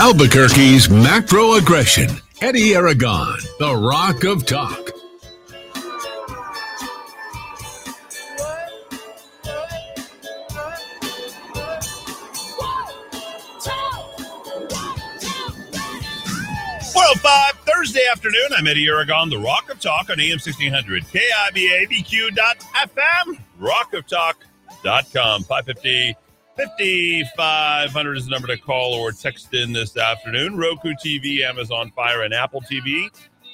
Albuquerque's macro aggression. Eddie Aragon, the Rock of Talk. Five Thursday afternoon. I'm Eddie Aragon, the Rock of Talk on AM 1600, KIVA ABQ.FM, rockoftalk.com, 550 5500 is the number to call or text in this afternoon. Roku TV, Amazon Fire, and Apple TV.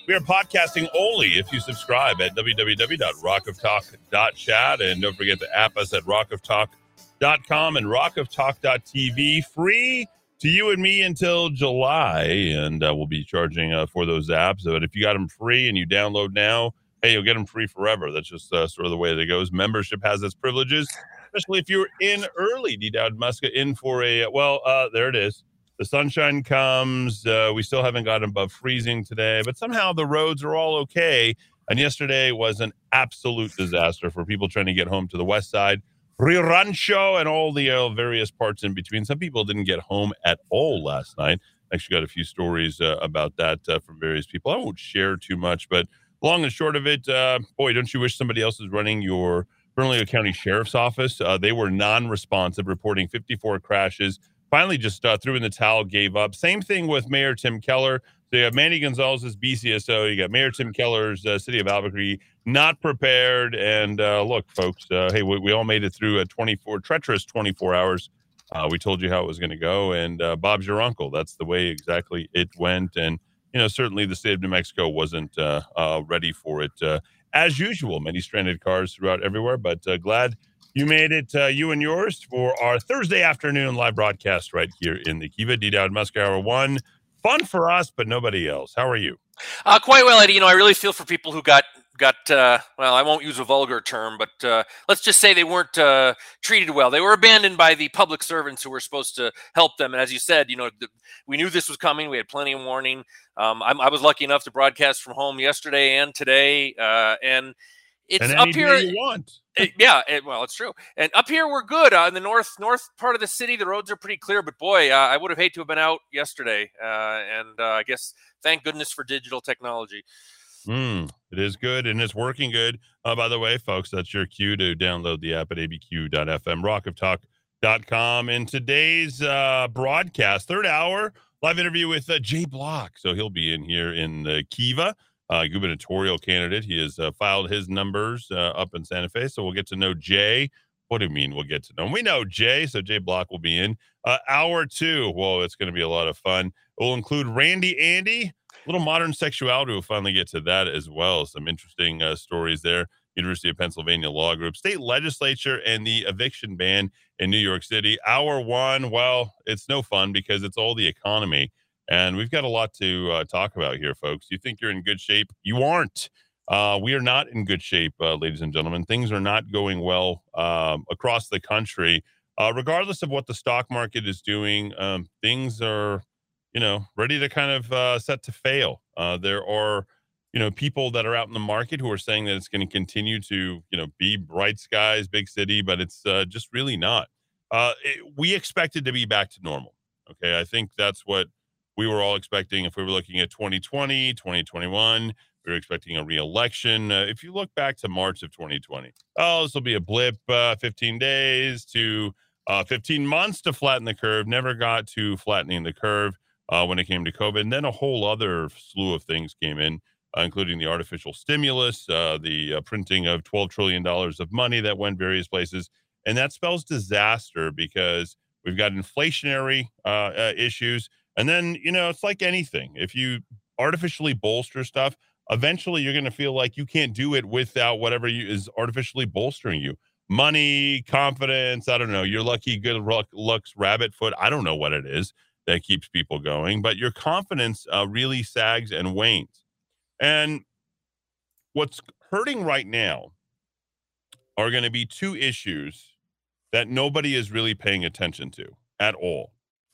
We are podcasting only if you subscribe at www.rockoftalk.chat. And don't forget to app us at rockoftalk.com and rockoftalk.tv. Free to you and me until July. And uh, we'll be charging uh, for those apps. But if you got them free and you download now, hey, you'll get them free forever. That's just uh, sort of the way that it goes. Membership has its privileges especially if you're in early. D Dowd Muska in for a well. Uh, there it is. The sunshine comes. Uh, we still haven't gotten above freezing today, but somehow the roads are all okay. And yesterday was an absolute disaster for people trying to get home to the west side, Rio Rancho, and all the uh, various parts in between. Some people didn't get home at all last night. Actually, got a few stories uh, about that uh, from various people. I won't share too much, but long and short of it, uh, boy, don't you wish somebody else was running your Bernalillo County Sheriff's Office. Uh, they were non-responsive, reporting 54 crashes. Finally, just uh, threw in the towel, gave up. Same thing with Mayor Tim Keller. So you have Manny Gonzales's BCSO. You got Mayor Tim Keller's uh, City of Albuquerque not prepared. And uh, look, folks, uh, hey, we, we, all made it through a 24 treacherous 24 hours. Uh, we told you how it was going to go, and Bob's your uncle. That's the way exactly it went. And you know, certainly the state of New Mexico wasn't ready for it as usual, many stranded cars throughout everywhere. But uh, glad you made it, uh, you and yours, for our Thursday afternoon live broadcast right here in the Kiva D Dowd Musk Hour One. Fun for us, but nobody else. How are you? Uh, quite well, Eddie. You know, I really feel for people who got got uh, well i won't use a vulgar term but uh, let's just say they weren't uh, treated well. They were abandoned by the public servants who were supposed to help them. And as you said you know the, we knew this was coming. We had plenty of warning. Um, i was lucky enough to broadcast from home yesterday and today uh, and it's and up here you want. it, yeah it, well it's true. And up here we're good. Uh, in the north north part of the city the roads are pretty clear but boy uh, i would have hated to have been out yesterday and i guess thank goodness for digital technology Mm, it is good and it's working good. Uh, by the way, folks, that's your cue to download the app at abq.fm, rockoftalk.com. In today's uh, broadcast, third hour, live interview with uh, Jay Block. So he'll be in here in the Kiva, uh, gubernatorial candidate. He has uh, filed his numbers uh, up in Santa Fe. So we'll get to know Jay. What do you mean we'll get to know him? We know Jay, so Jay Block will be in. hour two, whoa, it's going to be a lot of fun. It will include Randy Andy little modern sexuality. We'll finally get to that as well. Some interesting uh, stories there. University of Pennsylvania Law Group, state legislature, and the eviction ban in New York City. Hour one, well, it's no fun because it's all the economy. And we've got a lot to uh, talk about here, folks. You think you're in good shape? You aren't. Uh, we are not in good shape, uh, ladies and gentlemen. Things are not going well um, across the country. Uh, regardless of what the stock market is doing, um, things are you know, ready to kind of uh, set to fail. Uh, there are, you know, people that are out in the market who are saying that it's going to continue to, you know, be bright skies, big city, but it's uh, just really not. Uh, it, we expected to be back to normal. Okay. I think that's what we were all expecting. If we were looking at 2020, 2021, we were expecting a reelection. Uh, if you look back to March of 2020, oh, this will be a blip, uh, 15 days to uh, 15 months to flatten the curve. Never got to flattening the curve uh, when it came to COVID. And then a whole other slew of things came in, uh, including the artificial stimulus, uh, the uh, printing of $12 trillion of money that went various places. And that spells disaster because we've got inflationary uh, uh, issues. And then, you know, it's like anything. If you artificially bolster stuff, eventually you're going to feel like you can't do it without whatever you, is artificially bolstering you money, confidence. I don't know. Your lucky good luck, looks rabbit foot. I don't know what it is that keeps people going, but your confidence uh, really sags and wanes. And what's hurting right now are going to be two issues that nobody is really paying attention to at all.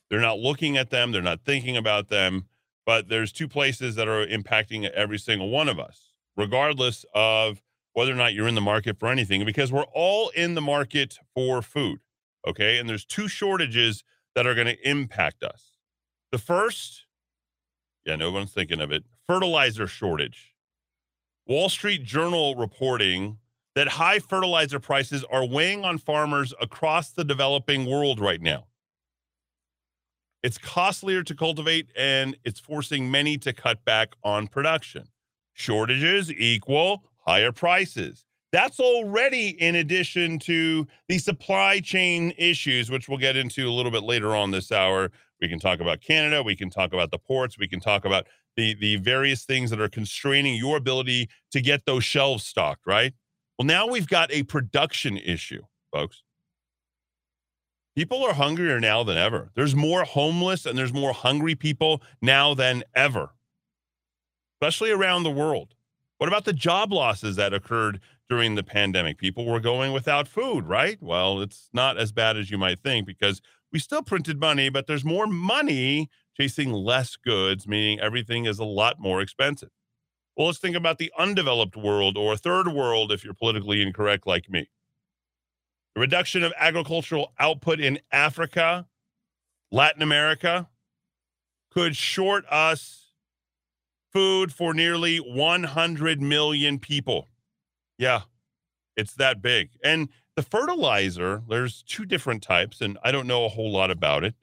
They're not looking at them, they're not thinking about them, but there's two places that are impacting every single one of us, regardless of whether or not you're in the market for anything, because we're all in the market for food. Okay. And there's two shortages that are going to impact us. The first, yeah, no one's thinking of it fertilizer shortage. Wall Street Journal reporting that high fertilizer prices are weighing on farmers across the developing world right now. It's costlier to cultivate and it's forcing many to cut back on production. Shortages equal higher prices. That's already in addition to the supply chain issues, which we'll get into a little bit later on this hour. We can talk about Canada. We can talk about the ports. We can talk about the, the various things that are constraining your ability to get those shelves stocked, right? Well, now we've got a production issue, folks. People are hungrier now than ever. There's more homeless and there's more hungry people now than ever, especially around the world. What about the job losses that occurred during the pandemic? People were going without food, right? Well, it's not as bad as you might think because we still printed money, but there's more money chasing less goods, meaning everything is a lot more expensive. Well, let's think about the undeveloped world or third world if you're politically incorrect like me. The reduction of agricultural output in Africa, Latin America could short us food for nearly 100 million people. Yeah, it's that big. And the fertilizer, there's two different types, and I don't know a whole lot about it.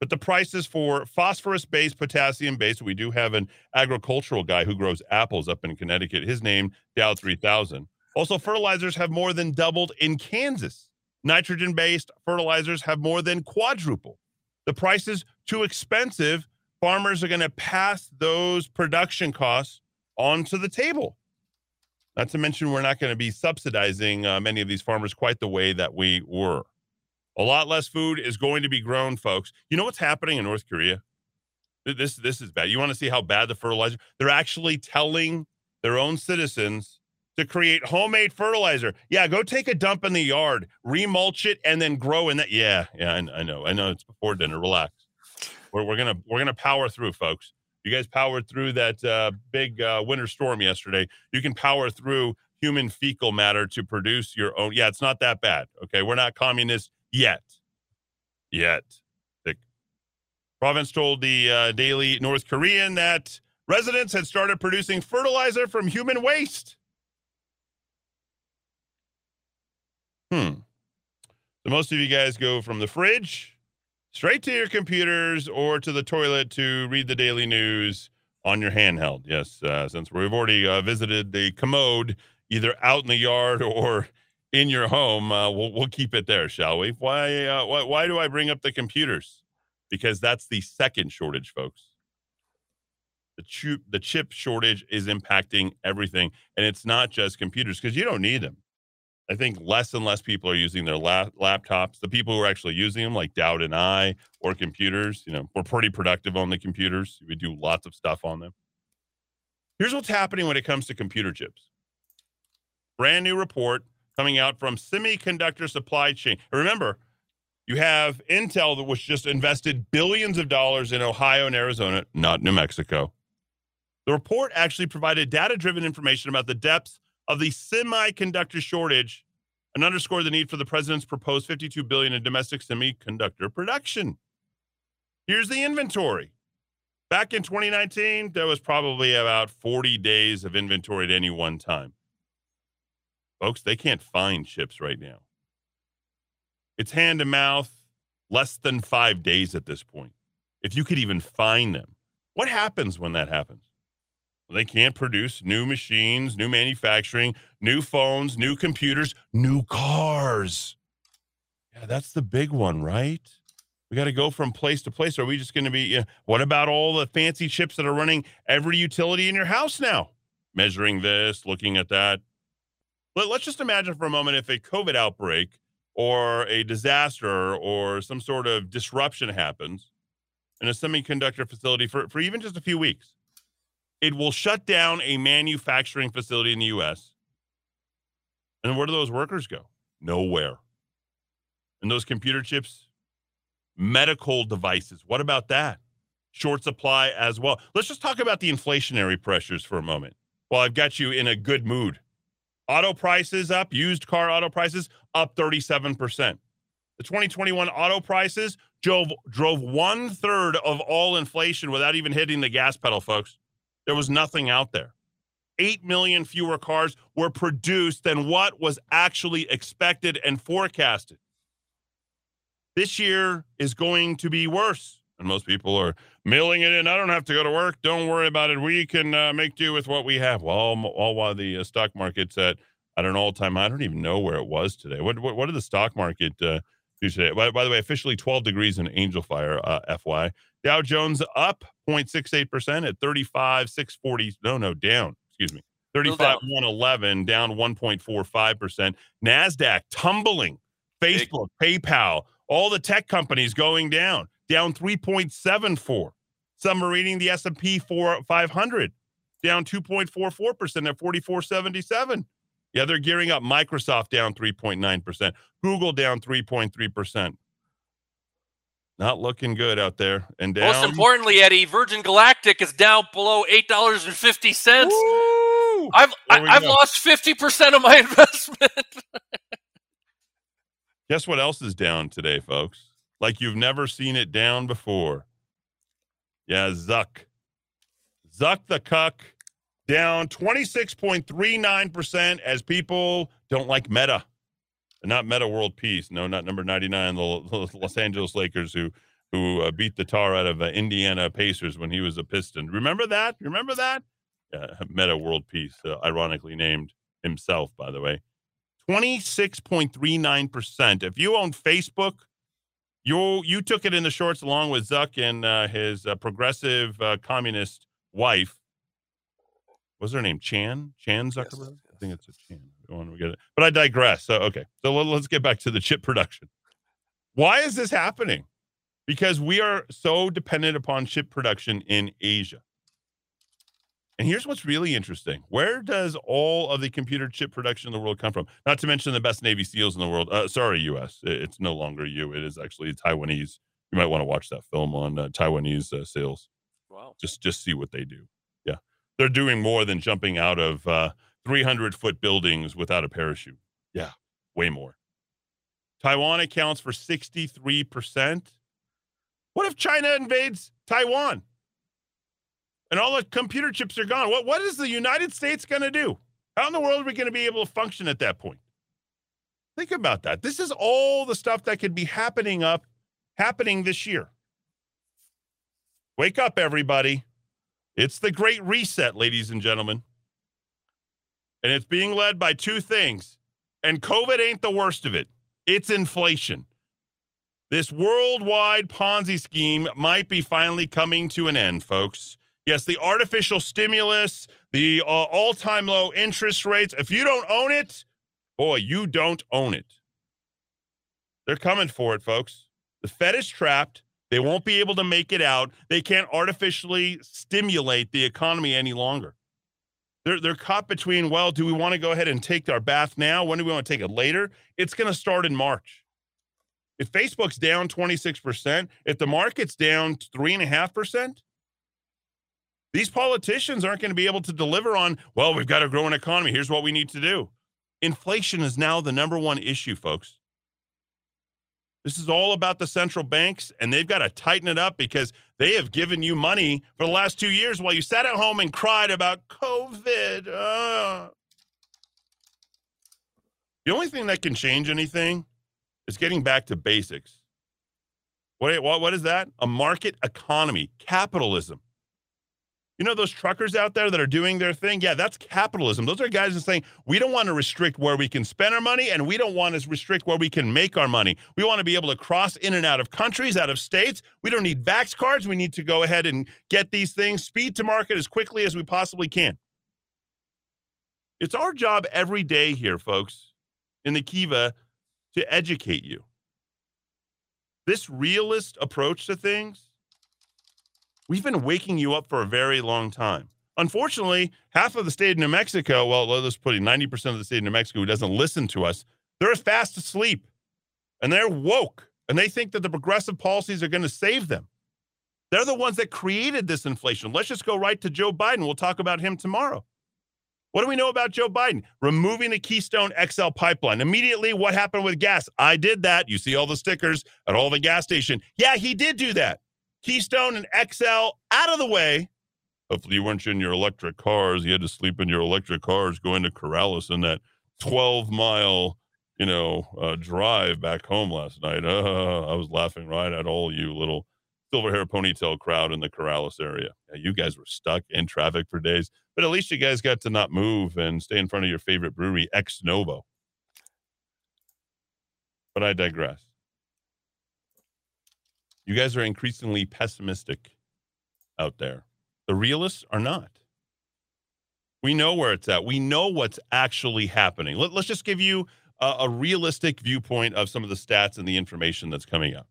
But the prices for phosphorus based, potassium based, we do have an agricultural guy who grows apples up in Connecticut. His name, Dow 3000. Also, fertilizers have more than doubled in Kansas. Nitrogen based fertilizers have more than quadrupled. The price is too expensive. Farmers are going to pass those production costs onto the table. Not to mention, we're not going to be subsidizing uh, many of these farmers quite the way that we were. A lot less food is going to be grown, folks. You know what's happening in North Korea? This this is bad. You want to see how bad the fertilizer? They're actually telling their own citizens to create homemade fertilizer. Yeah, go take a dump in the yard, remulch it, and then grow in that. Yeah, yeah, I, I know, I know. It's before dinner. Relax. We're we're gonna we're gonna power through, folks. You guys powered through that uh, big uh, winter storm yesterday. You can power through human fecal matter to produce your own. Yeah, it's not that bad. Okay, we're not communists yet. Yet. The province told the uh, Daily North Korean that residents had started producing fertilizer from human waste. Hmm. So most of you guys go from the fridge straight to your computers or to the toilet to read the daily news on your handheld. Yes, uh, since we've already uh, visited the commode either out in the yard or in your home, uh, we'll, we'll keep it there, shall we? Why, uh, why, why do I bring up the computers? Because that's the second shortage, folks. The chip, the chip shortage is impacting everything, and it's not just computers because you don't need them. I think less and less people are using their la- laptops. The people who are actually using them, like Dowd and I, or computers, you know, we're pretty productive on the computers. We do lots of stuff on them. Here's what's happening when it comes to computer chips. Brand new report coming out from semiconductor supply chain. Remember, you have Intel that was just invested billions of dollars in Ohio and Arizona, not New Mexico. The report actually provided data driven information about the depths of the semiconductor shortage and underscored the need for the president's proposed 52 billion in domestic semiconductor production. Here's the inventory. Back in 2019, there was probably about 40 days of inventory at any one time. Folks, they can't find chips right now. It's hand to mouth, less than five days at this point. If you could even find them, what happens when that happens? They can't produce new machines, new manufacturing, new phones, new computers, new cars. Yeah, that's the big one, right? We got to go from place to place. Are we just going to be, you what about all the fancy chips that are running every utility in your house now? Measuring this, looking at that. Let, let's just imagine for a moment if a COVID outbreak or a disaster or some sort of disruption happens in a semiconductor facility for, for even just a few weeks. It will shut down a manufacturing facility in the US. And where do those workers go? Nowhere. And those computer chips, medical devices. What about that? Short supply as well. Let's just talk about the inflationary pressures for a moment. Well, I've got you in a good mood. Auto prices up, used car auto prices up 37%. The 2021 auto prices drove drove one third of all inflation without even hitting the gas pedal, folks. There was nothing out there. 8 million fewer cars were produced than what was actually expected and forecasted. This year is going to be worse. And most people are mailing it in. I don't have to go to work. Don't worry about it. We can uh, make do with what we have. Well, all, while the uh, stock market's at at an all time high. I don't even know where it was today. What what, what did the stock market uh, do today? By, by, the way, officially 12 degrees in Angel Fire, uh, FY. Dow Jones up 0.68% at 35, 640. No, no, down. Excuse me. 35, 111, down 1.45%. NASDAQ tumbling. Facebook, Big. PayPal, all the tech companies going down, down 3.74. Some are reading the S&P 500 down 2.44% at 4477. Yeah, they're gearing up. Microsoft down 3.9%. Google down 3.3%. Not looking good out there. And down. Most importantly, Eddie, Virgin Galactic is down below eight dollars and fifty cents. I've I, have lost fifty percent of my investment. Guess what else is down today, folks? Like you've never seen it down before. Yeah, Zuck. Zuck the Cuck down 26.39% as people don't like Meta. Not Metta World Peace. No, not number 99, the Los Angeles Lakers who who uh, beat the tar out of uh, Indiana Pacers when he was a Piston. Remember that? Remember that? Uh, Metta World Peace, uh, ironically named himself, by the way. 26.39%. If you own Facebook, you you took it in the shorts along with Zuck and uh, his uh, progressive uh, communist wife. What's her name? Chan? Chan Zuckerberg? Yes, yes. I think it's a Chan. When we get it. But I digress. So okay. So let, let's get back to the chip production. Why is this happening? Because we are so dependent upon chip production in Asia. And here's what's really interesting. Where does all of the computer chip production in the world come from? Not to mention the best Navy SEALs in the world. Uh, sorry, U.S. It's no longer you. It is actually Taiwanese. You might want to watch that film on uh, Taiwanese uh, SEALs. Wow. Just just see what they do. Yeah, they're doing more than jumping out of uh, 300 foot buildings without a parachute. Yeah, way more. Taiwan accounts for 63%. What if China invades Taiwan? and all the computer chips are gone. What what is the United States going to do? How in the world are we going to be able to function at that point? Think about that. This is all the stuff that could be happening up happening this year. Wake up everybody. It's the great reset, ladies and gentlemen. And it's being led by two things. And COVID ain't the worst of it. It's inflation. This worldwide Ponzi scheme might be finally coming to an end, folks. Yes, the artificial stimulus, the uh, all time low interest rates. If you don't own it, boy, you don't own it. They're coming for it, folks. The Fed is trapped. They won't be able to make it out. They can't artificially stimulate the economy any longer. They're, they're caught between, well, do we want to go ahead and take our bath now? When do we want to take it later? It's going to start in March. If Facebook's down 26%, if the market's down 3.5%, these politicians aren't going to be able to deliver on, well, we've got to grow an economy. Here's what we need to do. Inflation is now the number one issue, folks. This is all about the central banks, and they've got to tighten it up because they have given you money for the last two years while you sat at home and cried about COVID. Uh. The only thing that can change anything is getting back to basics. What, what, what is that? A market economy, capitalism. You know those truckers out there that are doing their thing? Yeah, that's capitalism. Those are guys that are saying we don't want to restrict where we can spend our money and we don't want to restrict where we can make our money. We want to be able to cross in and out of countries, out of states. We don't need vax cards. We need to go ahead and get these things speed to market as quickly as we possibly can. It's our job every day here, folks, in the Kiva to educate you. This realist approach to things We've been waking you up for a very long time. Unfortunately, half of the state of New Mexico, well, let's put it 90% of the state of New Mexico who doesn't listen to us, they're fast asleep and they're woke and they think that the progressive policies are going to save them. They're the ones that created this inflation. Let's just go right to Joe Biden. We'll talk about him tomorrow. What do we know about Joe Biden? Removing the Keystone XL pipeline. Immediately, what happened with gas? I did that. You see all the stickers at all the gas station. Yeah, he did do that. Keystone and XL out of the way. Hopefully, you weren't in your electric cars. You had to sleep in your electric cars going to Corrales in that 12 mile, you know, uh, drive back home last night. Uh, I was laughing right at all you little silver hair ponytail crowd in the Corrales area. Yeah, you guys were stuck in traffic for days, but at least you guys got to not move and stay in front of your favorite brewery, Ex Novo. But I digress. You guys are increasingly pessimistic out there. The realists are not. We know where it's at. We know what's actually happening. Let, us just give you a, a realistic viewpoint of some of the stats and the information that's coming up.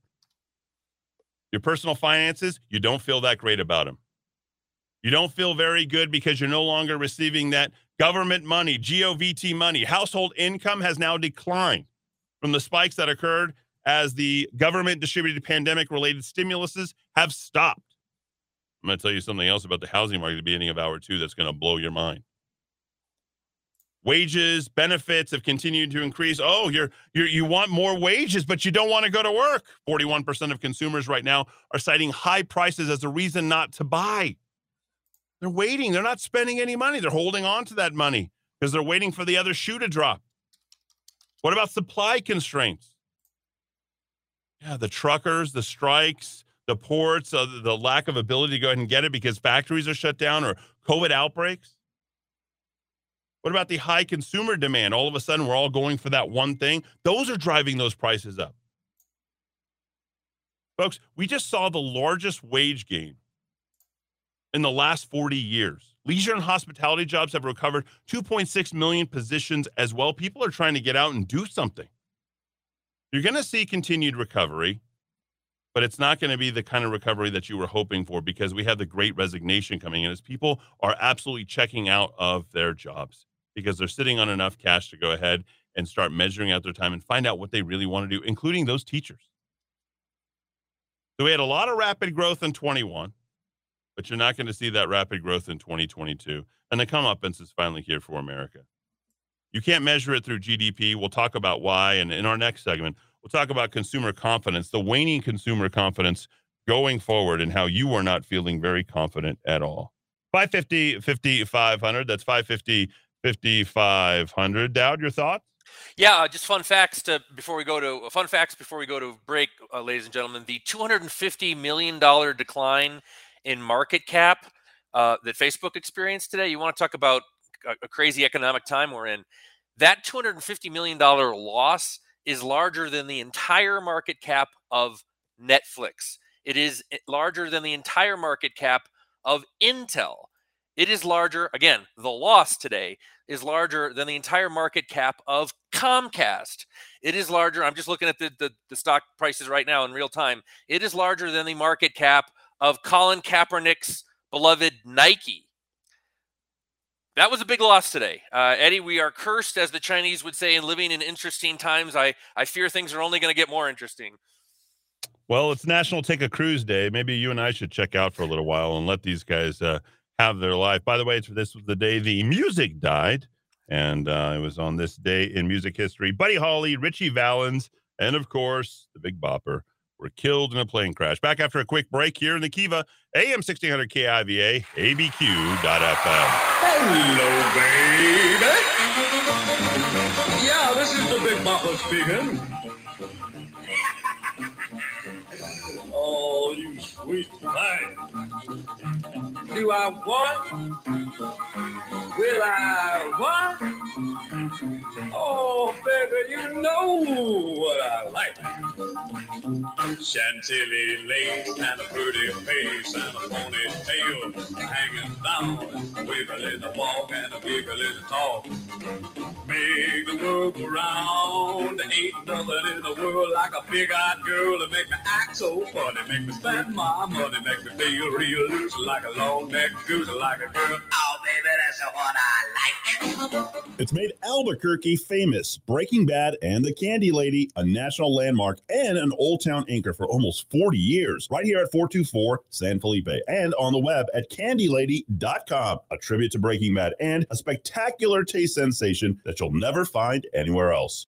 Your personal finances, you don't feel that great about them. You don't feel very good because you're no longer receiving that government money, GOVT money. Household income has now declined from the spikes that occurred as the government distributed pandemic related stimuluses have stopped. I'm going to tell you something else about the housing market at the beginning of hour two that's going to blow your mind. Wages, benefits have continued to increase. Oh, you're, you're you want more wages, but you don't want to go to work. 41% of consumers right now are citing high prices as a reason not to buy. They're waiting. They're not spending any money. They're holding on to that money because they're waiting for the other shoe to drop. What about supply constraints? Yeah, the truckers, the strikes, the ports, uh, the lack of ability to go ahead and get it because factories are shut down or COVID outbreaks. What about the high consumer demand? All of a sudden, we're all going for that one thing. Those are driving those prices up. Folks, we just saw the largest wage gain in the last 40 years. Leisure and hospitality jobs have recovered 2.6 million positions as well. People are trying to get out and do something. You're going to see continued recovery, but it's not going to be the kind of recovery that you were hoping for because we have the great resignation coming in as people are absolutely checking out of their jobs because they're sitting on enough cash to go ahead and start measuring out their time and find out what they really want to do, including those teachers. So we had a lot of rapid growth in 21, but you're not going to see that rapid growth in 2022. And the comeuppance is finally here for America. You can't measure it through GDP. We'll talk about why. And in our next segment, we'll talk about consumer confidence, the waning consumer confidence going forward, and how you are not feeling very confident at all. 550 5500. That's 550 5500. Dowd, your thoughts? Yeah, uh, just fun facts to before we go to uh, fun facts before we go to break, uh, ladies and gentlemen. The 250 million dollar decline in market cap uh, that Facebook experienced today. You want to talk about a, crazy economic time we're in? That 250 million dollar loss is larger than the entire market cap of Netflix. It is eh, larger than the entire market cap of Intel. It is larger, again, the loss today is larger than the entire market cap of Comcast. It is larger. I'm just looking at the, the, the, stock prices right now in real time. It is larger than the market cap of Colin Kaepernick's beloved Nike. That was a big loss today. Uh, Eddie, we are cursed, as the Chinese would say, in living in interesting times. I, I fear things are only going to get more interesting. Well, it's National Take a Cruise Day. Maybe you and I should check out for a little while and let these guys uh, have their life. By the way, this was the day the music died, and uh, it was on this day in music history. Buddy Holly, Ritchie Valens, and of course the Big Bopper were killed in a plane crash. Back after a quick break here in the Kiva, AM 1600 KIVA, ABQ.FM. Hello, baby. Yeah, this is the Big Bopper speaking. Oh, you sweet thing. Do I want? Will I want? Oh, baby, you know what I like. Chantilly lace and a pretty face and a ponytail hanging down. Wiggle in the walk and a wiggle in the talk. Make the world go round. Ain't nothing in the world like a big-eyed girl to make me act so funny. Make me spend my money. Make me feel real loose like a long neck goose, like a girl. Oh, baby, that's the one I like. It's made Albuquerque famous. Breaking Bad and The Candy Lady, a national landmark and an Old Town anchor for almost 40 years. Right here at 424 San Felipe and on the web at candylady.com. A tribute to Breaking Bad and a spectacular taste sensation that you'll never find anywhere else.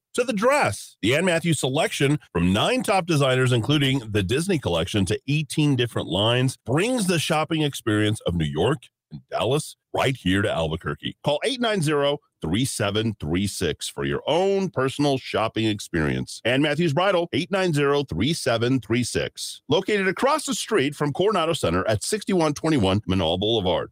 to the dress. The Ann Matthews selection from nine top designers, including the Disney collection, to 18 different lines, brings the shopping experience of New York and Dallas right here to Albuquerque. Call 890 3736 for your own personal shopping experience. Ann Matthews Bridal, 890 3736. Located across the street from Coronado Center at 6121 Menaul Boulevard.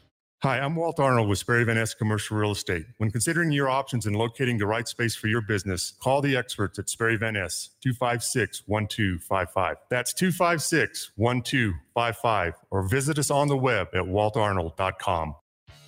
Hi, I'm Walt Arnold with Sperry Van Ness Commercial Real Estate. When considering your options and locating the right space for your business, call the experts at Sperry Van Ness, 256 1255. That's 256 1255, or visit us on the web at waltarnold.com.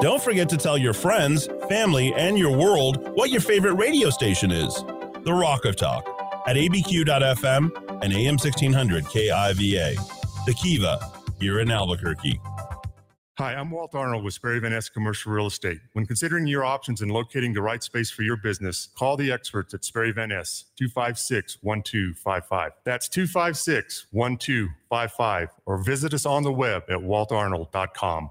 Don't forget to tell your friends, family, and your world what your favorite radio station is. The Rock of Talk at abq.fm and AM 1600 KIVA. The Kiva here in Albuquerque. Hi, I'm Walt Arnold with Sperry Van Ness Commercial Real Estate. When considering your options and locating the right space for your business, call the experts at Sperry Van Ness, 256 1255. That's 256 1255, or visit us on the web at waltarnold.com.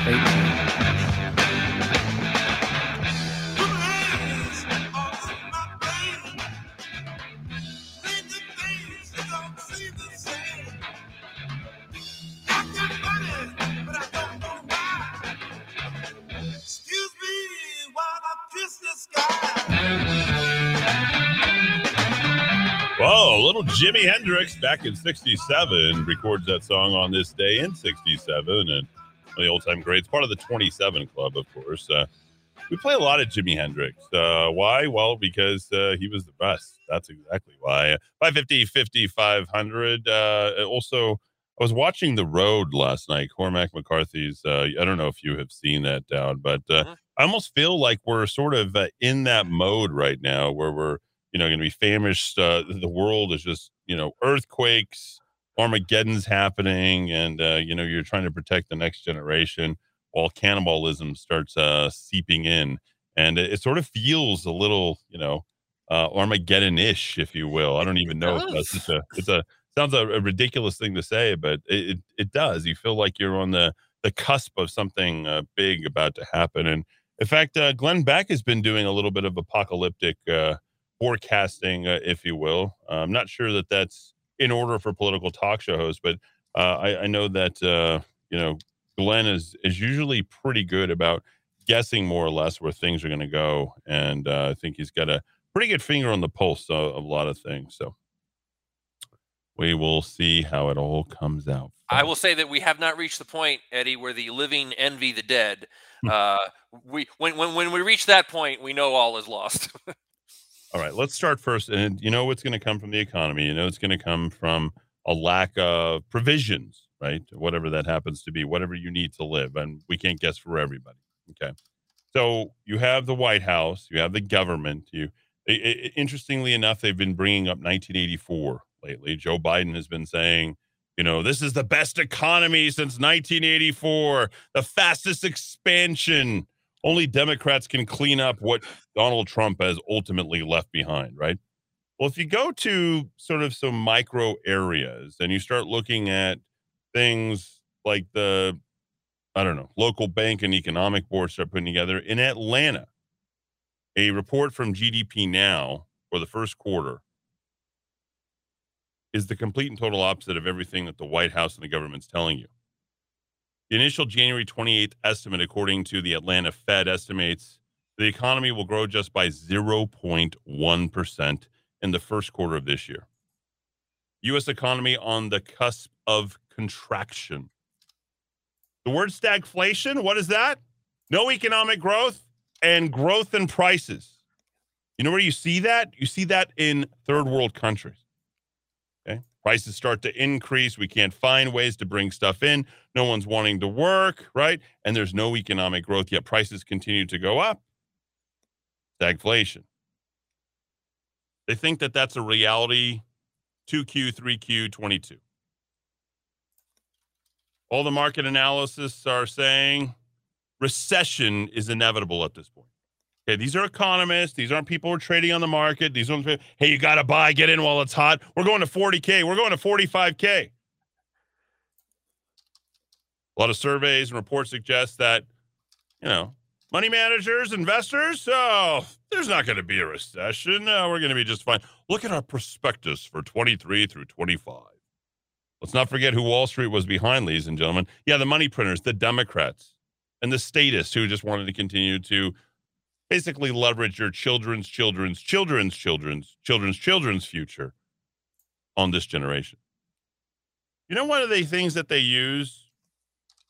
Whoa, little Jimi Hendrix back in 67 records that song on this day in 67 and the old time greats, part of the 27 Club, of course. Uh, we play a lot of Jimi Hendrix. Uh, why? Well, because uh, he was the best. That's exactly why. 550, 50, 500. Uh, also, I was watching The Road last night, Cormac McCarthy's. Uh, I don't know if you have seen that down, but uh, I almost feel like we're sort of uh, in that mode right now where we're, you know, going to be famished. Uh, the world is just, you know, earthquakes Armageddon's happening, and uh, you know you're trying to protect the next generation while cannibalism starts uh, seeping in, and it, it sort of feels a little, you know, uh, Armageddon-ish, if you will. I don't even know if that's just a. It's a sounds a, a ridiculous thing to say, but it, it, it does. You feel like you're on the the cusp of something uh, big about to happen, and in fact, uh, Glenn Beck has been doing a little bit of apocalyptic uh, forecasting, uh, if you will. I'm not sure that that's in order for political talk show hosts, but uh, I, I, know that uh, you know Glenn is is usually pretty good about guessing more or less where things are going to go, and uh, I think he's got a pretty good finger on the pulse of, of a lot of things. So we will see how it all comes out. I will say that we have not reached the point, Eddie, where the living envy the dead. Hmm. Uh, we when, when when we reach that point, we know all is lost. all right, let's start first. And you know what's going to come from the economy. You know it's going to come from a lack of provisions, right? Whatever that happens to be, whatever you need to live, and we can't guess for everybody. Okay, so you have the White House, you have the government. You, it, it, interestingly enough, they've been bringing up 1984 lately. Joe Biden has been saying, you know, this is the best economy since 1984, the fastest expansion. Only Democrats can clean up what Donald Trump has ultimately left behind, right? Well, if you go to sort of some micro areas and you start looking at things like the, I don't know, local bank and economic board start putting together in Atlanta, a report from GDP Now for the first quarter is the complete and total opposite of everything that the White House and the government's telling you. The initial January 28th estimate, according to the Atlanta Fed, estimates the economy will grow just by 0.1% in the first quarter of this year. U.S. economy on the cusp of contraction. The word stagflation, what is that? No economic growth and growth in prices. You know where you see that? You see that in third world countries. Prices start to increase. We can't find ways to bring stuff in. No one's wanting to work, right? And there's no economic growth, yet prices continue to go up. Stagflation. They think that that's a reality 2Q, 3Q, 22. All the market analysis are saying recession is inevitable at this point. Okay, these are economists. These aren't people who are trading on the market. These ones, hey, you got to buy, get in while it's hot. We're going to 40K. We're going to 45K. A lot of surveys and reports suggest that, you know, money managers, investors, oh, there's not going to be a recession. No, we're going to be just fine. Look at our prospectus for 23 through 25. Let's not forget who Wall Street was behind, ladies and gentlemen. Yeah, the money printers, the Democrats, and the statists who just wanted to continue to basically leverage your children's children's children's children's children's children's future on this generation. You know, one of the things that they use,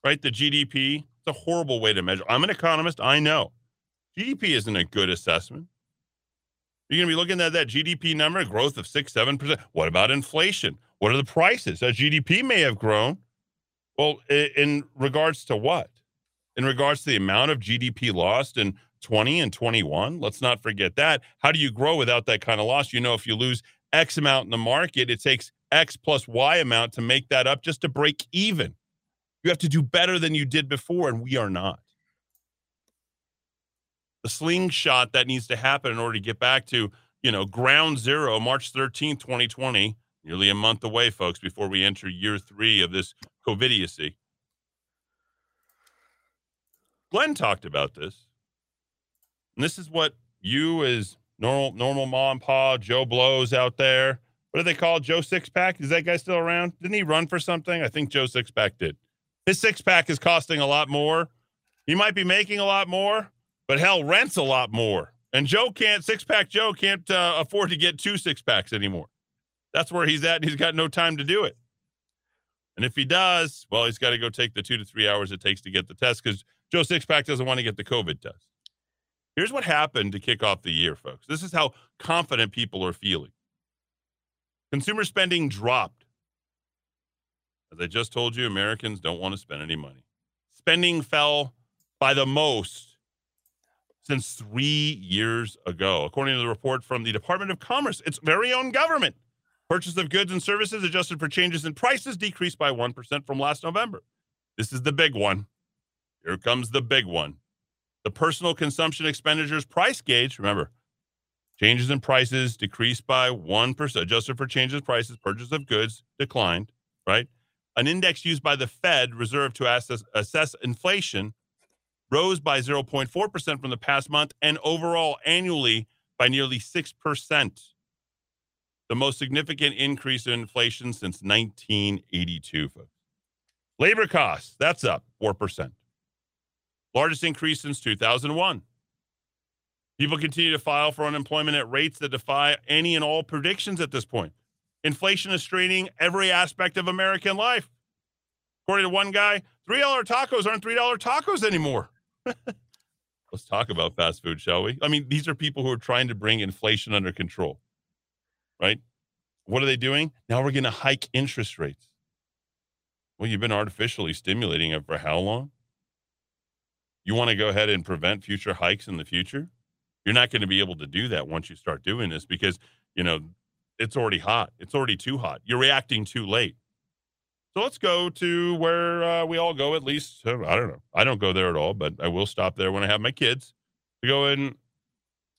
right? The GDP. It's a horrible way to measure. I'm an economist. I know GDP isn't a good assessment. You're going to be looking at that GDP number, growth of six, seven percent. What about inflation? What are the prices? That GDP may have grown. Well, in regards to what? In regards to the amount of GDP lost and 20 and 21. Let's not forget that. How do you grow without that kind of loss? You know, if you lose X amount in the market, it takes X plus Y amount to make that up just to break even. You have to do better than you did before, and we are not. The slingshot that needs to happen in order to get back to, you know, ground zero, March 13th, 2020, nearly a month away, folks, before we enter year three of this COVIDiocy. Glenn talked about this. And this is what you as normal normal mom pa Joe Blows out there. What do they call Joe Sixpack? Is that guy still around? Didn't he run for something? I think Joe Sixpack did. His six pack is costing a lot more. He might be making a lot more, but hell, rents a lot more. And Joe can't six pack. Joe can't uh, afford to get two six packs anymore. That's where he's at, and he's got no time to do it. And if he does, well, he's got to go take the two to three hours it takes to get the test because Joe Sixpack doesn't want to get the COVID test. Here's what happened to kick off the year, folks. This is how confident people are feeling. Consumer spending dropped. As I just told you, Americans don't want to spend any money. Spending fell by the most since three years ago, according to the report from the Department of Commerce, its very own government. Purchase of goods and services adjusted for changes in prices decreased by 1% from last November. This is the big one. Here comes the big one. The personal consumption expenditures price gauge, remember, changes in prices decreased by 1%, adjusted for changes in prices, purchase of goods declined, right? An index used by the Fed Reserve to assess, assess inflation rose by 0.4% from the past month and overall annually by nearly 6%. The most significant increase in inflation since 1982, folks. Labor costs, that's up 4%. Largest increase since 2001. People continue to file for unemployment at rates that defy any and all predictions at this point. Inflation is straining every aspect of American life. According to one guy, $3 tacos aren't $3 tacos anymore. Let's talk about fast food, shall we? I mean, these are people who are trying to bring inflation under control, right? What are they doing? Now we're going to hike interest rates. Well, you've been artificially stimulating it for how long? You want to go ahead and prevent future hikes in the future? You're not going to be able to do that once you start doing this because, you know, it's already hot. It's already too hot. You're reacting too late. So let's go to where uh, we all go, at least. Uh, I don't know. I don't go there at all, but I will stop there when I have my kids to go and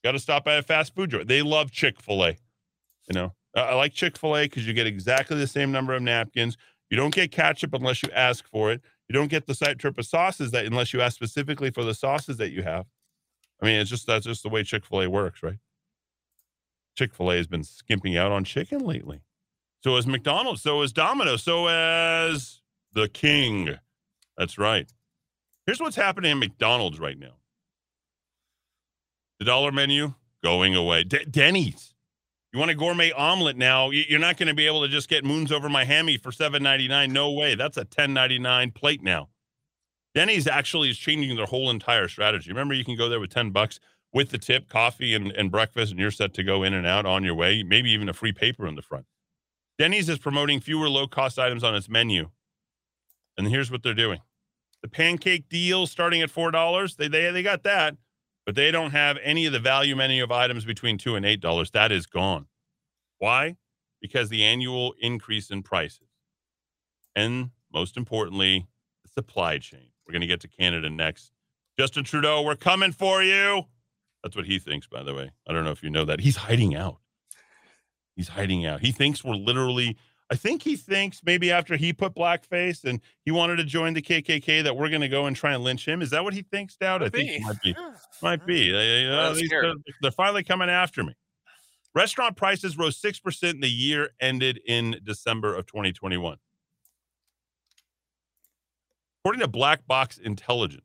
got to stop at a fast food joint. They love Chick fil A. You know, I like Chick fil A because you get exactly the same number of napkins. You don't get ketchup unless you ask for it. You don't get the site trip of sauces that unless you ask specifically for the sauces that you have. I mean, it's just that's just the way Chick fil A works, right? Chick fil A has been skimping out on chicken lately. So is McDonald's. So is Domino's. So as the king. That's right. Here's what's happening at McDonald's right now the dollar menu going away. Denny's. You want a gourmet omelet now? You're not going to be able to just get moons over my hammy for $7.99. No way. That's a $10.99 plate now. Denny's actually is changing their whole entire strategy. Remember, you can go there with 10 bucks with the tip, coffee, and, and breakfast, and you're set to go in and out on your way, maybe even a free paper in the front. Denny's is promoting fewer low cost items on its menu. And here's what they're doing the pancake deal starting at $4. They, they, they got that, but they don't have any of the value menu of items between 2 and $8. That is gone. Why? Because the annual increase in prices. And most importantly, the supply chain. We're going to get to Canada next. Justin Trudeau, we're coming for you. That's what he thinks, by the way. I don't know if you know that. He's hiding out. He's hiding out. He thinks we're literally, I think he thinks maybe after he put blackface and he wanted to join the KKK that we're going to go and try and lynch him. Is that what he thinks, Dowd? I think it might be. Might be. Uh, they're, they're finally coming after me. Restaurant prices rose 6% in the year ended in December of 2021. According to Black Box Intelligence,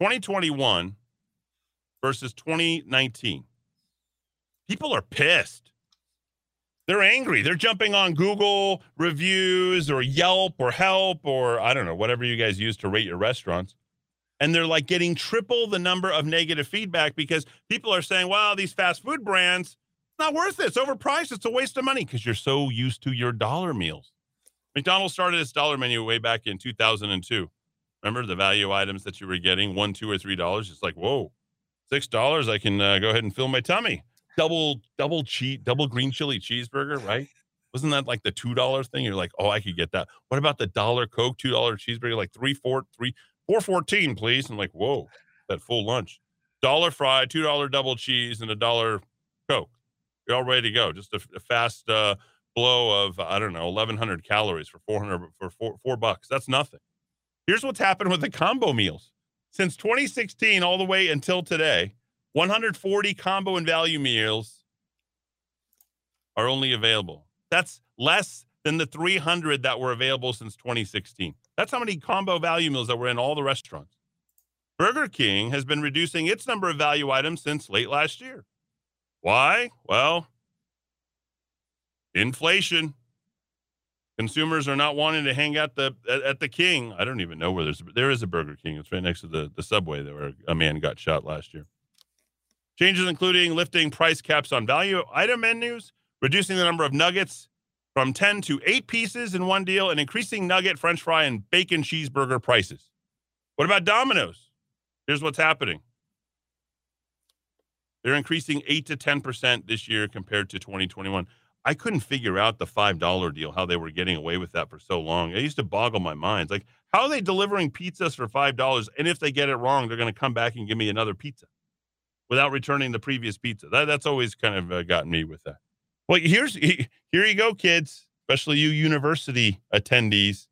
2021 versus 2019. People are pissed. They're angry. They're jumping on Google reviews or Yelp or Help or I don't know, whatever you guys use to rate your restaurants. And they're like getting triple the number of negative feedback because people are saying, wow, these fast food brands, it's not worth it. It's overpriced. It's a waste of money because you're so used to your dollar meals. McDonald's started its dollar menu way back in 2002. Remember the value items that you were getting one, two, or three dollars? It's like, whoa, six dollars. I can uh, go ahead and fill my tummy. Double, double cheese, double green chili cheeseburger, right? Wasn't that like the two dollar thing? You're like, oh, I could get that. What about the dollar Coke, two dollar cheeseburger, like three, four, three, four fourteen, please? I'm like, whoa, that full lunch. Dollar fry, two dollar double cheese, and a dollar Coke. You're all ready to go. Just a, a fast uh, blow of I don't know, 1,100 calories for 400 for four, four bucks. That's nothing. Here's what's happened with the combo meals since 2016 all the way until today. 140 combo and value meals are only available. That's less than the 300 that were available since 2016. That's how many combo value meals that were in all the restaurants. Burger King has been reducing its number of value items since late last year. Why? Well, inflation. Consumers are not wanting to hang out the at, at, the King. I don't even know where there's there is a Burger King. It's right next to the the subway there where a man got shot last year. Changes including lifting price caps on value item menus, reducing the number of nuggets from 10 to 8 pieces in one deal, and increasing nugget, french fry, and bacon cheeseburger prices. What about Domino's? Here's what's happening. They're increasing 8 to 10% this year compared to 2021. I couldn't figure out the five dollar deal, how they were getting away with that for so long. It used to boggle my mind. Like, how are they delivering pizzas for five dollars? And if they get it wrong, they're going to come back and give me another pizza without returning the previous pizza. That, that's always kind of uh, gotten me with that. Well, here's here you go, kids, especially you university attendees.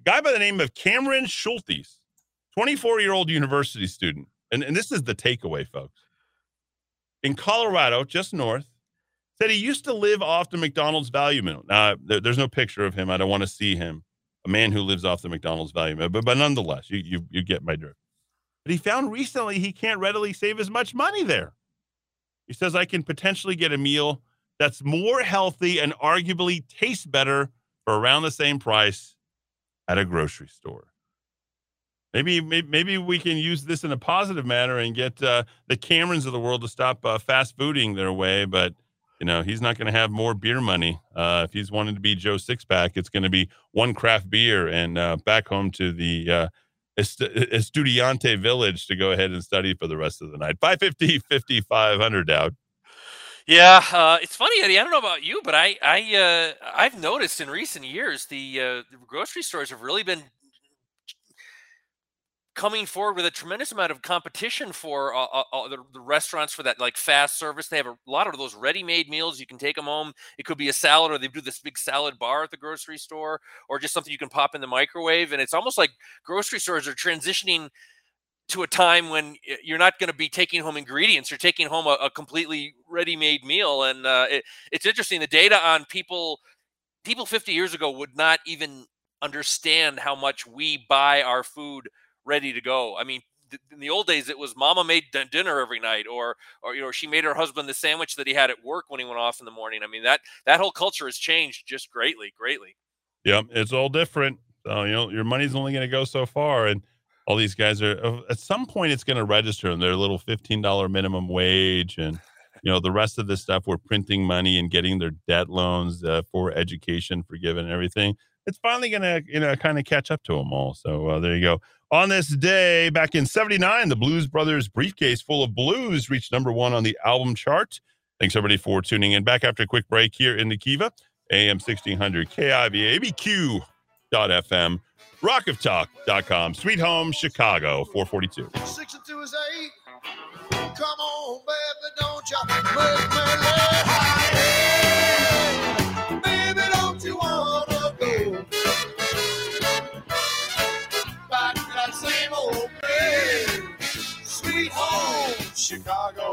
A guy by the name of Cameron Schultes, 24 year old university student. And, and this is the takeaway, folks. In Colorado, just north, said he used to live off the McDonald's value meal. Now, there, there's no picture of him. I don't want to see him, a man who lives off the McDonald's value meal. But, but nonetheless, you, you, you get my drift. But he found recently he can't readily save as much money there. He says, I can potentially get a meal that's more healthy and arguably tastes better for around the same price at a grocery store. Maybe, maybe, we can use this in a positive manner and get uh, the Camerons of the world to stop uh, fast fooding their way. But you know, he's not going to have more beer money. Uh, if he's wanting to be Joe Sixpack, it's going to be one craft beer and uh, back home to the uh, Estudiante Village to go ahead and study for the rest of the night. 550, 5500 out. Yeah, uh, it's funny, Eddie. I don't know about you, but I, I, uh, I've noticed in recent years the, uh, the grocery stores have really been coming forward with a tremendous amount of competition for uh, uh, uh, the, the, restaurants for that like fast service. They have a lot of those ready-made meals. You can take them home. It could be a salad, or they do this big salad bar at the grocery store, or just something you can pop in the microwave. And it's almost like grocery stores are transitioning to a time when you're not going to be taking home ingredients. You're taking home a, a completely ready-made meal, and uh, it, it's interesting. The data on people people 50 years ago would not even understand how much we buy our food ready to go. I mean, in the old days, it was Mama made dinner every night, or or you know she made her husband the sandwich that he had at work when he went off in the morning. I mean that that whole culture has changed just greatly, greatly. Yeah, it's all different. So you know your money's only going to go so far, and all these guys are uh, at some point it's going to register in their little fifteen dollar minimum wage, and you know the rest of this stuff. We're printing money and getting their debt loans uh, for education forgiven and everything. It's finally going to you know kind of catch up to them all. So uh, there you go. On this day, back in 79, the Blues Brothers briefcase full of blues reached number one on the album chart. Thanks, everybody, for tuning in. Back after a quick break here in the Kiva, AM 1600, KIVA, ABQ.FM, rockoftalk.com, Sweet Home, Chicago, 442. Six and two is eight. Come on, baby, don't you me Chicago.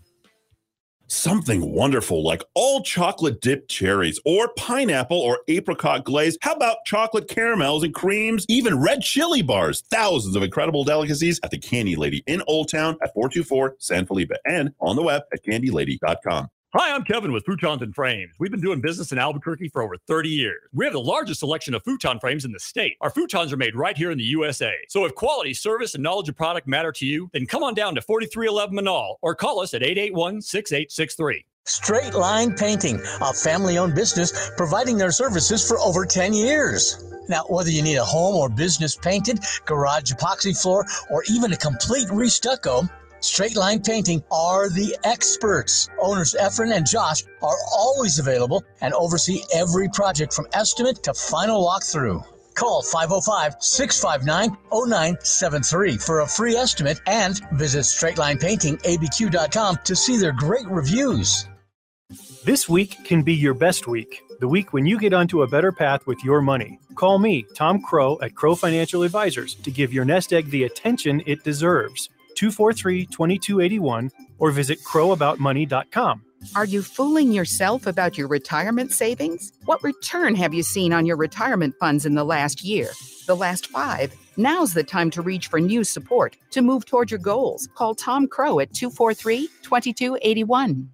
something wonderful like all chocolate dipped cherries or pineapple or apricot glaze. How about chocolate caramels and creams, even red chili bars? Thousands of incredible delicacies at the Candy Lady in Old Town at 424 San Felipe and on the web at candylady.com. Hi, I'm Kevin with Futons and Frames. We've been doing business in Albuquerque for over 30 years. We have the largest selection of futon frames in the state. Our futons are made right here in the USA. So if quality, service, and knowledge of product matter to you, then come on down to 4311 Menaul or call us at 881 6863. Straight Line Painting, a family owned business providing their services for over 10 years. Now, whether you need a home or business painted, garage epoxy floor, or even a complete restucco, Straight Line Painting are the experts. Owners Efren and Josh are always available and oversee every project from estimate to final walkthrough. Call 505 659 0973 for a free estimate and visit straightlinepaintingabq.com to see their great reviews. This week can be your best week, the week when you get onto a better path with your money. Call me, Tom Crow at Crow Financial Advisors, to give your nest egg the attention it deserves. 243 2281 or visit crowaboutmoney.com. Are you fooling yourself about your retirement savings? What return have you seen on your retirement funds in the last year? The last five? Now's the time to reach for new support to move toward your goals. Call Tom Crow at 243 2281.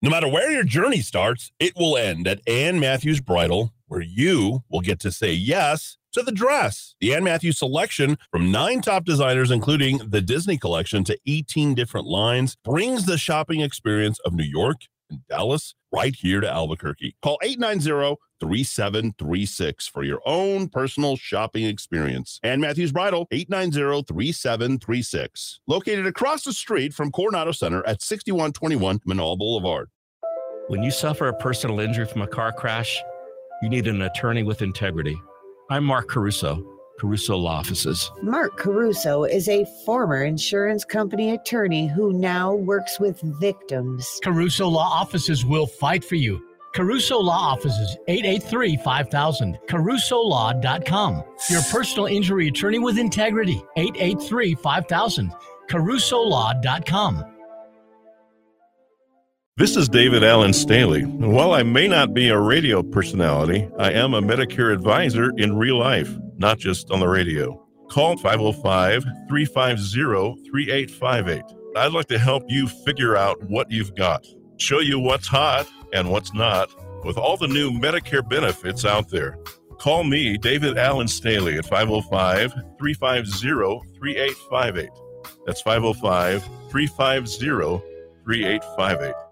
No matter where your journey starts, it will end at Ann Matthews Bridal, where you will get to say yes to the dress. The Ann Matthews selection from nine top designers, including the Disney collection to 18 different lines, brings the shopping experience of New York and Dallas right here to Albuquerque. Call 890 3736 for your own personal shopping experience. Ann Matthews Bridal, 890 3736. Located across the street from Coronado Center at 6121 Menaul Boulevard. When you suffer a personal injury from a car crash, you need an attorney with integrity. I'm Mark Caruso, Caruso Law Offices. Mark Caruso is a former insurance company attorney who now works with victims. Caruso Law Offices will fight for you. Caruso Law Offices, 883 5000. CarusoLaw.com. Your personal injury attorney with integrity, 883 5000. CarusoLaw.com. This is David Allen Staley. While I may not be a radio personality, I am a Medicare advisor in real life, not just on the radio. Call 505 350 3858. I'd like to help you figure out what you've got, show you what's hot and what's not, with all the new Medicare benefits out there. Call me, David Allen Staley, at 505 350 3858. That's 505 350 3858.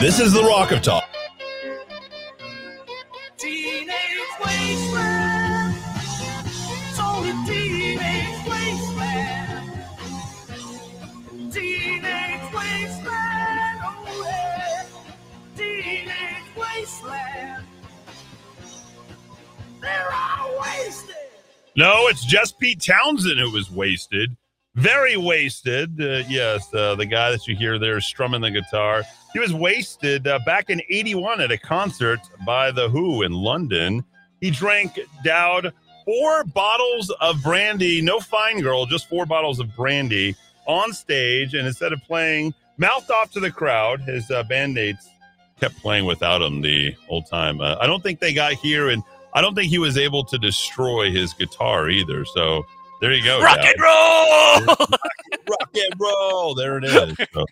This is the Rock of Talk. Teenage wasteland. It's only teenage wasteland. Teenage wasteland. Oh yeah. Teenage wasteland. They're all wasted. No, it's just Pete Townshend who was wasted. Very wasted. Uh, yes, uh, the guy that you hear there strumming the guitar. He was wasted uh, back in 81 at a concert by The Who in London. He drank, dowed four bottles of brandy, no fine girl, just four bottles of brandy on stage. And instead of playing, mouthed off to the crowd, his uh, bandmates kept playing without him the whole time. Uh, I don't think they got here, and I don't think he was able to destroy his guitar either. So there you go. Rock Dowd. and roll. rock and roll. There it is. So,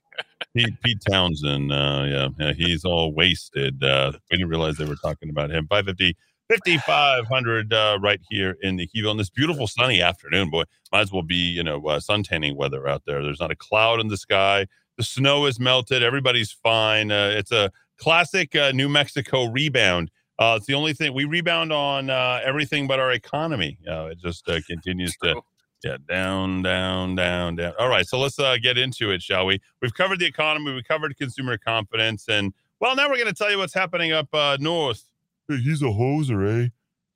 Pete, Pete Townshend, uh, yeah, yeah, he's all wasted. Uh, we didn't realize they were talking about him. 550, 5500 uh, right here in the Heville on this beautiful sunny afternoon. Boy, might as well be, you know, uh, sun tanning weather out there. There's not a cloud in the sky. The snow is melted. Everybody's fine. Uh, it's a classic uh, New Mexico rebound. Uh, it's the only thing we rebound on uh, everything but our economy. Uh, it just uh, continues to yeah down, down, down, down. All right, so let's uh, get into it, shall we? We've covered the economy, we covered consumer confidence, and well, now we're going to tell you what's happening up uh, north. Hey, he's a hoser, eh?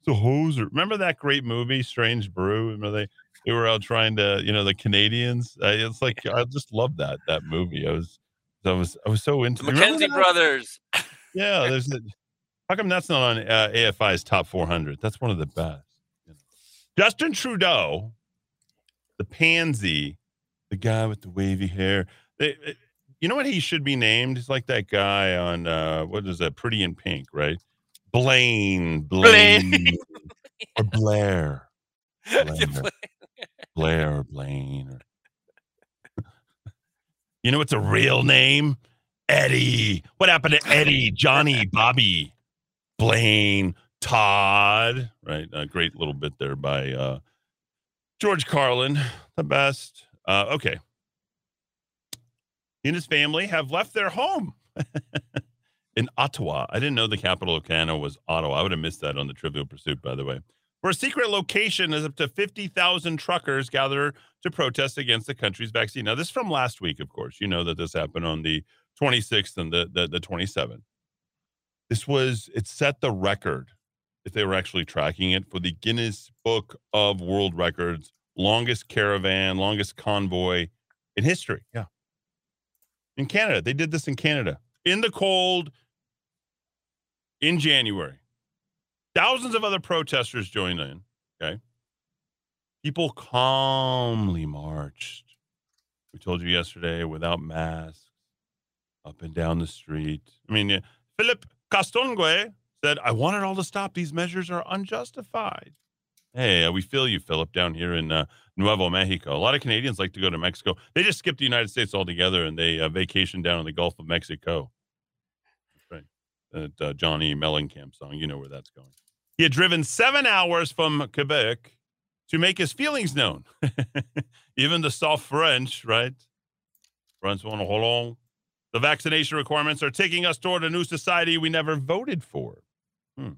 He's a hoser. Remember that great movie, Strange Brew? Remember they they were out trying to, you know, the Canadians. Uh, it's like I just love that that movie. I was, I was, I was so into. The McKenzie brothers. Yeah, there's. A, how come that's not on uh, AFI's top 400? That's one of the best. Justin Trudeau, the pansy, the guy with the wavy hair. They, uh, you know what he should be named? He's like that guy on uh, what is that? Pretty in Pink, right? Blaine, Blaine, or Blair, Blaine, or- Blair, or Blaine. Or... you know what's a real name? Eddie. What happened to Eddie, Johnny, Bobby, Blaine, Todd? Right. A great little bit there by uh, George Carlin, the best. Uh, okay. He and his family have left their home in Ottawa. I didn't know the capital of Canada was Ottawa. I would have missed that on the Trivial Pursuit, by the way. where a secret location is up to 50,000 truckers gather to protest against the country's vaccine. Now, this is from last week, of course. You know that this happened on the 26th and the, the, the 27th. This was, it set the record, if they were actually tracking it, for the Guinness Book of World Records, longest caravan, longest convoy in history. Yeah. In Canada. They did this in Canada in the cold in January. Thousands of other protesters joined in. Okay. People calmly marched. We told you yesterday without masks, up and down the street. I mean, Philip Castongue said, I want it all to stop. These measures are unjustified. Hey, we feel you, Philip, down here in uh, Nuevo Mexico. A lot of Canadians like to go to Mexico. They just skip the United States altogether and they uh, vacation down in the Gulf of Mexico. Right. That uh, Johnny Mellencamp song. You know where that's going. He had driven seven hours from Quebec to make his feelings known. Even the soft French, right? Francois Hollande. The vaccination requirements are taking us toward a new society we never voted for. Hmm.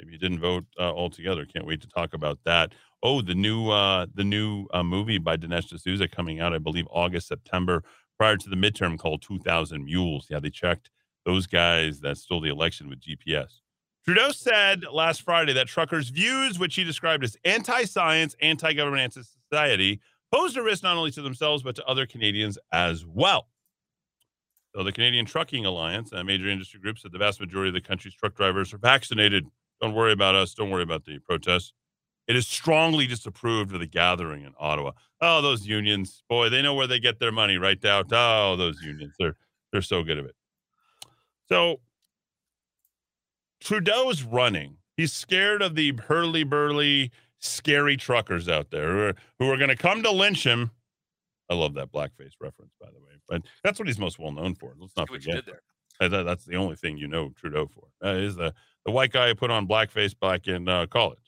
Maybe you didn't vote uh, altogether. Can't wait to talk about that. Oh, the new uh, the new uh, movie by Dinesh D'Souza coming out, I believe August September, prior to the midterm, called 2,000 Mules. Yeah, they checked those guys that stole the election with GPS. Trudeau said last Friday that truckers' views, which he described as anti-science, anti-government, anti-society, posed a risk not only to themselves but to other Canadians as well. So the Canadian Trucking Alliance, a major industry groups said the vast majority of the country's truck drivers are vaccinated. Don't worry about us. Don't worry about the protests. It is strongly disapproved of the gathering in Ottawa. Oh, those unions, boy, they know where they get their money, right, Dow? Oh, those unions, they're they're so good at it. So Trudeau's running. He's scared of the hurly burly, scary truckers out there who are, who are going to come to lynch him. I love that blackface reference, by the way, but that's what he's most well known for. Let's not forget. Uh, that- That's the only thing you know Trudeau for. Uh, is the the white guy who put on blackface back in uh, college.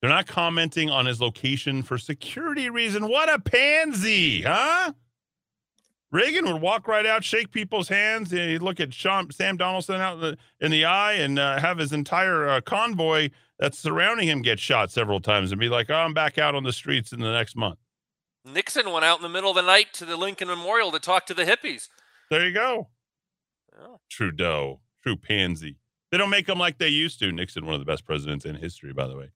They're not commenting on his location for security reason. What a pansy, huh? Reagan would walk right out, shake people's hands. and He'd look at Sean, Sam Donaldson out in the, in the eye and uh, have his entire uh, convoy that's surrounding him get shot several times and be like, oh, I'm back out on the streets in the next month. Nixon went out in the middle of the night to the Lincoln Memorial to talk to the hippies. There you go. Trudeau, true pansy. They don't make them like they used to. Nixon, one of the best presidents in history, by the way,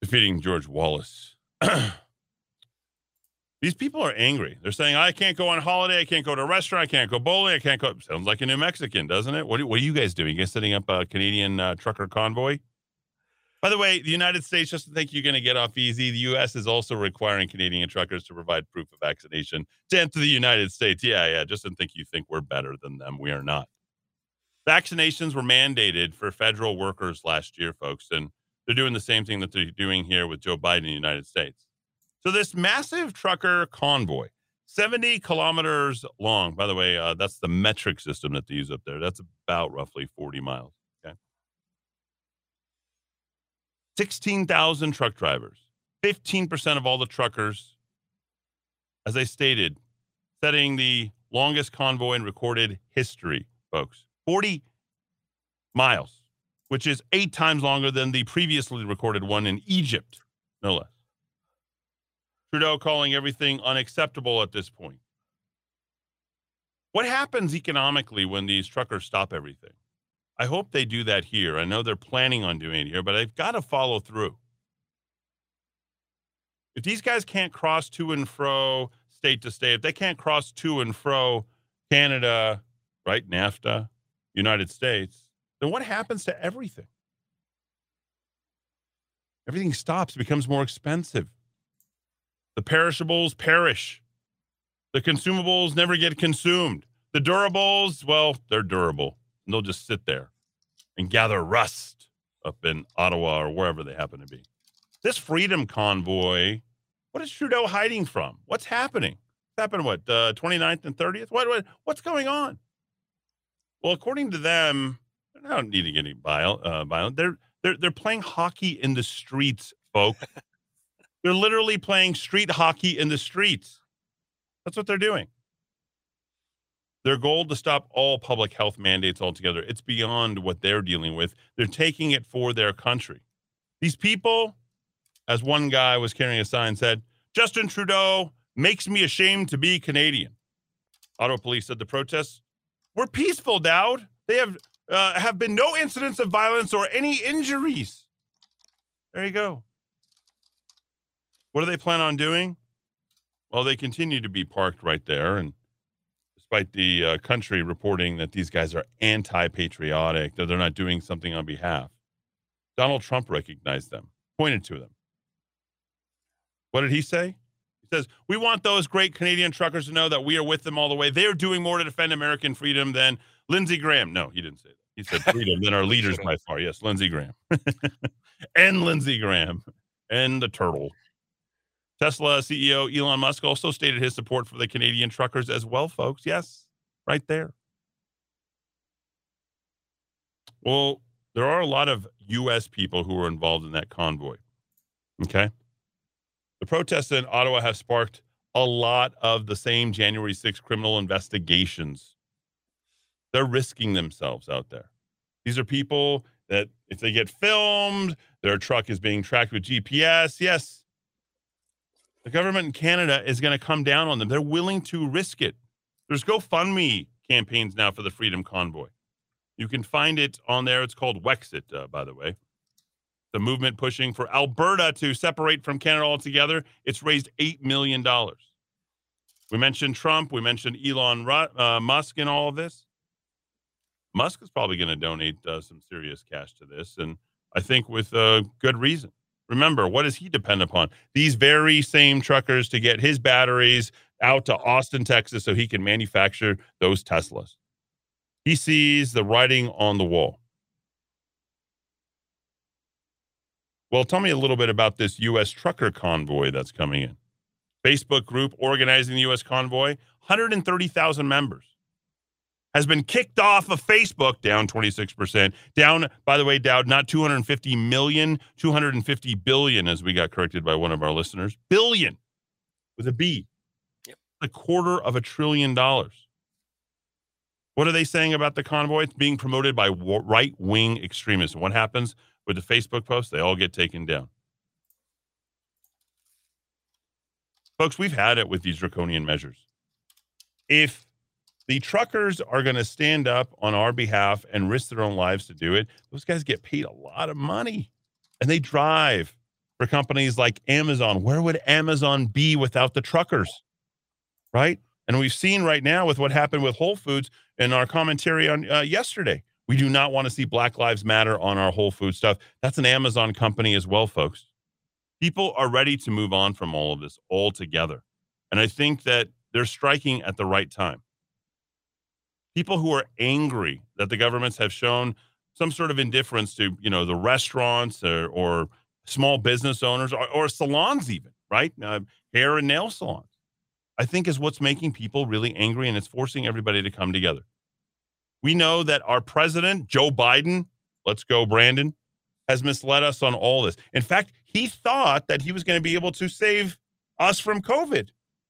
defeating George Wallace. These people are angry. They're saying, I can't go on holiday. I can't go to a restaurant. I can't go bowling. I can't go. Sounds like a New Mexican, doesn't it? What, are- what are you guys doing? You guys setting up a Canadian uh, trucker convoy? By the way, the United States, just to think you're going to get off easy, the U.S. is also requiring Canadian truckers to provide proof of vaccination to enter the United States. Yeah, yeah. Just don't think you think we're better than them. We are not. Vaccinations were mandated for federal workers last year, folks, and they're doing the same thing that they're doing here with Joe Biden in the United States. So this massive trucker convoy, 70 kilometers long. By the way, uh, that's the metric system that they use up there. That's about roughly 40 miles. Okay. 16,000 truck drivers, 15% of all the truckers, as I stated, setting the longest convoy in recorded history, folks. 40 miles, which is eight times longer than the previously recorded one in Egypt, no less. Trudeau calling everything unacceptable at this point. What happens economically when these truckers stop everything? I hope they do that here. I know they're planning on doing it here, but they've got to follow through. If these guys can't cross to and fro state to state, if they can't cross to and fro Canada, right, NAFTA, United States, then what happens to everything? Everything stops, becomes more expensive. The perishables perish. The consumables never get consumed. The durables, well, they're durable. And they'll just sit there and gather rust up in Ottawa or wherever they happen to be. This freedom convoy, what is Trudeau hiding from? What's happening? It's happened what, uh, 29th and 30th? What, what, what's going on? Well, according to them, they're not needing any viol- uh, violence. They're, they're, they're playing hockey in the streets, folks. They're literally playing street hockey in the streets. That's what they're doing. Their goal to stop all public health mandates altogether. It's beyond what they're dealing with. They're taking it for their country. These people, as one guy was carrying a sign, said, Justin Trudeau makes me ashamed to be Canadian. Ottawa police said the protests were peaceful, Dowd. They have uh, have been no incidents of violence or any injuries. There you go. What do they plan on doing? Well, they continue to be parked right there, and despite the uh, country reporting that these guys are anti-patriotic, that they're not doing something on behalf, Donald Trump recognized them, pointed to them. What did he say? He says, We want those great Canadian truckers to know that we are with them all the way. They're doing more to defend American freedom than Lindsey Graham. No, he didn't say that. He said freedom than our leaders by far. Yes, Lindsey Graham. and Lindsey Graham and the turtle. Tesla CEO Elon Musk also stated his support for the Canadian truckers as well, folks. Yes, right there. Well, there are a lot of U.S. people who were involved in that convoy. Okay. The protests in Ottawa have sparked a lot of the same January 6 criminal investigations. They're risking themselves out there. These are people that, if they get filmed, their truck is being tracked with GPS. Yes, the government in Canada is going to come down on them. They're willing to risk it. There's GoFundMe campaigns now for the Freedom Convoy. You can find it on there. It's called Wexit, uh, by the way. The movement pushing for Alberta to separate from Canada altogether. It's raised $8 million. We mentioned Trump. We mentioned Elon uh, Musk in all of this. Musk is probably going to donate uh, some serious cash to this, and I think with uh, good reason. Remember, what does he depend upon? These very same truckers to get his batteries out to Austin, Texas, so he can manufacture those Teslas. He sees the writing on the wall. Well, tell me a little bit about this U.S. trucker convoy that's coming in. Facebook group organizing the U.S. convoy, 130,000 members has been kicked off of Facebook, down 26%. Down, by the way, Dowd, not 250 million, 250 billion, as we got corrected by one of our listeners. Billion with a B. Yep. A quarter of a trillion dollars. What are they saying about the convoy? It's being promoted by right wing extremists. And what happens with the Facebook posts? They all get taken down. Folks, we've had it with these draconian measures. If the truckers are going to stand up on our behalf and risk their own lives to do it. Those guys get paid a lot of money and they drive for companies like Amazon. Where would Amazon be without the truckers? Right. And we've seen right now with what happened with Whole Foods in our commentary on uh, yesterday. We do not want to see Black Lives Matter on our Whole Food stuff. That's an Amazon company as well, folks. People are ready to move on from all of this altogether. And I think that they're striking at the right time people who are angry that the governments have shown some sort of indifference to you know the restaurants or, or small business owners or, or salons even right? Uh, hair and nail salons i think is what's making people really angry and it's forcing everybody to come together. We know that our president joe biden let's go brandon has misled us on all this. In fact he thought that he was going to be able to save us from covid.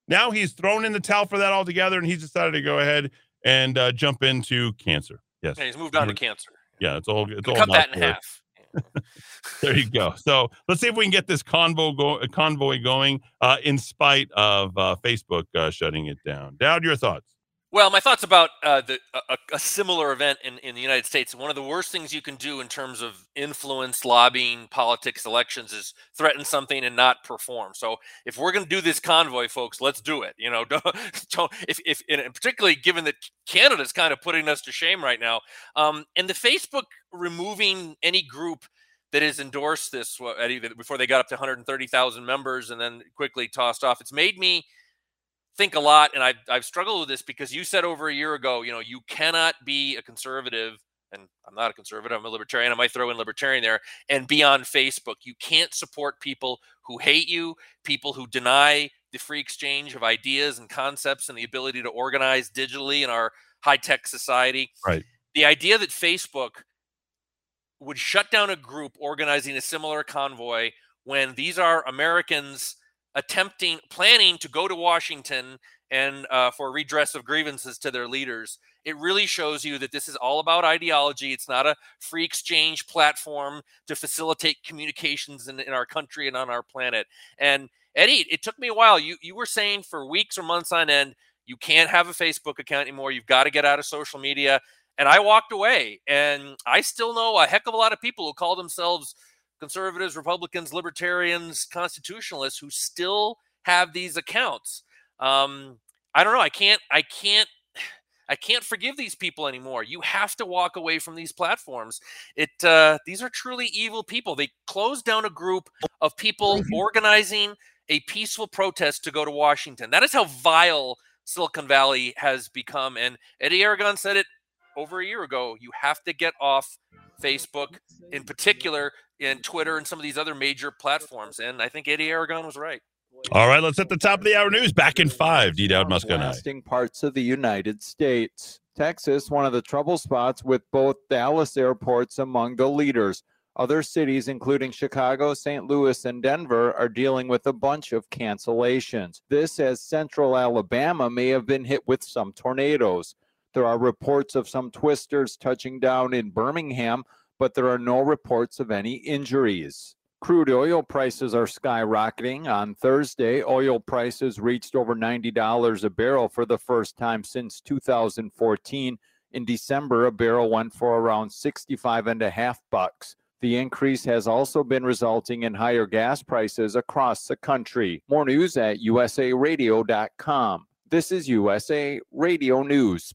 Now he's thrown in the towel for that altogether and he's decided to go ahead and uh, jump into cancer. Yes, he's moved on to cancer. Yeah, it's all it's all cut that in half. there you go. So let's see if we can get this convoy go, convoy going uh, in spite of uh, Facebook uh, shutting it down. Dowd, your thoughts? Well, my thoughts about uh, the, a, a, similar event in, in the United States. One of the worst things you can do in terms of influence, lobbying, politics, elections is threaten something and not perform. So, if we're going to do this convoy, folks, let's do it. You know, don't, don't if, if and particularly given that Canada's kind of putting us to shame right now, um, and the Facebook removing any group that has endorsed this before they got up to 130,000 members and then quickly tossed off. It's made me think a lot, and I've, I've struggled with this because you said over a year ago, you know, you cannot be a conservative, and I'm not a conservative, I'm a libertarian. I might throw in libertarian there, and be on Facebook. You can't support people who hate you, people who deny the free exchange of ideas and concepts and the ability to organize digitally in our high tech society. Right. The idea that Facebook would shut down a group organizing a similar convoy when these are Americans attempting planning to go to Washington and uh, for redress of grievances to their leaders. It really shows you that this is all about ideology. It's not a free exchange platform to facilitate communications in, in our country and on our planet. And Eddie, it took me a while. You you were saying for weeks or months on end, you can't have a Facebook account anymore. You've got to get out of social media. And I walked away. And I still know a heck of a lot of people who call themselves conservatives, Republicans, libertarians, constitutionalists who still have these accounts. Um, I don't know. I can't. I can't. I can't forgive these people anymore. You have to walk away from these platforms. It uh, these are truly evil people. They closed down a group of people organizing a peaceful protest to go to Washington. That is how vile Silicon Valley has become. And Eddie Aragon said it over a year ago. You have to get off Facebook, in particular, and Twitter, and some of these other major platforms. And I think Eddie Aragon was right. All right, let's hit the top of the hour news. Back in five, D. Dowd Muska and I. Parts of the United States. Texas, one of the trouble spots with both Dallas airports among the leaders. Other cities, including Chicago, St. Louis, and Denver, are dealing with a bunch of cancellations. This, as central Alabama may have been hit with some tornadoes. There are reports of some twisters touching down in Birmingham, but there are no reports of any injuries. Crude oil prices are skyrocketing. On Thursday, oil prices reached over $90 a barrel for the first time since 2014. In December, a barrel went for around 65 and a half bucks. The increase has also been resulting in higher gas prices across the country. More news at usaradio.com. This is USA Radio News.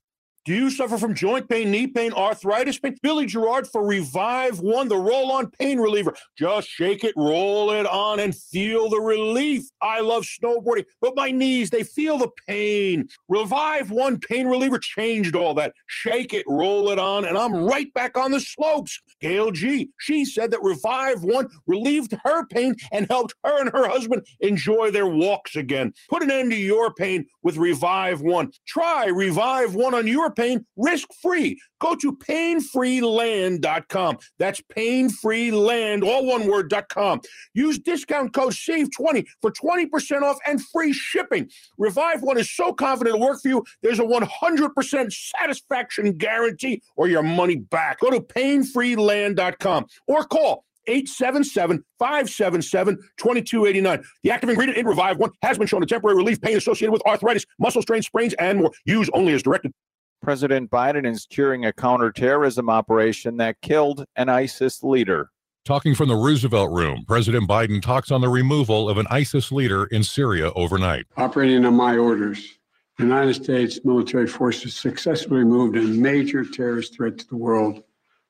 Do you suffer from joint pain, knee pain, arthritis pain? Billy Gerard for Revive One, the roll on pain reliever. Just shake it, roll it on, and feel the relief. I love snowboarding, but my knees, they feel the pain. Revive One pain reliever changed all that. Shake it, roll it on, and I'm right back on the slopes. Gail G, she said that Revive One relieved her pain and helped her and her husband enjoy their walks again. Put an end to your pain with Revive One. Try Revive One on your pain risk free. Go to painfreeland.com. That's painfreeland, all one word.com. Use discount code SAVE20 for 20% off and free shipping. Revive One is so confident it'll work for you, there's a 100% satisfaction guarantee or your money back. Go to painfreeland.com or call 877 577 2289. The active ingredient in Revive One has been shown to temporary relief pain associated with arthritis, muscle strain, sprains, and more. Use only as directed. President Biden is cheering a counterterrorism operation that killed an ISIS leader. Talking from the Roosevelt Room, President Biden talks on the removal of an ISIS leader in Syria overnight. Operating on my orders, the United States military forces successfully removed a major terrorist threat to the world,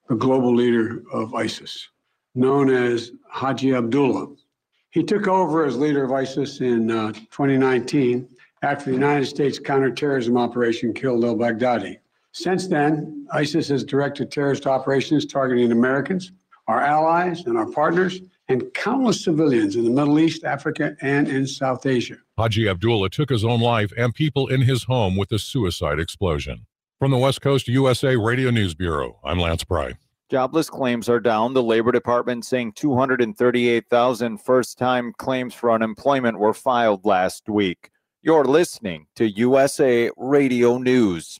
the global leader of ISIS, known as Haji Abdullah. He took over as leader of ISIS in uh, 2019 after the United States counterterrorism operation killed al Baghdadi. Since then, ISIS has directed terrorist operations targeting Americans, our allies, and our partners, and countless civilians in the Middle East, Africa, and in South Asia. Haji Abdullah took his own life and people in his home with a suicide explosion. From the West Coast USA Radio News Bureau, I'm Lance Pry. Jobless claims are down. The Labor Department saying 238,000 first time claims for unemployment were filed last week. You're listening to USA Radio News.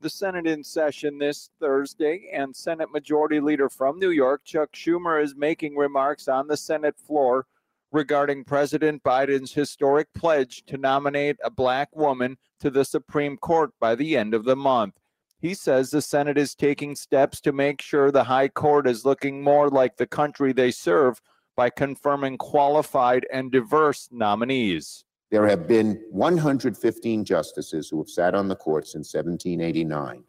the Senate in session this Thursday, and Senate Majority Leader from New York, Chuck Schumer, is making remarks on the Senate floor regarding President Biden's historic pledge to nominate a black woman to the Supreme Court by the end of the month. He says the Senate is taking steps to make sure the High Court is looking more like the country they serve by confirming qualified and diverse nominees. There have been 115 justices who have sat on the court since 1789.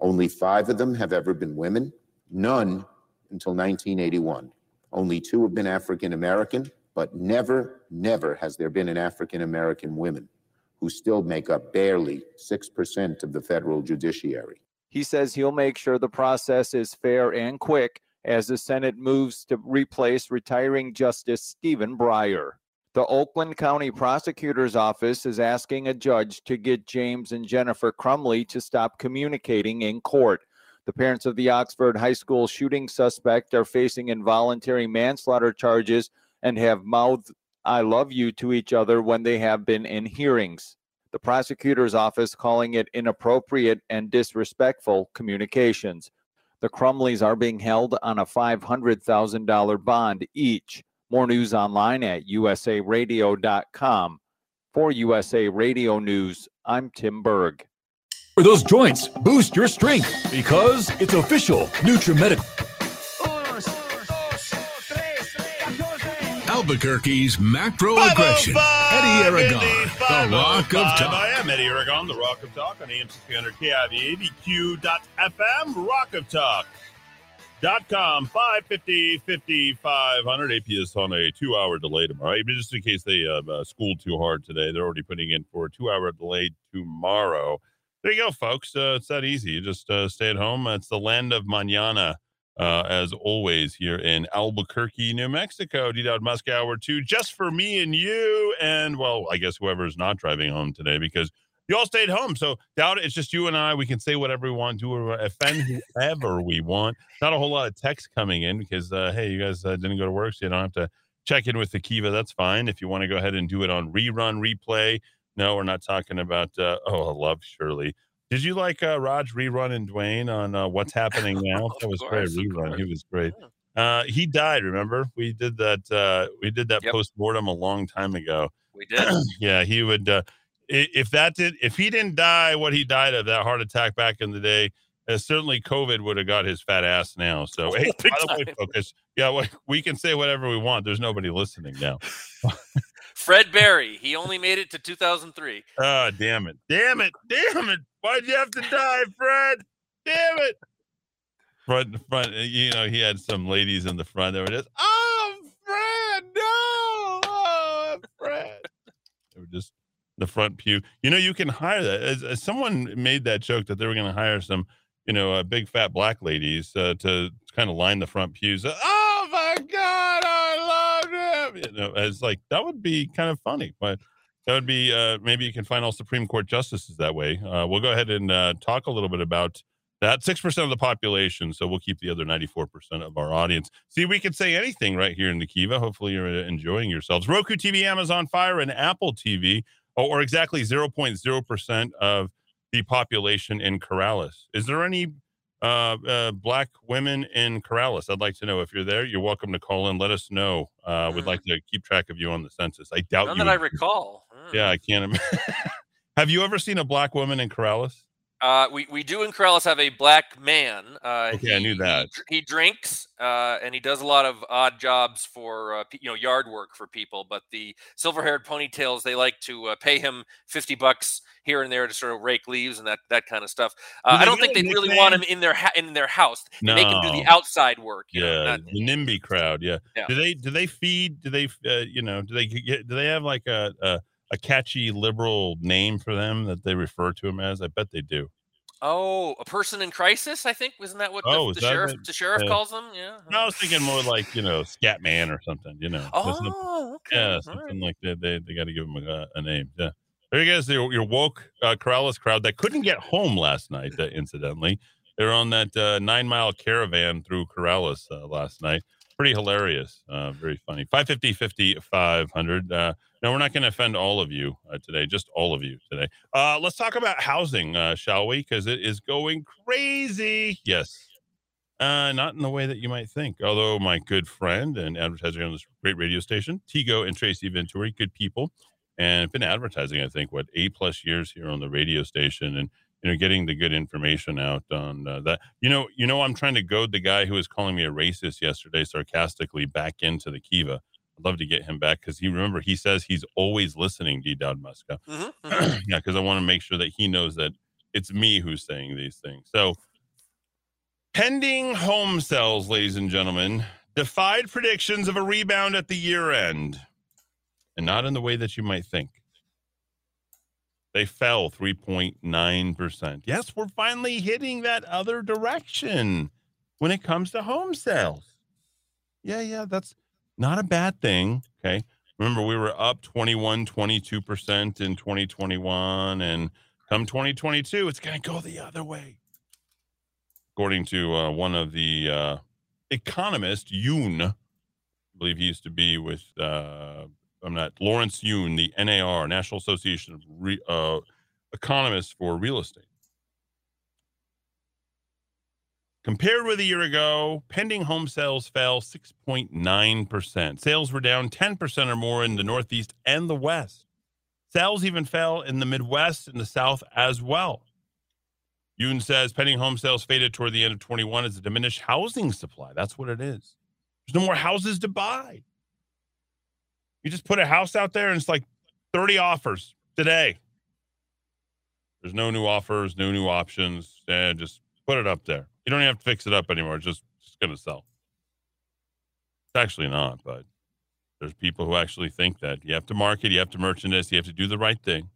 Only five of them have ever been women, none until 1981. Only two have been African American, but never, never has there been an African American woman who still make up barely 6% of the federal judiciary. He says he'll make sure the process is fair and quick as the Senate moves to replace retiring Justice Stephen Breyer. The Oakland County Prosecutor's Office is asking a judge to get James and Jennifer Crumbley to stop communicating in court. The parents of the Oxford High School shooting suspect are facing involuntary manslaughter charges and have mouthed I love you to each other when they have been in hearings. The prosecutor's office calling it inappropriate and disrespectful communications. The Crumbleys are being held on a $500,000 bond each. More news online at usaradio.com. For USA Radio News, I'm Tim Berg. For those joints, boost your strength because it's official. NutriMedic. Albuquerque's macro aggression. Oh Eddie Aragon, the oh Rock of Talk. I am Eddie Aragon, the Rock of Talk on AM 600 KIV, ABQ.FM, Rock of Talk. Dot com 550 5500 AP is on a two hour delay tomorrow. Just in case they uh, uh, schooled too hard today they're already putting in for a two hour delay tomorrow. There you go folks. Uh, it's that easy. You just uh, stay at home. It's the land of manana uh, as always here in albuquerque new mexico. D Dowd Muska hour two just for me and you. And well i guess whoever's not driving home today because you all stayed home. So doubt it, it's just you and I. We can say whatever we want, do whatever, offend whoever we want. Not a whole lot of text coming in because uh, hey, you guys uh, didn't go to work, so you don't have to check in with the Kiva. That's fine. If you want to go ahead and do it on rerun, replay. No, we're not talking about. Uh, oh, I love Shirley. Did you like uh, Raj rerun and Dwayne on uh, what's happening now? that was course, great rerun. He was great. Uh, he died. Remember, we did that. Uh, we did that Yep. post mortem a long time ago. We did. yeah, he would. Uh, if that did, if he didn't die, what he died of that heart attack back in the day, uh, certainly COVID would have got his fat ass now. So, hey, by the way, focus. Yeah, we, we can say whatever we want. There's nobody listening now. Fred Berry. He only made it to 2003. Ah, damn it, damn it, damn it! Why'd you have to die, Fred? Damn it! Front, front. uh, You know, he had some ladies in the front that were just, oh, Fred, no, oh, Fred. They were just the front pew. You know, you can hire that. As, as someone made that joke that they were going to hire some, you know, uh, big fat black ladies uh, to kind of line the front pews. Oh my God, I love him. You know, it's like that would be kind of funny, but that would be uh, maybe you can find all Supreme Court justices that way. Uh, we'll go ahead and uh, talk a little bit about that. Six percent of the population, so we'll keep the other ninety-four percent of our audience. See, we can say anything right here in the Kiva. Hopefully, you're uh, enjoying yourselves. Roku TV, Amazon Fire, and Apple TV, or, or exactly zero point zero percent of the population in Corrales. Is there any uh, uh, black women in Corrales? I'd like to know if you're there. You're welcome to call in. Let us know. Uh, We'd like to keep track of you on the census. I doubt None you. that I recall. Yeah, I can't. Im- Have you ever seen a black woman in Corrales? Uh, we, we do in Corrales have a black man. Uh, Okay, I knew that. He drinks uh, and he does a lot of odd jobs for uh, you know yard work for people. But the silver-haired ponytails they like to uh, pay him fifty bucks here and there to sort of rake leaves and that that kind of stuff. Uh, I don't think they really want him in their ha- in their house. They make him do the outside work. You know, Yeah, not- the NIMBY crowd. Yeah. Yeah. Do they do they feed? Do they uh, you know? Do they get? Do they have like a, a a catchy liberal name for them that they refer to him as? I bet they do. oh, a person in crisis. I think wasn't that what the, Oh, the sheriff what- the sheriff uh, calls them? Yeah. No, I was thinking more like you know, Scat Man or something. You know. something. Oh, okay. Yeah, something like that. They they got to give him a, a name. Yeah. There you guys, your, your woke uh, Corrales crowd that couldn't get home last night. Uh, incidentally, they're on that uh, nine mile caravan through Corrales uh, last night. Pretty hilarious. Uh, very funny. 550 50 500. Uh, no, we're not going to offend all of you uh, today, just all of you today. Uh, let's talk about housing, uh, shall we? Because it is going crazy. Yes. Uh, not in the way that you might think. Although my good friend and advertiser on this great radio station, Tigo and Tracy Venturi, good people, and been advertising, I think, what eight plus years here on the radio station, and you know, getting the good information out on uh, that. You know, you know, I'm trying to goad the guy who was calling me a racist yesterday sarcastically back into the Kiva. I'd love to get him back because he remember he says he's always listening. D. Dowd Muska. Mhm, yeah, because I want to make sure that he knows that it's me who's saying these things. So, pending home sales, ladies and gentlemen, defied predictions of a rebound at the year end, and not in the way that you might think. They fell 3.9%. Yes, we're finally hitting that other direction when it comes to home sales. Yeah, yeah, that's not a bad thing. Okay. Remember, we were up 21, 22% in 2021. And come 2022, it's going to go the other way. According to uh, one of the uh, economists, Yun, I believe he used to be with, uh, I'm not, Lawrence Yun, the NAR, National Association of Re, uh, Economists for Real Estate. Compared with a year ago, pending home sales fell 6.9%. Sales were down 10% or more in the Northeast and the West. Sales even fell in the Midwest and the South as well. Yun says pending home sales faded toward the end of 21 as a diminished housing supply. That's what it is. There's no more houses to buy. You just put a house out there and it's like 30 offers today. There's no new offers, no new options. And just put it up there. You don't even have to fix it up anymore. It's just, just going to sell. It's actually not, but there's people who actually think that you have to market, you have to merchandise, you have to do the right thing,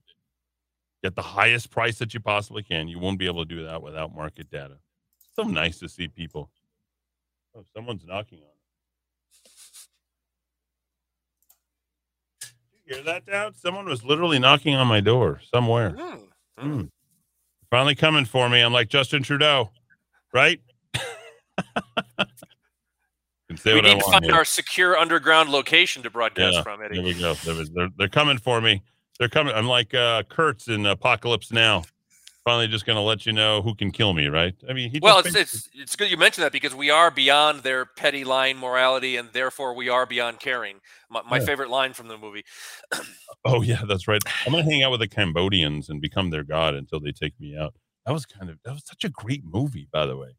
get the highest price that you possibly can. You won't be able to do that without market data. It's so nice to see people. Oh, someone's knocking on. Did you hear that, Dad? Someone was literally knocking on my door somewhere. Hmm. Finally coming for me. I'm like Justin Trudeau, right? Can say we what I need to want find here. our secure underground location to broadcast Yeah, from, there Eddie. we go. There was- They're, they're coming for me. They're coming. I'm like uh, Kurtz in Apocalypse Now. Finally, just going to let you know who can kill me, right? I mean, he Well, just it's, it's it's good you mentioned that because we are beyond their petty line morality, and therefore we are beyond caring. My, my Yeah. favorite line from the movie. Oh yeah, that's right. I'm gonna hang out with the Cambodians and become their god until they take me out. That was kind of that was such a great movie, by the way.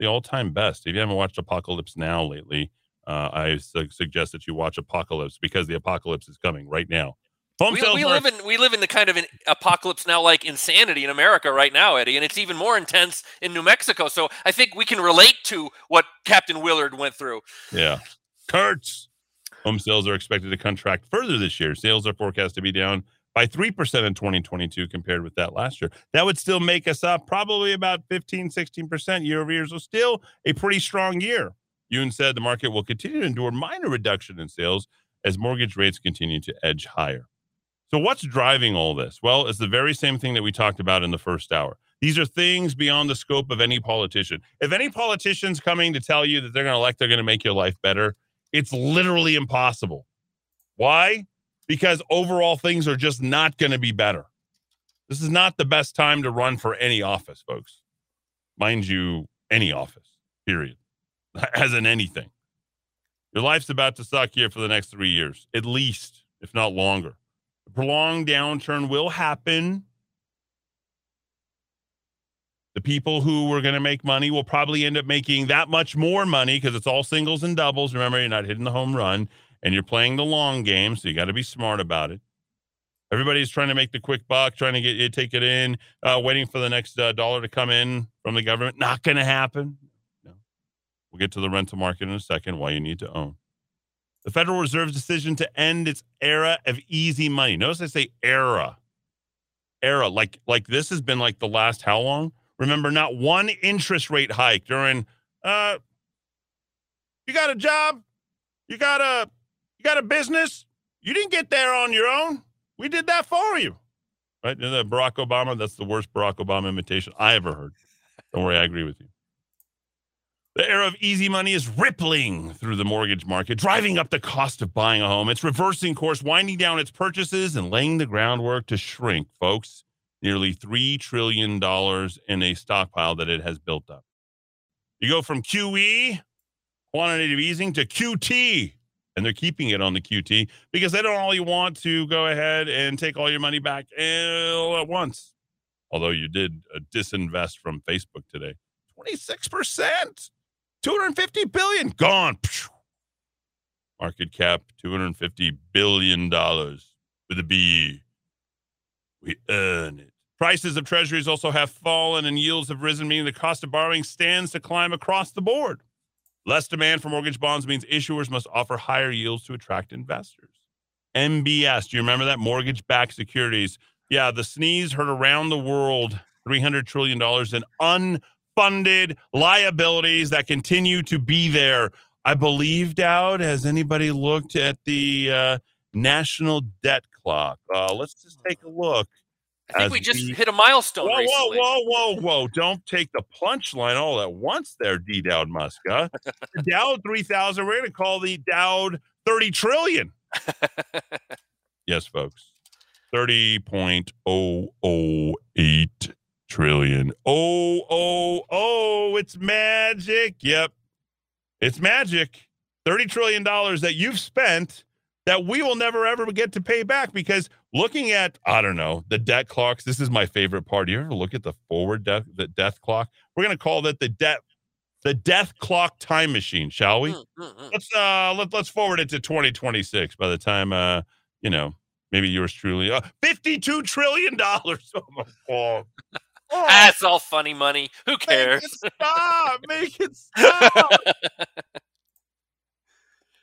The all-time best. If you haven't watched Apocalypse Now lately, uh, I su- suggest that you watch Apocalypse because the apocalypse is coming right now. Home we, we live in we live in the kind of an apocalypse now like insanity in America right now, Eddie, and it's even more intense in New Mexico. So I think we can relate to what Captain Willard went through. Yeah. Kurtz. Home sales are expected to contract further this year. Sales are forecast to be down by 3% in 2022 compared with that last year. That would still make us up probably about 15, 16% year over year. So still a pretty strong year. Yun said the market will continue to endure minor reduction in sales as mortgage rates continue to edge higher. So what's driving all this? Well, it's the very same thing that we talked about in the first hour. These are things beyond the scope of any politician. If any politician's coming to tell you that they're going to elect, they're going to make your life better, it's literally impossible. Why? Because overall things are just not going to be better. This is not the best time to run for any office, folks. Mind you, any office, period, as in anything. Your life's about to suck here for the next three years, at least, if not longer. Prolonged downturn will happen. The people who were going to make money will probably end up making that much more money because it's all singles and doubles. Remember, you're not hitting the home run and you're playing the long game, so you got to be smart about it. Everybody's trying to make the quick buck, trying to get you take it in, uh, waiting for the next uh, dollar to come in from the government. Not going to happen. No. We'll get to the rental market in a second. Why you need to own. The Federal Reserve's decision to end its era of easy money. Notice I say era. Era. Like like this has been like the last how long? Remember, not one interest rate hike during uh you got a job, you got a you got a business, you didn't get there on your own. We did that for you. Right? And the Barack Obama, that's the worst Barack Obama imitation I ever heard. Don't worry, I agree with you. The era of easy money is rippling through the mortgage market, driving up the cost of buying a home. It's reversing course, winding down its purchases, and laying the groundwork to shrink, folks. Nearly $3 trillion in a stockpile that it has built up. You go from QE, quantitative easing, to QT, and they're keeping it on the QT because they don't only want to go ahead and take all your money back all at once. Although you did uh, disinvest from Facebook today. 26%. 250 billion gone. Market cap 250 billion dollars with a B. We earn it. Prices of treasuries also have fallen and yields have risen, meaning the cost of borrowing stands to climb across the board. Less demand for mortgage bonds means issuers must offer higher yields to attract investors. MBS, do you remember that? Mortgage backed securities Yeah, the sneeze heard around the world $300 trillion in unfunded liabilities that continue to be there. I believe, Dowd, has anybody looked at the uh, national debt clock? Uh, let's just take a look. I think we just hit a milestone Whoa, whoa, recently. whoa, whoa, whoa. Don't take the punchline all at once there, D Dowd Muska. The Dowd 3000, we're going to call the Dowd 30 trillion. yes, folks. 30.008 trillion. Oh, oh, oh, it's magic. Yep. It's magic. $30 trillion that you've spent that we will never ever get to pay back because looking at, I don't know, the debt clocks, this is my favorite part. You ever look at the forward death, the death clock? We're going to call that the death, the death clock time machine, shall we? Let's, uh, let, let's forward it to 2026 by the time, uh, you know, maybe yours truly, uh, $52 trillion. Oh, my God. That's all funny money. Who cares? Stop! Make it stop!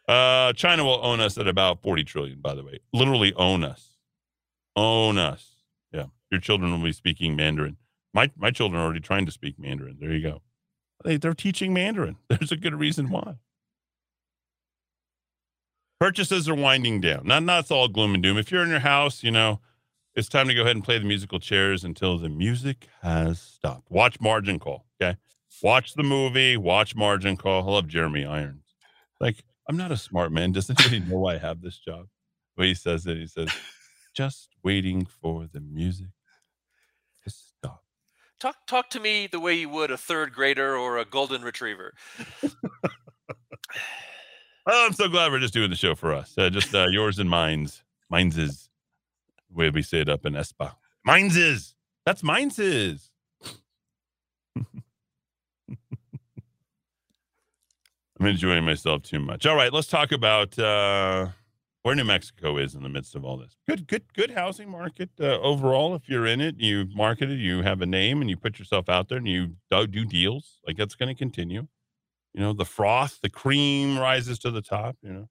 Uh, China will own us at about 40 trillion, by the way. Literally own us. Own us. Yeah. Your children will be speaking Mandarin. My my children are already trying to speak Mandarin. There you go. They, they're teaching Mandarin. There's a good reason why. Purchases are winding down. Not not it's all gloom and doom. If you're in your house, you know, it's time to go ahead and play the musical chairs until the music has stopped. Watch Margin Call. Okay. Watch the movie. Watch Margin Call. I love Jeremy Irons. Like, I'm not a smart man. Does anybody know why I have this job? When he says it, he says, just waiting for the music to stop. Talk talk to me the way you would a third grader or a golden retriever. Oh, I'm so glad we're just doing the show for us. Uh, just uh, yours and mine's. Mine's is way we say it up in Espa. Mine's is. That's mine's is. I'm enjoying myself too much. All right, let's talk about uh, where New Mexico is in the midst of all this. Good, good, good housing market uh, overall. If you're in it, you market it, you have a name, and you put yourself out there, and you do, do deals. Like that's going to continue. You know, the froth, the cream rises to the top. You know,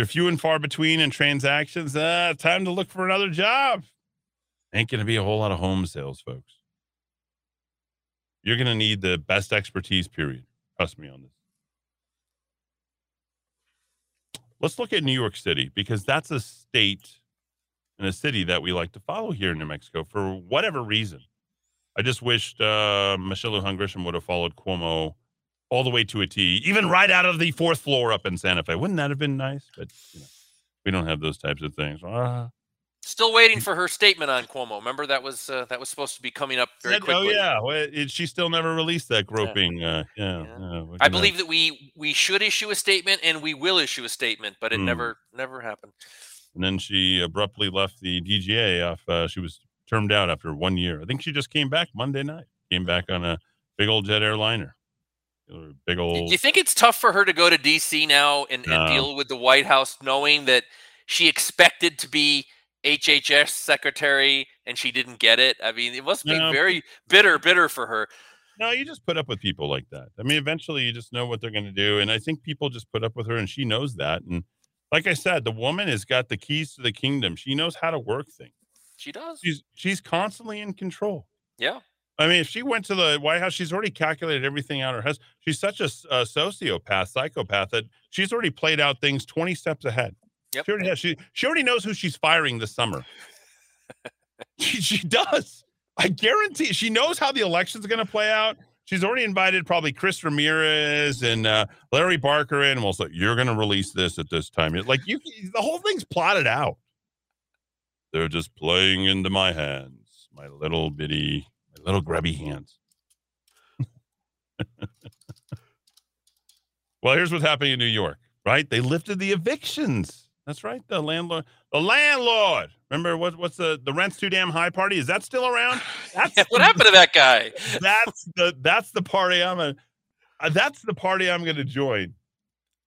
you're few and far between in transactions. Uh, time to look for another job. Ain't going to be a whole lot of home sales, folks. You're going to need the best expertise. Period. Trust me on this. Let's look at New York City because that's a state and a city that we like to follow here in New Mexico for whatever reason. I just wished uh, Michelle Lujan Grisham would have followed Cuomo all the way to a T, even right out of the fourth floor up in Santa Fe. Wouldn't that have been nice? But you know, we don't have those types of things. Ah. Still waiting for her statement on Cuomo. Remember that was uh, that was supposed to be coming up very Said- quickly. Oh yeah, well, it, she still never released that groping. Uh, yeah, yeah, I believe that we we should issue a statement and we will issue a statement, but it Hmm. never never happened. And then she abruptly left the DGA off. Uh, she was termed out after one year. I think she just came back Monday night. Came back on a big old jet airliner. Or Big Do old. you think it's tough for her to go to DC now and, and deal with the White House, knowing that she expected to be HHS secretary and she didn't get it? I mean, it must be No. very bitter, bitter for her. No, you just put up with people like that. I mean, eventually you just know what they're going to do. And I think people just put up with her and she knows that. And like I said, the woman has got the keys to the kingdom. She knows how to work things. She does. She's she's constantly in control. Yeah. I mean, if she went to the White House, she's already calculated everything out her house. She's such a sociopath, psychopath that she's already played out things 20 steps ahead. Yep. She already has, she, she already knows who she's firing this summer. she, she does. I guarantee she knows how the election's going to play out. She's already invited probably Chris Ramirez and uh, Larry Barker in. And was like, you're going to release this at this time. Like you, the whole thing's plotted out. They're just playing into my hands, my little bitty, little grubby hands. well, here's what's happening in New York, right? They lifted the evictions. That's right. The landlord, the landlord. Remember what? What's the the rent's too damn high party? Is that still around? That's what happened to that guy? That's the that's the party I'm a. uh, That's the party I'm going to join.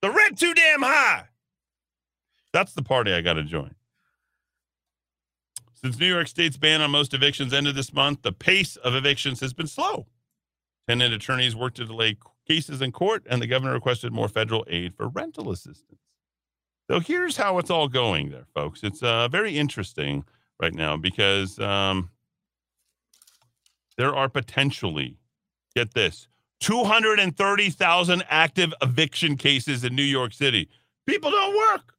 The rent too damn high. That's the party I got to join. Since New York State's ban on most evictions ended this month, the pace of evictions has been slow. Tenant attorneys worked to delay cases in court, and the governor requested more federal aid for rental assistance. So here's how it's all going there, folks. It's uh, very interesting right now because um, there are potentially, get this, 230,000 active eviction cases in New York City. People don't work.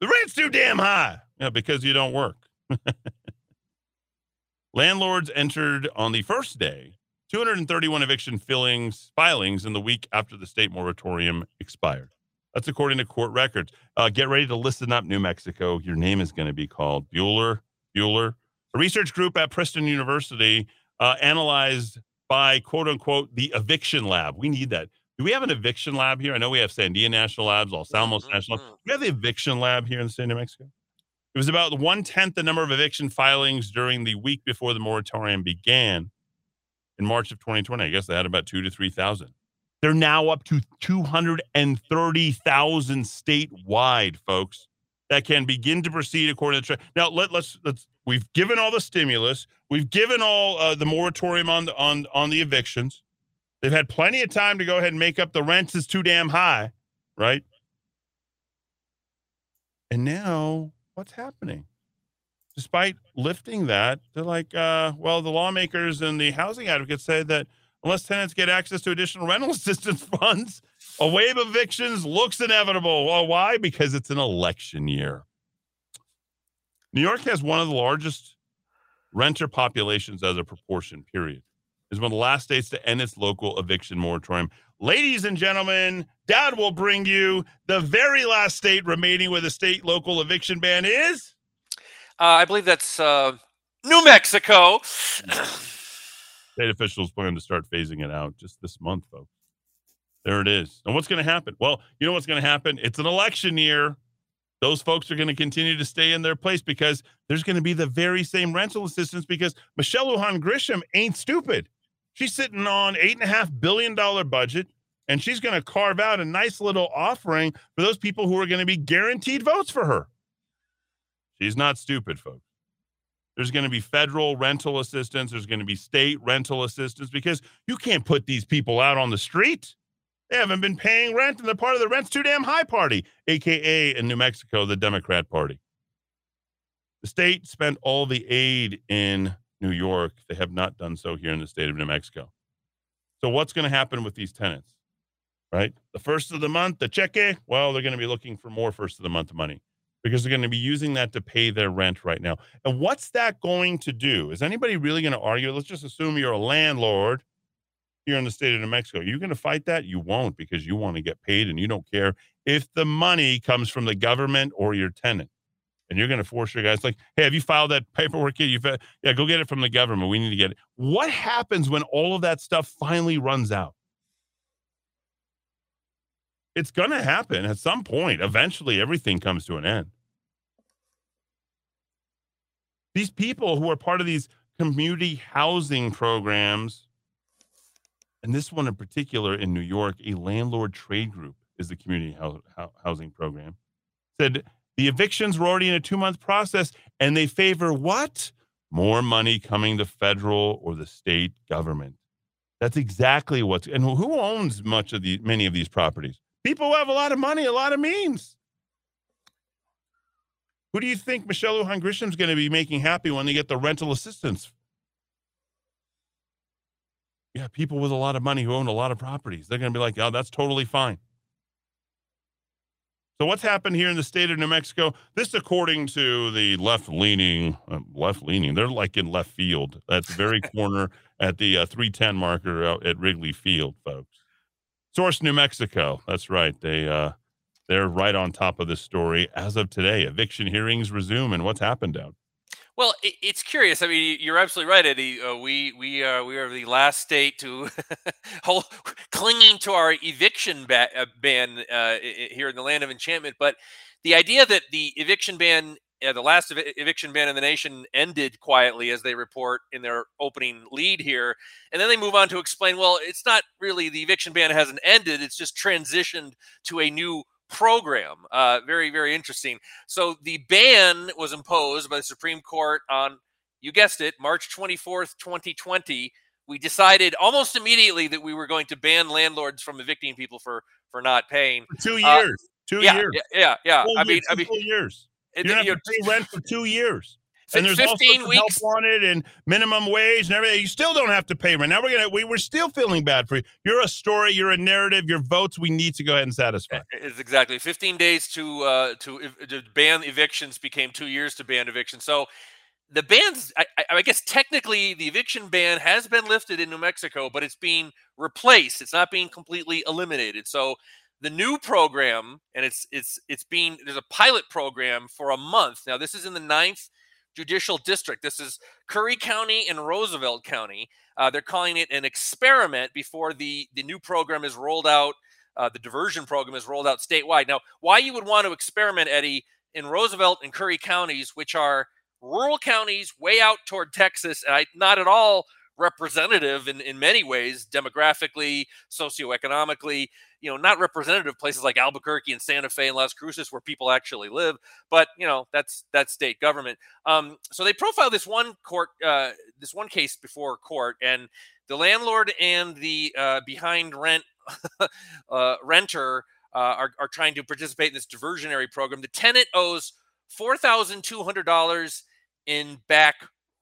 The rent's too damn high. Yeah, because you don't work. Landlords entered on the first day 231 eviction fillings, filings in the week after the state moratorium expired. That's according to court records. Uh, get ready to listen up, New Mexico. Your name is going to be called Bueller. Bueller. A research group at Princeton University uh, analyzed by quote unquote the eviction lab. We need that. Do we have an eviction lab here? I know we have Sandia National Labs, Los Alamos Mm-hmm. National. Do we have the eviction lab here in the state of New Mexico? It was about one tenth the number of eviction filings during the week before the moratorium began in March of 2020. I guess they had about two to 3,000. They're now up to 230,000 statewide, folks, that can begin to proceed according to. The tra- now, let, let's, let's, we've given all the stimulus, we've given all uh, the moratorium on the, on, on the evictions. They've had plenty of time to go ahead and make up the rents is too damn high, right? And now what's happening? Despite lifting that, they're like, uh, well, the lawmakers and the housing advocates say that unless tenants get access to additional rental assistance funds, a wave of evictions looks inevitable. Well, why? Because it's an election year. New York has one of the largest renter populations as a proportion, period. Is one of the last states to end its local eviction moratorium. Ladies and gentlemen, Dad will bring you the very last state remaining with a state local eviction ban is Uh, I believe that's uh, New Mexico. state officials plan to start phasing it out just this month, folks. There it is. And what's going to happen? Well, you know what's going to happen? It's an election year. Those folks are going to continue to stay in their place because there's going to be the very same rental assistance because Michelle Lujan Grisham ain't stupid. She's sitting on eight and a half billion dollar budget, and she's going to carve out a nice little offering for those people who are going to be guaranteed votes for her. She's not stupid, folks. There's going to be federal rental assistance. There's going to be state rental assistance because you can't put these people out on the street. They haven't been paying rent, and they're part of the rent's too damn high party, aka in New Mexico, the Democrat Party. The state spent all the aid in New York. They have not done so here in the state of New Mexico. So, what's going to happen with these tenants? Right? The first of the month, the cheque, well, they're going to be looking for more first of the month money because they're going to be using that to pay their rent right now. And what's that going to do? Is anybody really going to argue? Let's just assume you're a landlord here in the state of New Mexico. You're going to fight that? You won't because you want to get paid and you don't care if the money comes from the government or your tenant. And you're going to force your guys like, hey, have you filed that paperwork yet? You've, uh, yeah, go get it from the government. We need to get it. What happens when all of that stuff finally runs out? It's going to happen at some point. Eventually, everything comes to an end. These people who are part of these community housing programs, and this one in particular in New York, a landlord trade group is the community hou- hou- housing program, said the evictions were already in a two month process and they favor what? More money coming to federal or the state government. That's exactly what's and who owns much of the many of these properties? People who have a lot of money, a lot of means. Who do you think Michelle Lujan Grisham's going to be making happy when they get the rental assistance? Yeah, people with a lot of money who own a lot of properties. They're going to be like, oh, that's totally fine. So, what's happened here in the state of New Mexico? This, according to the left leaning, uh, left leaning, they're like in left field. That's very corner at the uh, 310 marker out at Wrigley Field, folks. Source New Mexico. That's right. They, uh, they're right on top of this story as of today. Eviction hearings resume, and what's happened down? Well, it, it's curious. I mean, you're absolutely right, Eddie. Uh, we we are we are the last state to hold, clinging to our eviction ba- uh, ban uh, here in the land of enchantment. But the idea that the eviction ban, uh, the last evi- eviction ban in the nation, ended quietly, as they report in their opening lead here, and then they move on to explain, well, it's not really the eviction ban hasn't ended; it's just transitioned to a new program. Uh, very, very interesting. So the ban was imposed by the Supreme Court on, you guessed it, March 24th, 2020. We decided almost immediately that we were going to ban landlords from evicting people for for not paying. For two Uh, years. two yeah, years. Yeah, yeah, yeah. I mean, I two mean, full years. it- You're not you going to pay rent for two years. And there's all 15 sorts of weeks. help wanted and minimum wage and everything. You still don't have to pay rent. Now we're gonna we, we're still feeling bad for you. You're a story. You're a narrative. Your votes we need to go ahead and satisfy. It's exactly 15 days to uh, to, ev- to ban evictions became two years to ban evictions. So the bans, I, I- I guess technically the eviction ban has been lifted in New Mexico, but it's being replaced. It's not being completely eliminated. So the new program, and it's it's it's being there's a pilot program for a month. Now this is in the ninth judicial district. This is Curry County and Roosevelt County. Uh, they're calling it an experiment before the the new program is rolled out. Uh, the diversion program is rolled out statewide. Now, why you would want to experiment, Eddie, in Roosevelt and Curry counties, which are rural counties way out toward Texas, and I, not at all representative in, in many ways, demographically, socioeconomically, you know, not representative places like Albuquerque and Santa Fe and Las Cruces where people actually live, but you know, that's that's state government. Um, so they profile this one court, uh, this one case before court, and the landlord and the uh, behind rent uh, renter uh, are, are trying to participate in this diversionary program. The tenant owes four thousand two hundred dollars in back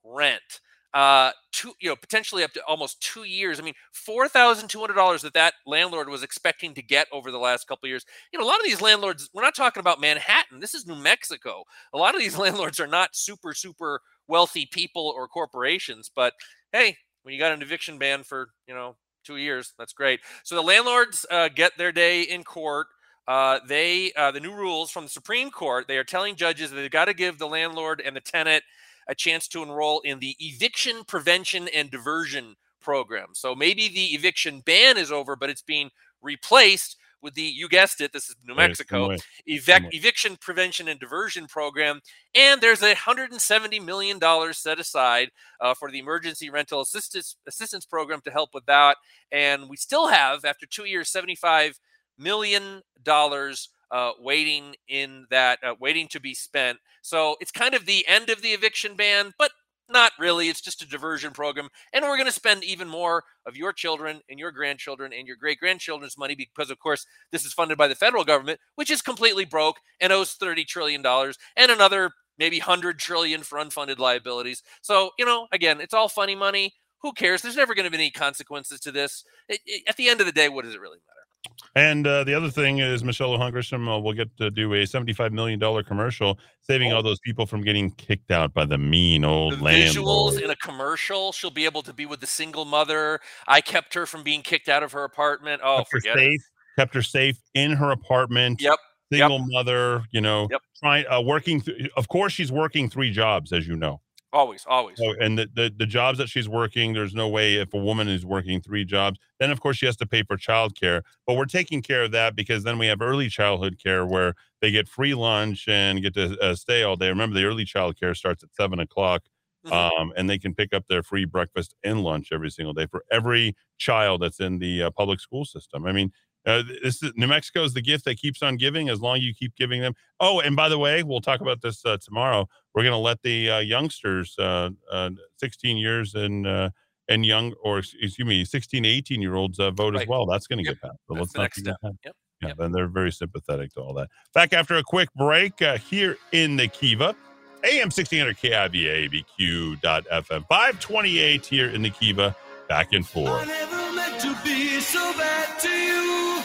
rent. Uh, two, you know, potentially up to almost two years. I mean, four thousand two hundred dollars that that landlord was expecting to get over the last couple years. You know, a lot of these landlords. We're not talking about Manhattan. This is New Mexico. A lot of these landlords are not super super wealthy people or corporations. But hey, when you got an eviction ban for you know two years, that's great. So the landlords uh, get their day in court. Uh, they uh, the new rules from the Supreme Court. They are telling judges that they've got to give the landlord and the tenant a chance to enroll in the eviction prevention and diversion program. So maybe the eviction ban is over, but it's being replaced with the you guessed it. This is New Mexico right, evic- right. eviction prevention and diversion program, and there's a hundred and seventy million dollars set aside uh, for the emergency rental assistance assistance program to help with that. And we still have, after two years, seventy five million dollars uh, waiting in that uh, waiting to be spent. So it's kind of the end of the eviction ban, but not really. It's just a diversion program, and we're going to spend even more of your children and your grandchildren and your great grandchildren's money because, of course, this is funded by the federal government, which is completely broke and owes thirty trillion dollars and another maybe hundred trillion for unfunded liabilities. So you know, again, it's all funny money. Who cares? There's never going to be any consequences to this. It- it- at the end of the day, what does it really matter? And uh, the other thing is Michelle Hungerstrom uh, will get to do a $75 million commercial, saving all those people from getting kicked out by the mean old the landlord. visuals in a commercial. She'll be able to be with the single mother. I kept her from being kicked out of her apartment. Oh, kept her safe, it. kept her safe in her apartment. Yep. Single mother, you know, Yep. trying uh, working. Th- of course, she's working three jobs, as you know. Always, always. So, and the, the the jobs that she's working, there's no way if a woman is working three jobs, then of course she has to pay for childcare. But we're taking care of that because then we have early childhood care where they get free lunch and get to uh, stay all day. Remember, the early child care starts at seven o'clock, um, and they can pick up their free breakfast and lunch every single day for every child that's in the uh, public school system. I mean. Uh, this is, New Mexico is the gift that keeps on giving as long as you keep giving them. Oh, and by the way, we'll talk about this uh, tomorrow. We're going to let the uh, youngsters, uh, uh, 16 years and uh, and young, or excuse me, 16, 18 year olds uh, vote as well. That's going to get passed. So That's let's the not next step. that. Yep. Yeah, and they're very sympathetic to all that. Back after a quick break uh, here in the Kiva, AM 1600 KIVA ABQ.FM 528 here in the Kiva. Back in four. never meant to be so bad to you.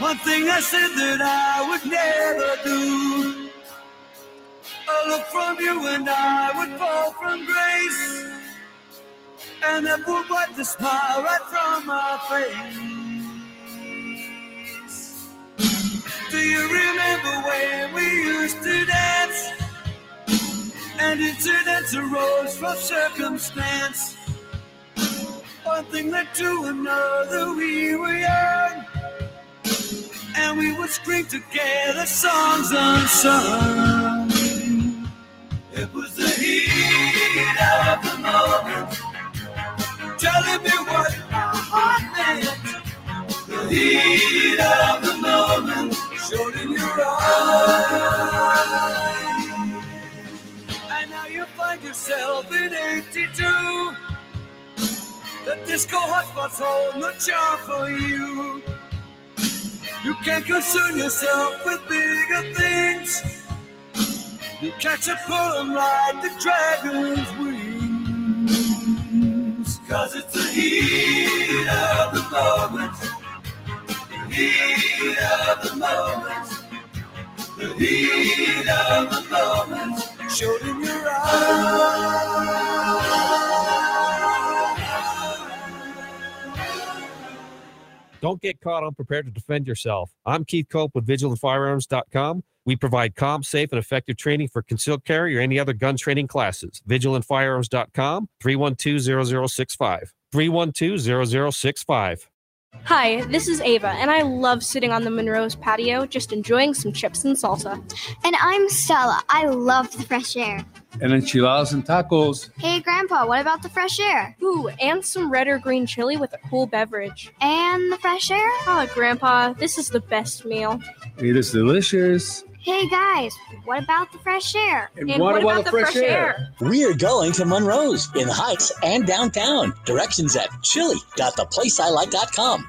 One thing I said that I would never do. A look from you and I would fall from grace. And that would wipe the smile right from my face. Do you remember when we used to dance? And incidents arose from circumstance. One thing led to another, we were young. And we would scream together songs unsung. It was the heat of the moment. Telling me what my heart meant. The heat of the moment showed in your eyes. And now you find yourself in 82. The disco hotspots hold no charm for you. You can't concern yourself with bigger things. Catch a pull like the dragon's wings. Cause it's the heat of the moment. The heat of the moment. The heat of the moment. Showed in your Don't get caught unprepared to defend yourself. I'm Keith Cope with VigilantFirearms.com. We provide calm, safe, and effective training for concealed carry or any other gun training classes. VigilantFirearms.com, 312-0065. 312-0065. Hi, this is Ava, and I love sitting on the Monroe's patio just enjoying some chips and salsa. And I'm Stella. I love the fresh air. and enchiladas and tacos. Hey, Grandpa, what about the fresh air? Ooh, and some red or green chili with a cool beverage. And the fresh air? Oh, Grandpa, this is the best meal. It is delicious. Hey, guys, what about the fresh air? And And what what about about the the fresh fresh air? We are going to Monroe's in the Heights and downtown. Directions at chili.theplaceilike.com.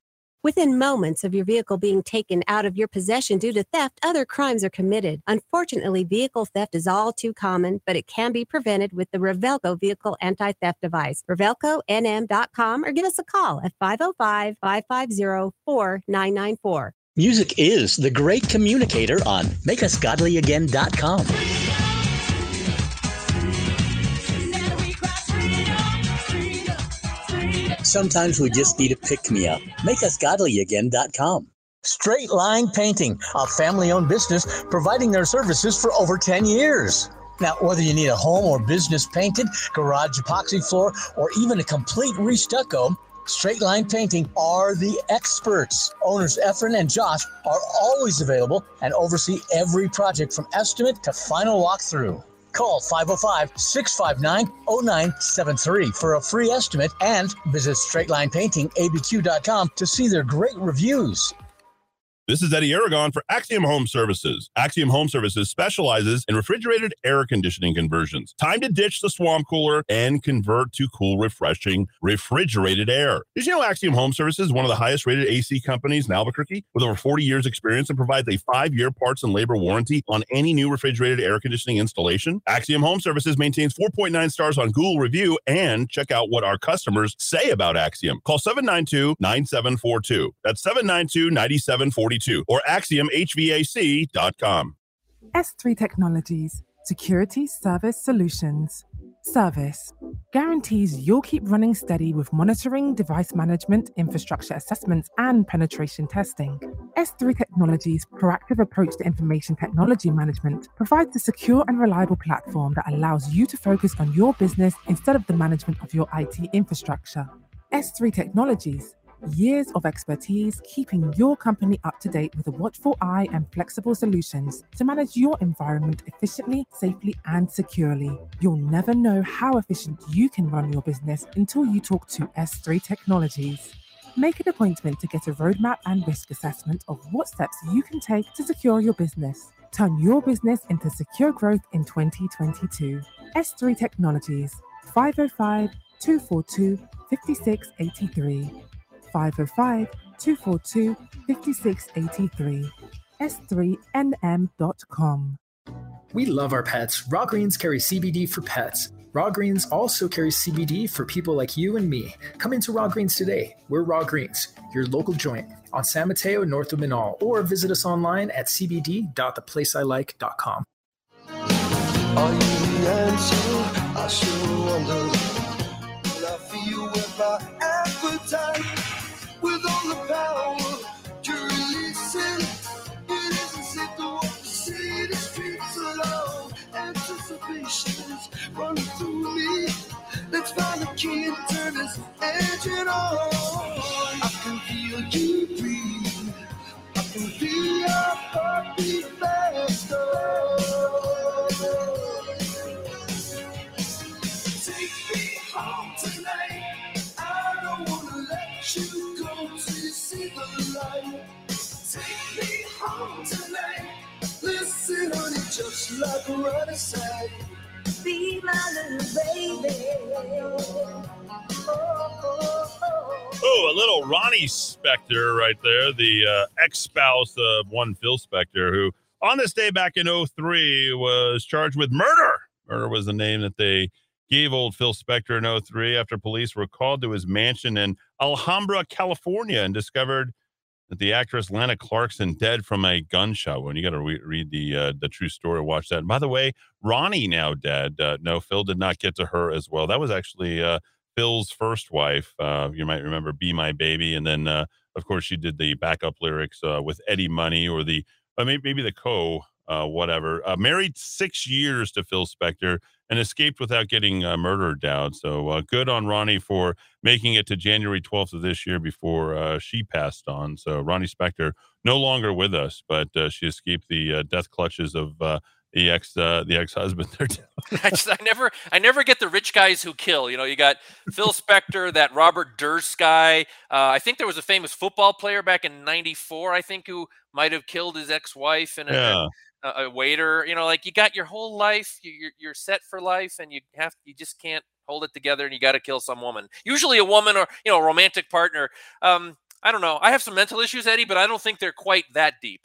Within moments of your vehicle being taken out of your possession due to theft, other crimes are committed. Unfortunately, vehicle theft is all too common, but it can be prevented with the Revelco Vehicle Anti Theft Device. RevelcoNM.com or give us a call at 505 550 4994. Music is the great communicator on makeusgodlyagain.com. Sometimes we just need a pick me up. MakeUsGodlyAgain.com. Straight Line Painting, a family owned business providing their services for over 10 years. Now, whether you need a home or business painted, garage epoxy floor, or even a complete restucco, Straight Line Painting are the experts. Owners Efren and Josh are always available and oversee every project from estimate to final walkthrough. Call 505 659 0973 for a free estimate and visit straightlinepaintingabq.com to see their great reviews. This is Eddy Aragon for Axiom Home Services. Axiom Home Services specializes in refrigerated air conditioning conversions. Time to ditch the swamp cooler and convert to cool, refreshing refrigerated air. Did you know Axiom Home Services is one of the highest rated AC companies in Albuquerque with over 40 years experience and provides a five year parts and labor warranty on any new refrigerated air conditioning installation? Axiom Home Services maintains 4.9 stars on Google review and check out what our customers say about Axiom. Call 792 9742. That's 792 9742 or AxiomHVAC.com. S3 Technologies, Security Service Solutions. Service guarantees you'll keep running steady with monitoring, device management, infrastructure assessments, and penetration testing. S3 Technologies' proactive approach to information technology management provides a secure and reliable platform that allows you to focus on your business instead of the management of your IT infrastructure. S3 Technologies years of expertise keeping your company up to date with a watchful eye and flexible solutions to manage your environment efficiently, safely, and securely. You'll never know how efficient you can run your business until you talk to S3 Technologies. Make an appointment to get a roadmap and risk assessment of what steps you can take to secure your business. Turn your business into secure growth in 2022. S3 Technologies, 505 242 5683. 505 242 5683. S3NM.com. We love our pets. Raw Greens carry CBD for pets. Raw Greens also carries CBD for people like you and me. Come into Raw Greens today. We're Raw Greens, your local joint on San Mateo north of Menaul, or visit us online at cbd.theplaceilike.com. Are you the answer? I sure wonder. Will I feel with my appetite? Run through me. Let's find the key and turn this engine on. I can feel you breathe. I can feel your heartbeat faster. Take me home tonight. I don't wanna let you go till you see the light. Take me home tonight. Listen, honey, just like a running side. Be my little baby. Oh, oh, oh. Oh, a little Ronnie Spector right there, the uh, ex spouse of one Phil Spector, who on this day back in 03 was charged with murder. Murder was the name that they gave old Phil Spector in 03 after police were called to his mansion in Alhambra, California, and discovered the actress Lana Clarkson dead from a gunshot wound. You got to re- read the uh, the true story. Watch that. And by the way, Ronnie now dead. Uh, no, Phil did not get to her as well. That was actually uh, Phil's first wife. Uh, you might remember "Be My Baby," and then uh, of course she did the backup lyrics uh, with Eddie Money or the maybe, maybe the co uh, whatever. Uh, married six years to Phil Spector and escaped without getting uh, murdered down. So uh, good on Ronnie for making it to January 12th of this year before uh, she passed on. So Ronnie Spector no longer with us, but uh, she escaped the uh, death clutches of uh, the ex uh, the ex husband there. I just I never I never get the rich guys who kill. You know, you got Phil Spector, that Robert Durst guy. Uh, I think there was a famous football player back in '94. I think who might have killed his ex-wife and a, Yeah. A, a waiter. You know, like you got your whole life. you- You're you're set for life, and you have you just can't hold it together, and you got to kill some woman. Usually a woman or you know a romantic partner. Um, I don't know. I have some mental issues, Eddie, but I don't think they're quite that deep.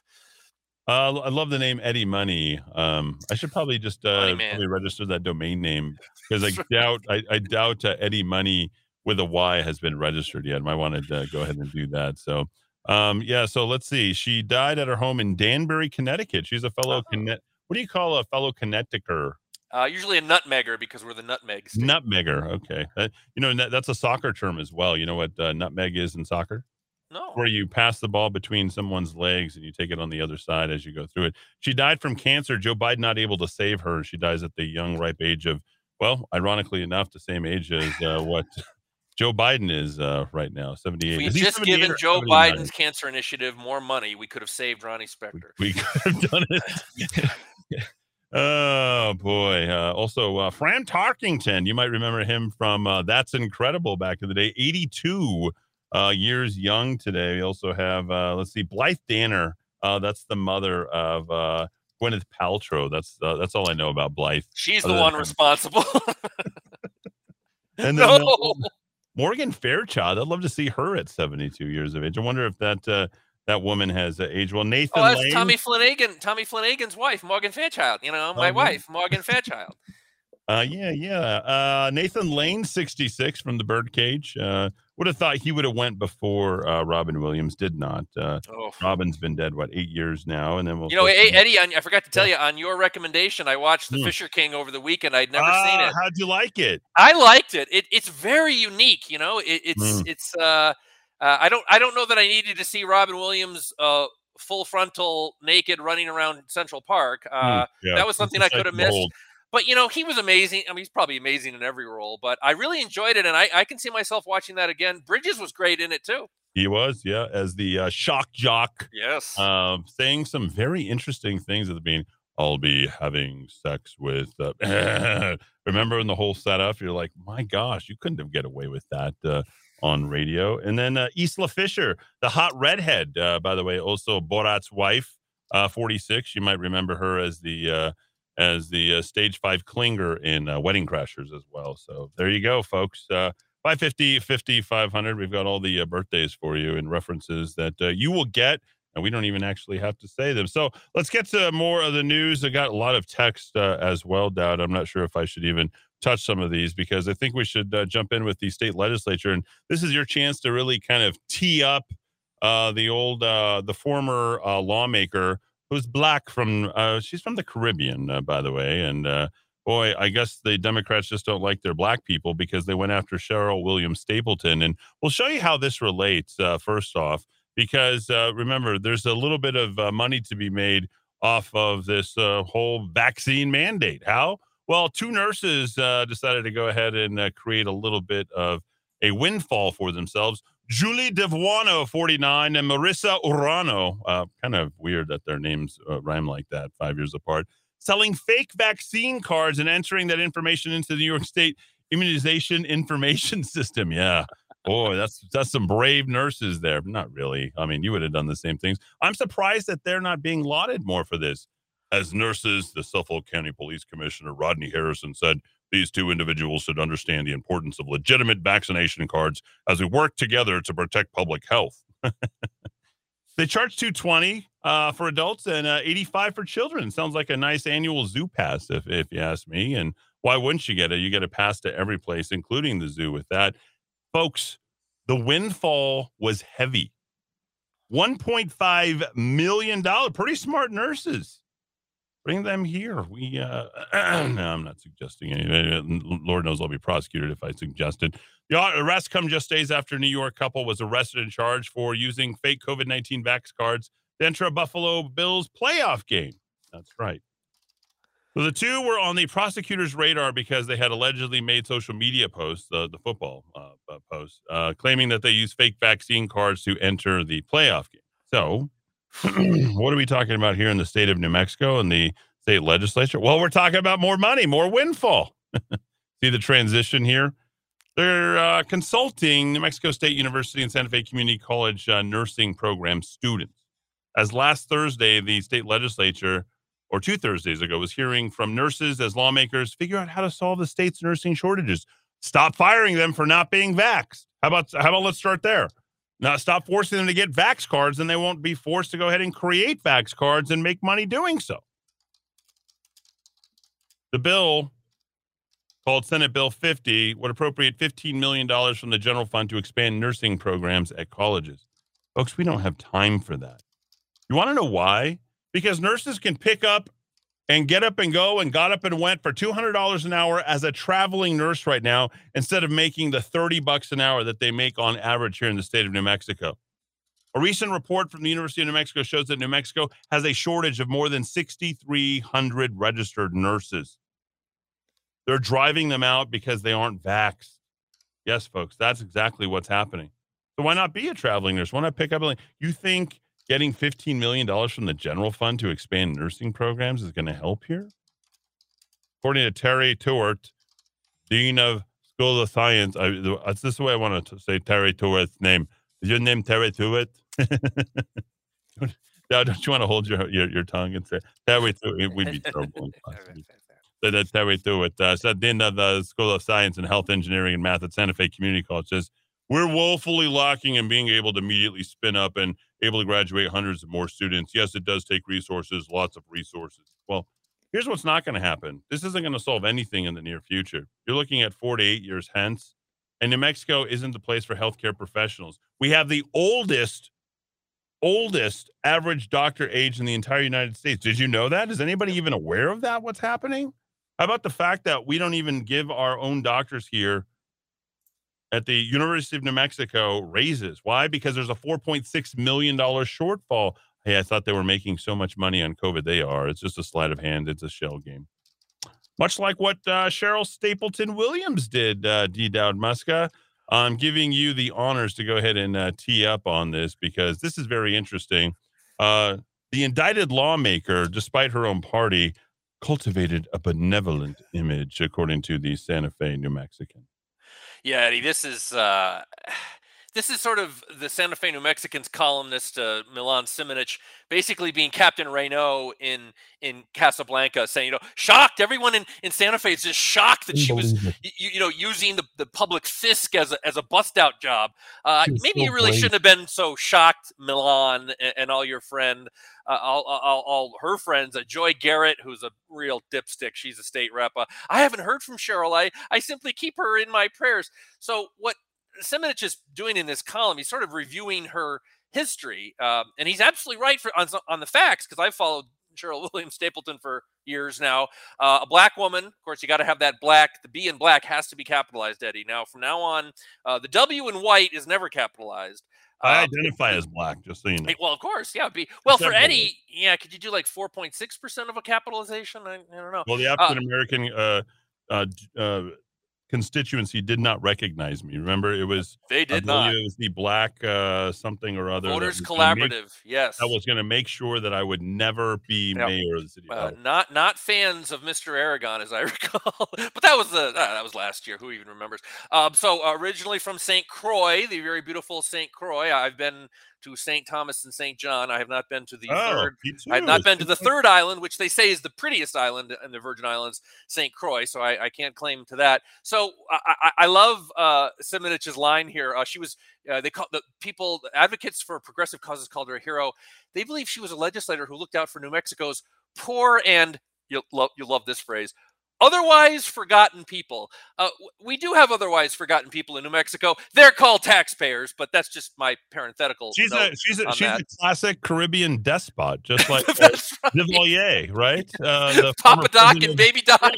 Uh, I love the name Eddie Money. Um, I should probably just uh, probably register that domain name because I doubt I, I doubt uh, Eddie Money with a Y has been registered yet. I might want to go ahead and do that. So, um, yeah. So let's see. She died at her home in Danbury, Connecticut. She's a fellow Connet. What do you call a fellow Connecticuter? Uh, usually a nutmegger because we're the nutmegs. Nutmegger. Okay. Uh, you know that, that's a soccer term as well. You know what uh, nutmeg is in soccer? No. Where you pass the ball between someone's legs and you take it on the other side as you go through it. She died from cancer. Joe Biden not able to save her. She dies at the young, ripe age of, well, ironically enough, the same age as uh, what Joe Biden is uh, right now, 78. If we just given Joe 79? Biden's cancer initiative more money, we could have saved Ronnie Spector. we could have done it. oh boy! Uh, also, uh, Fran Tarkenton. You might remember him from uh, That's Incredible back in the day. Eighty-two uh, years young today. We also have uh, let's see, Blythe Danner. Uh, that's the mother of uh, Gwyneth Paltrow. That's uh, that's all I know about Blythe. She's the one responsible. And then no. Morgan Fairchild. I'd love to see her at seventy-two years of age. I wonder if that uh, that woman has uh, aged well. Nathan Oh, that's Lane. Tommy Flanagan. Tommy Flanagan's wife, Morgan Fairchild. You know, my Oh, wife, Morgan Fairchild. Uh, yeah, yeah. Uh, Nathan Lane, 66 from the Birdcage. Uh, would have thought he would have went before uh, Robin Williams. Did not. Uh, Oh. Robin's been dead what eight years now, and then we'll. You know, hey, Eddie, on, I forgot to tell you on your recommendation, I watched The Hmm. Fisher King over the weekend. I'd never seen Ah, it. How'd you like it? I liked it. it it's very unique. You know, it, it's Mm. it's. Uh, uh, I don't I don't know that I needed to see Robin Williams uh, full frontal naked running around Central Park. Uh, Hmm, yeah, That was something I could have missed. But you know, he was amazing. I mean, he's probably amazing in every role. But I really enjoyed it, and I, I can see myself watching that again. Bridges was great in it too. He was, yeah, as the uh, shock jock. Yes. Um, saying some very interesting things at the beginning. I'll be having sex with. Uh, remember in the whole setup, you're like, my gosh, you couldn't have get away with that uh, on radio. And then uh, Isla Fisher, the hot redhead, uh, by the way, also Borat's wife, uh, 46. You might remember her as the uh, as the uh, stage five clinger in uh, Wedding Crashers as well. So there you go, folks. Uh, 550, 50, 500. We've got all the uh, birthdays for you and references that uh, you will get, and we don't even actually have to say them. So let's get to more of the news. I got a lot of text uh, as well, Dowd. I'm not sure if I should even touch some of these because I think we should uh, jump in with the state legislature. And this is your chance to really kind of tee up the old, the former lawmaker who's black from, uh, she's from the Caribbean, uh, by the way. And uh, boy, I guess the Democrats just don't like their black people because they went after Sheryl Williams Stapleton. And we'll show you how this relates, uh, first off, because uh, remember, there's a little bit of uh, money to be made off of this whole vaccine mandate. How? Well, two nurses decided to go ahead and create a little bit of a windfall for themselves. Julie DeVuono, 49, and Marissa Urraro. Uh, kind of weird that their names uh, rhyme like that, five years apart. Selling fake vaccine cards and entering that information into the New York State immunization information system. Yeah. Boy, that's that's some brave nurses there. Not really. I mean, you would have done the same things. I'm surprised that they're not being lauded more for this. As nurses, the Suffolk County Police Commissioner Rodney Harrison said these two individuals should understand the importance of legitimate vaccination cards as we work together to protect public health. they charge 220 uh, for adults and uh, 85 for children. Sounds like a nice annual zoo pass, if, if you ask me. And why wouldn't you get it? You get a pass to every place, including the zoo with that. Folks, the windfall was heavy. $1.5 million. Pretty smart nurses. Bring them here. We, uh, no, I'm not suggesting anything. Lord knows I'll be prosecuted if I suggested. The arrest come just days after a New York couple was arrested and charged for using fake COVID 19 vax cards to enter a Buffalo Bills playoff game. That's right. So the two were on the prosecutor's radar because they had allegedly made social media posts, the football uh, uh, posts, uh, claiming that they used fake vaccine cards to enter the playoff game. So, what are we talking about here in the state of New Mexico and the state legislature? Well, we're talking about more money, more windfall. See the transition here? They're uh, consulting New Mexico State University and Santa Fe Community College uh, nursing program students. As last Thursday, the state legislature or two Thursdays ago, was hearing from nurses as lawmakers figure out how to solve the state's nursing shortages. Stop firing them for not being vaxxed. How about how about let's start there? Now stop forcing them to get vax cards, and they won't be forced to go ahead and create vax cards and make money doing so. The bill called Senate Bill 50 would appropriate $15 million from the general fund to expand nursing programs at colleges. Folks, we don't have time for that. You want to know why? because nurses can pick up and get up and go and got up and went for $200 an hour as a traveling nurse right now instead of making the 30 bucks an hour that they make on average here in the state of New Mexico. A recent report from the University of New Mexico shows that New Mexico has a shortage of more than 6,300 registered nurses. They're driving them out because they aren't vaxxed. Yes, folks, that's exactly what's happening. So why not be a traveling nurse? Why not pick up a You think getting $15 million from the general fund to expand nursing programs is going to help here? According to Terry Tewart, Dean of School of Science, I, that's this the way I want to say Terry Tewart's name. Is your name Terry Tewart? now, don't you want to hold your, your, your tongue and say Terry Tewart? We'd be terrible. So that Terry Tewart, uh, said Dean of the School of Science and Health Engineering and Math at Santa Fe Community College says, we're woefully lacking in being able to immediately spin up and able to graduate hundreds of more students. Yes, it does take resources, lots of resources. Well, here's what's not going to happen. This isn't going to solve anything in the near future. You're looking at four to eight years hence, and New Mexico isn't the place for healthcare professionals. We have the oldest, oldest average doctor age in the entire United States. Did you know that? Is anybody even aware of that? What's happening? How about the fact that we don't even give our own doctors here at the University of New Mexico raises. Why? Because there's a $4.6 million shortfall. Hey, I thought they were making so much money on COVID. They are. It's just a sleight of hand, it's a shell game. Much like what uh, Sheryl Stapleton Williams did, uh, D. Dowd Muska. I'm giving you the honors to go ahead and uh, tee up on this because this is very interesting. Uh, the indicted lawmaker, despite her own party, cultivated a benevolent image, according to the Santa Fe New Mexican. Yeah, Eddie, this is uh, this is sort of the Santa Fe New Mexicans columnist uh, Milan Simonich basically being Captain Renault in in Casablanca, saying, you know, shocked. Everyone in, in Santa Fe is just shocked that she was, you, you, know, using the, the public fisc as a, as a bust out job. Uh, maybe so you really shouldn't have been so shocked, Milan and, and all your friend, uh, all, all, all, her friends, uh, Joy Garratt, who's a real dipstick. She's a state rep. Uh, I haven't heard from Sheryl. I, I simply keep her in my prayers. So what Simonich is doing in this column, he's sort of reviewing her history, um, and he's absolutely right for on, on the facts because I've followed Sheryl Williams Stapleton for years now. Uh, a black woman, of course, you got to have that black. The B in black has to be capitalized, Eddie. Now, from now on, uh, the W in white is never capitalized. I um, identify as black, just so you know. Well, of course, yeah. Be well for Eddie. Yeah, could you do like four point six percent of a capitalization? I, I, don't know. Well, the African American uh, uh, uh, constituency did not recognize me. Remember, it was they did not. It was the black uh, something or other. Voters Collaborative. Make, yes, I was going to make sure that I would never be yep. mayor of the city. Uh, not not fans of Mr. Aragon, as I recall. but that was the uh, that was last year. Who even remembers? Um, so originally from St. Croix, the very beautiful St. Croix. I've been to St. Thomas and St. John. I have not been to the Oh, third. I have not been to the third island, which they say is the prettiest island in the Virgin Islands, St. Croix. So I, I can't claim to that. So I, I, I love uh, Simonich's line here. Uh, she was uh, they call the people the advocates for progressive causes called her a hero. They believe she was a legislator who looked out for New Mexico's poor and you'll love you'll love this phrase otherwise forgotten people. Uh, we do have otherwise forgotten people in New Mexico. They're called taxpayers, but that's just my parenthetical. She's note a she's a she's that. a classic Caribbean despot, just like uh, Duvalier, right? Uh, the Papa Doc and Baby Doc.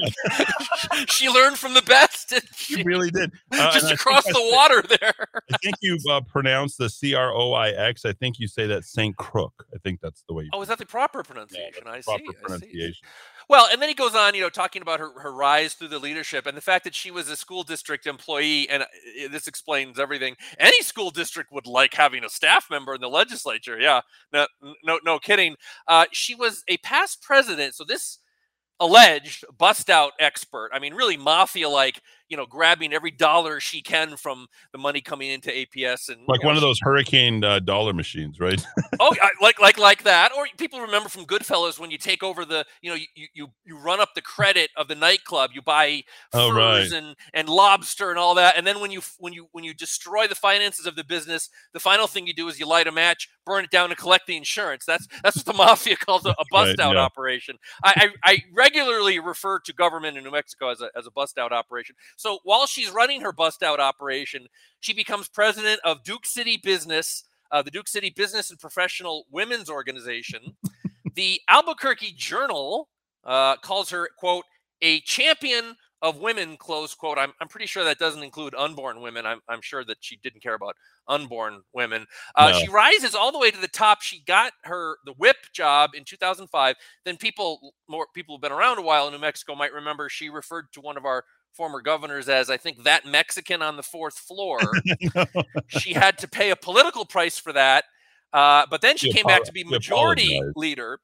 she learned from the best. She she? really did. Uh, Just across I the said- water there. I think you uh, pronounce the C R O I X. I think you say that Saint Crook. I think that's the way you Oh, is that the proper pronunciation? I proper see. I see. Well, and then he goes on, you know, talking about her, her rise through the leadership and the fact that she was a school district employee. And uh, this explains everything. Any school district would like having a staff member in the legislature. Yeah, no, no, no kidding. Uh, she was a past president. So this alleged bust out expert. I mean, really mafia like, you know, grabbing every dollar she can from the money coming into APS and Like you know, one of those hurricane uh, dollar machines, right? oh, like like like that. Or people remember from Goodfellas when you take over the, you know, you you you run up the credit of the nightclub. You buy Oh, right. and and lobster and all that, and then when you when you when you destroy the finances of the business, the final thing you do is you light a match, burn it down, and collect the insurance. That's that's what the mafia calls a, a bust out yeah. operation. I, I I regularly refer to government in New Mexico as a as a bust out operation. So while she's running her bust out operation, she becomes president of Duke City Business, uh, the Duke City Business and Professional Women's Organization. the Albuquerque Journal uh, calls her, quote, a champion of women, close quote. I'm, I'm pretty sure that doesn't include unborn women. I'm, I'm sure that she didn't care about unborn women. Uh, No. She rises all the way to the top. She got her the whip job in 2005. Then people, more people who've been around a while in New Mexico might remember she referred to one of our former governors as, I think, that Mexican on the fourth floor. she had to pay a political price for that. Uh, but then she She came back to be majority apologized. leader.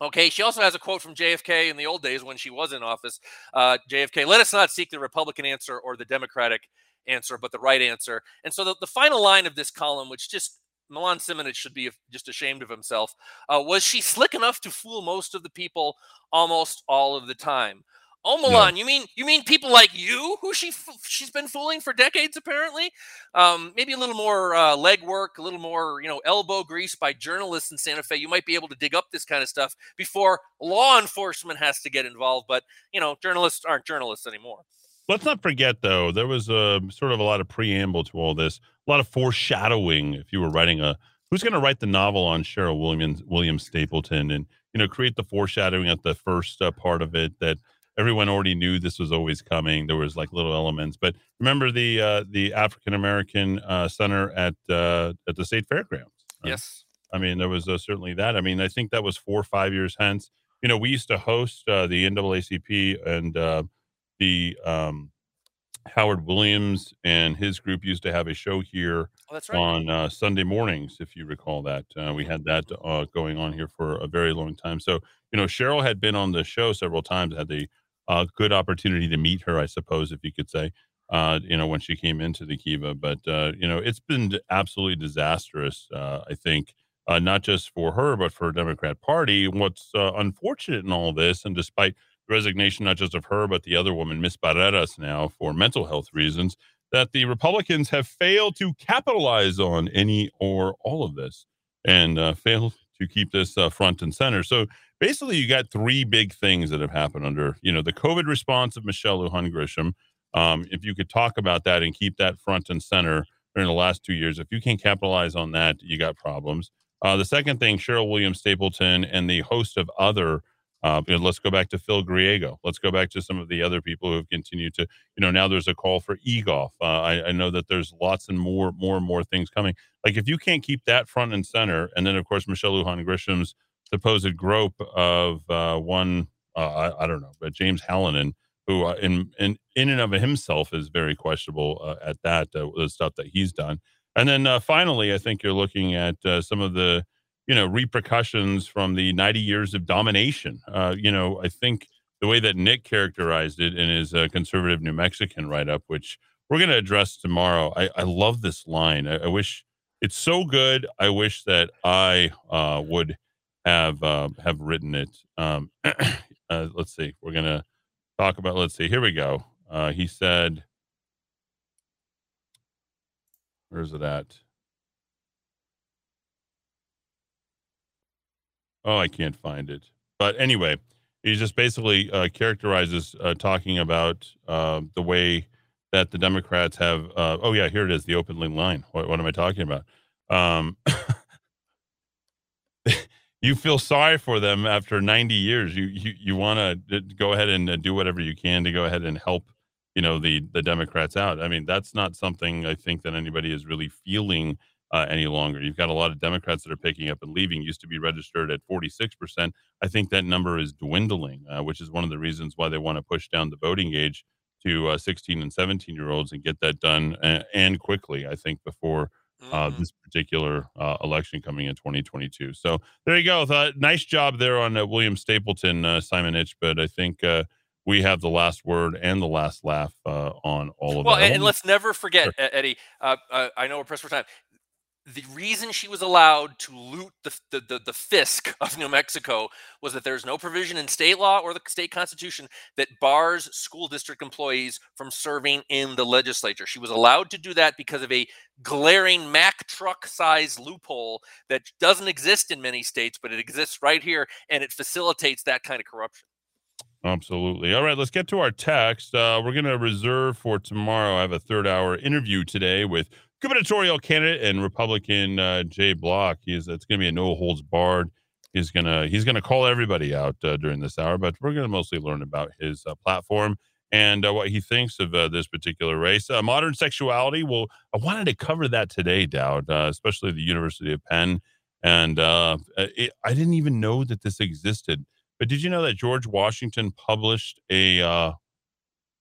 Okay, she also has a quote from JFK in the old days when she was in office. Uh, JFK, let us not seek the Republican answer or the Democratic answer, but the right answer. And so the, the final line of this column, which just Milan Simonich should be just ashamed of himself, uh, was she slick enough to fool most of the people almost all of the time? Oh, Milan, you mean you mean people like you who she she's been fooling for decades apparently? Um, maybe a little more uh, legwork, a little more you know elbow grease by journalists in Santa Fe. You might be able to dig up this kind of stuff before law enforcement has to get involved. But you know, journalists aren't journalists anymore. Let's not forget, though, there was a sort of a lot of preamble to all this, a lot of foreshadowing. If you were writing a, who's going to write the novel on Sheryl Williams, William Stapleton, and you know, create the foreshadowing at the first uh, part of it that everyone already knew this was always coming. There was like little elements, but remember the uh, the African American uh, Center at uh, at the state fairgrounds. right? Yes. I mean, there was uh, certainly that. I mean, I think that was four or five years hence. You know, we used to host uh, the NAACP and uh, the um, Howard Williams and his group used to have a show here Oh, right. on uh, Sunday mornings, if you recall that. Uh, we had that uh, going on here for a very long time. So, you know, Sheryl had been on the show several times, had the uh, good opportunity to meet her, I suppose, if you could say, uh, you know, when she came into the Kiva. But, uh, you know, it's been absolutely disastrous, uh, I think, uh, not just for her, but for the Democrat Party. What's uh, unfortunate in all this, and despite the resignation, not just of her, but the other woman, Miss Barreras, now for mental health reasons, that the Republicans have failed to capitalize on any or all of this and uh, failed to keep this uh, front and center. So basically, you got three big things that have happened under, you know, the COVID response of Michelle Lujan Grisham. Um, if you could talk about that and keep that front and center during the last two years, if you can't capitalize on that, you got problems. Uh, the second thing, Sheryl Williams Stapleton and the host of other. Uh, let's go back to Phil Griego. Let's go back to some of the other people who have continued to, you know, now there's a call for e-golf. Uh, I, I know that there's lots and more, more and more things coming. Like if you can't keep that front and center, and then of course Michelle Lujan Grisham's supposed grope of uh, one, uh, I, I don't know, but James Hallinan, who uh, in, in in and of himself is very questionable uh, at that the stuff that he's done. And then finally, I think you're looking at some of the you know repercussions from the 90 years of domination. Uh, you know, I think the way that Nick characterized it in his uh, conservative New Mexican write up, which we're going to address tomorrow. I, I love this line. I, I wish It's so good. I wish that I uh, would have uh, have written it. Um, uh, let's see. We're gonna talk about. Let's see. Here we go. Uh, he said, "Where's it at?" Oh, I can't find it. But anyway, he just basically uh, characterizes uh, talking about uh, the way that the Democrats have. Uh, oh yeah, here it is, the opening line. What, what am I talking about? Um, you feel sorry for them after 90 years. You you you want to go ahead and uh, do whatever you can to go ahead and help. You know the the Democrats out. I mean, that's not something I think that anybody is really feeling uh, any longer. You've got a lot of Democrats that are picking up and leaving. Used to be registered at 46%. I think that number is dwindling, uh, which is one of the reasons why they want to push down the voting age to uh, 16 and 17 year olds and get that done and, and quickly. I think before uh, this particular uh, election coming in 2022. So there you go. Nice job there on uh, William Stapleton, uh, Simonich. But I think uh, we have the last word and the last laugh uh, on all of Well, that. and, and let's never forget, Sure. Eddie. Uh, uh, I know we're pressed for time. The reason she was allowed to loot the, the, the, the fisc of New Mexico was that there's no provision in state law or the state constitution that bars school district employees from serving in the legislature. She was allowed to do that because of a glaring Mack truck size loophole that doesn't exist in many states, but it exists right here, and it facilitates that kind of corruption. Absolutely. All right, let's get to our text. Uh, we're going to reserve for tomorrow. I have a third hour interview today with gubernatorial candidate and Republican uh, Jay Block. He's it's going to be a no holds barred. He's gonna he's gonna call everybody out uh, during this hour, but we're going to mostly learn about his uh, platform and uh, what he thinks of uh, this particular race. Uh, modern sexuality. Well, I wanted to cover that today, Dowd, especially the University of Penn. And it, I didn't even know that this existed. But did you know that George Washington published a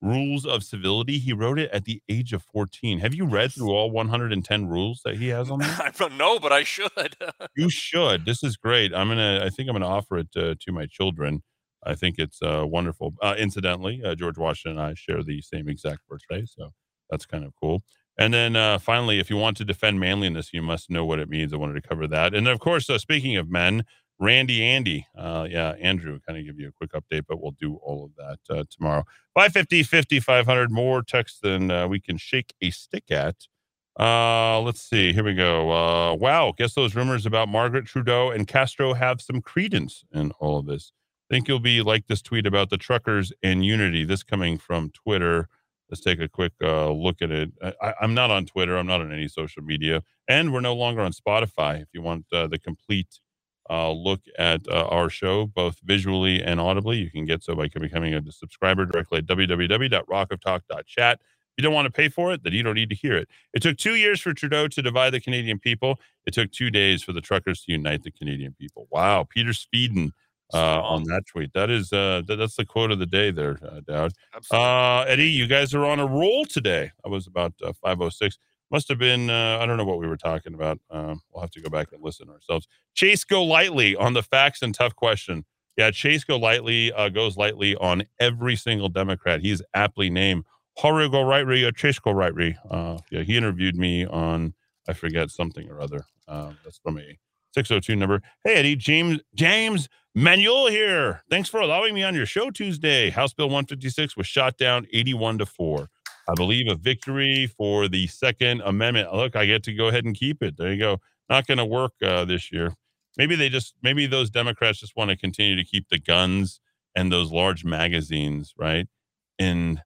rules of civility? He wrote it at the age of 14. Have you read through all 110 rules that he has on there? I don't know, but I should. you should. This is great. I'm gonna. I think I'm gonna offer it uh, to my children. I think it's uh, wonderful. Uh, incidentally, uh, George Washington and I share the same exact birthday, so that's kind of cool. And then uh, finally, if you want to defend manliness, you must know what it means. I wanted to cover that. And of course, uh, speaking of men, Randy Andy. Uh, yeah, Andrew, kind of give you a quick update, but we'll do all of that uh, tomorrow. 550, 50, 500 more text than uh, we can shake a stick at. Uh, let's see. Here we go. Uh, wow. Guess those rumors about Margaret Trudeau and Castro have some credence in all of this. Think you'll be like this tweet about the truckers and unity. This coming from Twitter. Let's take a quick uh, look at it. I, I'm not on Twitter. I'm not on any social media, and we're no longer on Spotify. If you want uh, the complete uh, look at uh, our show, both visually and audibly, you can get so by becoming a subscriber directly at www.rockoftalk.chat. If you don't want to pay for it, then you don't need to hear it. It took two years for Trudeau to divide the Canadian people. It took two days for the truckers to unite the Canadian people. Wow, Peter Speeden uh, on that tweet. That is uh, that, that's the quote of the day there, uh, Dowd. Uh, Eddie, you guys are on a roll today. I was about uh, 506. Must have been, uh, I don't know what we were talking about. Um, we'll have to go back and listen ourselves. Chase Golightly on the facts and tough question. Yeah, Chase Golightly uh, goes lightly on every single Democrat. He's aptly named Horu Go Rightly or Chase Go Rightly. Uh, yeah, he interviewed me on, I forget, something or other. Uh, that's from a 602 number. Hey, Eddie, James, James Manuel here. Thanks for allowing me on your show Tuesday. House Bill 156 was shot down 81 to 4. I believe a victory for the Second Amendment. Look, I get to go ahead and keep it. There you go. Not going to work uh, this year. Maybe they just, maybe those Democrats just want to continue to keep the guns and those large magazines, right, in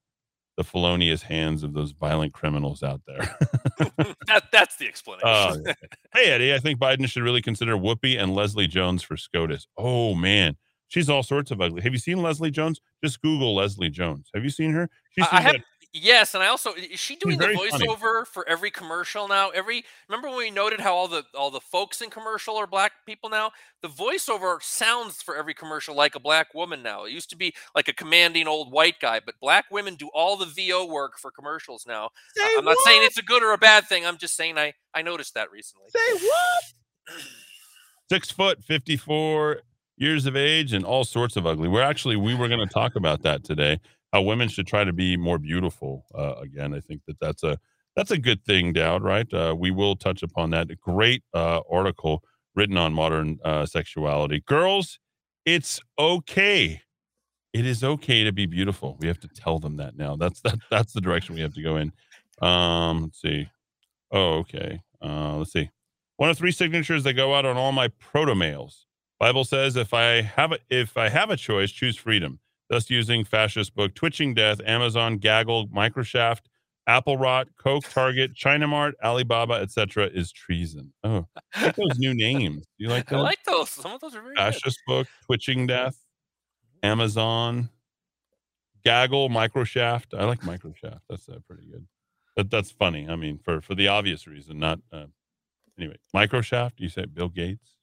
the felonious hands of those violent criminals out there. that, that's the explanation. Yeah. hey, Eddie, I think Biden should really consider Whoopi and Leslie Jones for SCOTUS. Oh, man. She's all sorts of ugly. Have you seen Leslie Jones? Just Google Leslie Jones. Have you seen her? She's I I have yes, and I also is she doing the very funny. voiceover for every commercial now? Every remember when we noted how all the all the folks in commercial are black people now? The voiceover sounds for every commercial like a black woman now. It used to be like a commanding old white guy, but black women do all the VO work for commercials now. Uh, I'm not saying it's a good or a bad thing. I'm just saying I I noticed that recently. Say what? Six foot, 54 years of age, and all sorts of ugly. We're actually, we were going to talk about that today. How women should try to be more beautiful uh, again. I think that that's a that's a good thing, Dowd. Right? Uh, we will touch upon that. A great uh, article written on modern uh, sexuality. Girls, it's okay. It is okay to be beautiful. We have to tell them that now. That's that. That's the direction we have to go in. Um, let's see. Oh, okay. Uh, let's see. One of three signatures that go out on all my proto mails. Bible says if I have a, if I have a choice, choose freedom. Thus, using fascist book, Twitching Death, Amazon, Gaggle, Microshaft, Apple Rot, Coke, Target, China Mart, Alibaba, etc., is treason. Oh, I like those new names. Do you like those? I like those. Some of those are very good. Fascist book, Twitching Death, Amazon, Gaggle, Microshaft. I like Microshaft. That's uh, pretty good. But that's funny. I mean, for for the obvious reason, not uh, anyway. Microshaft. You say Bill Gates.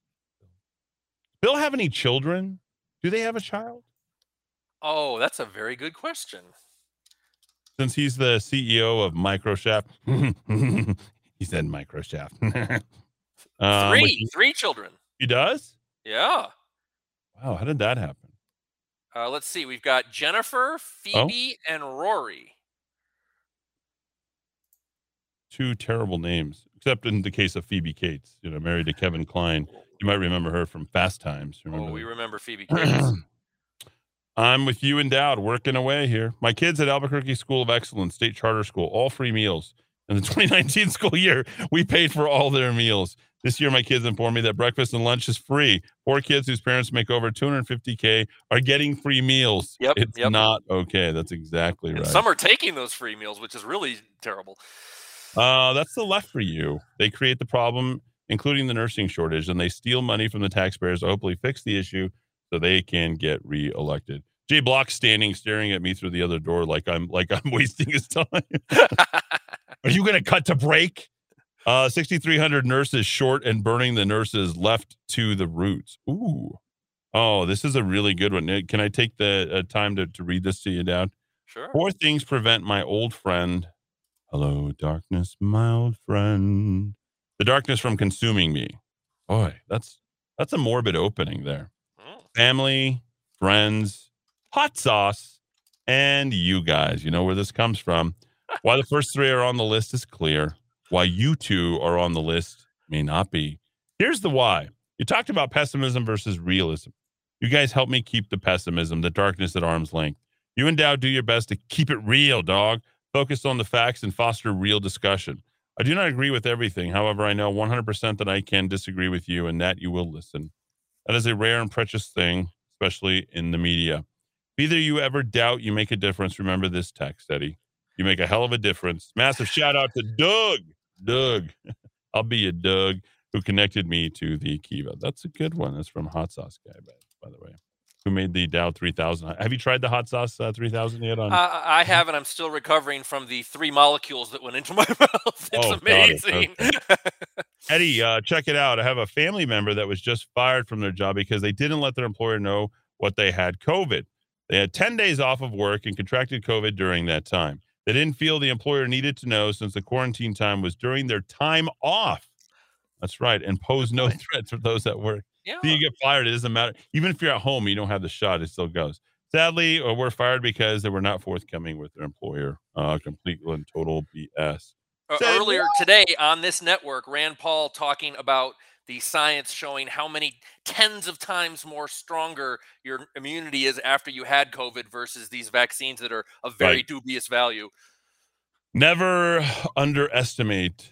Bill have any children? Do they have a child? Oh, that's a very good question. Since he's the CEO of Microshaft, he said Microshaft. Um, three, which- three children. He does. Yeah. Wow, how did that happen? Uh, let's see. We've got Jennifer, Oh. Phoebe, and Rory. Two terrible names, except in the case of Phoebe Cates, you know, married to Kevin Kline. You might remember her from Fast Times. Remember Oh, we that? remember Phoebe Cates. I'm with you and Dowd, working away here. My kids at Albuquerque School of Excellence, state charter school, all free meals. In the 2019 school year, we paid for all their meals. This year, my kids informed me that breakfast and lunch is free. Four kids whose parents make over 250K are getting free meals. Yep, It's yep. not okay. That's exactly and right. some are taking those free meals, which is really terrible. Uh, that's the left for you. They create the problem, including the nursing shortage, and they steal money from the taxpayers to hopefully fix the issue so they can get reelected. Jay Block standing staring at me through the other door like I'm like I'm wasting his time. Are you gonna cut to break? Uh 6,300 nurses short and burning the nurses left to the roots. Ooh. Oh, this is a really good one. Can I take the uh, time to, to read this to you down? Sure. Four things prevent my old friend. Hello, darkness, my old friend. The darkness from consuming me. Boy, that's that's a morbid opening there. Family, friends, hot sauce, and you guys. You know where this comes from. Why the first three are on the list is clear. Why you two are on the list may not be. Here's the why. You talked about pessimism versus realism. You guys help me keep the pessimism, the darkness at arm's length. You and Dowd do your best to keep it real, dog. Focus on the facts and foster real discussion. I do not agree with everything. However, I know 100% that I can disagree with you and that you will listen. That is a rare and precious thing, especially in the media. If either you ever doubt you make a difference, remember this text, Eddie. You make a hell of a difference. Massive shout out to Doug. Doug. I'll be a Doug who connected me to the Kiva. That's a good one. That's from Hot Sauce Guy, by, by the way, who made the Dow 3000. Have you tried the Hot Sauce uh, 3000 yet? On Uh, I haven't. I'm still recovering from the three molecules that went into my mouth. It's Oh, got it. amazing. Eddie, uh, check it out. I have a family member that was just fired from their job because they didn't let their employer know what they had COVID. They had 10 days off of work and contracted COVID during that time. They didn't feel the employer needed to know since the quarantine time was during their time off. That's right. And pose no threat for those at work. Yeah. So you get fired. It doesn't matter. Even if you're at home, you don't have the shot, it still goes. Sadly, uh, we're fired because they were not forthcoming with their employer. Uh, complete and total BS. Uh, earlier today on this network, Rand Paul talking about the science showing how many tens of times more stronger your immunity is after you had COVID versus these vaccines that are of very Right. dubious value. Never underestimate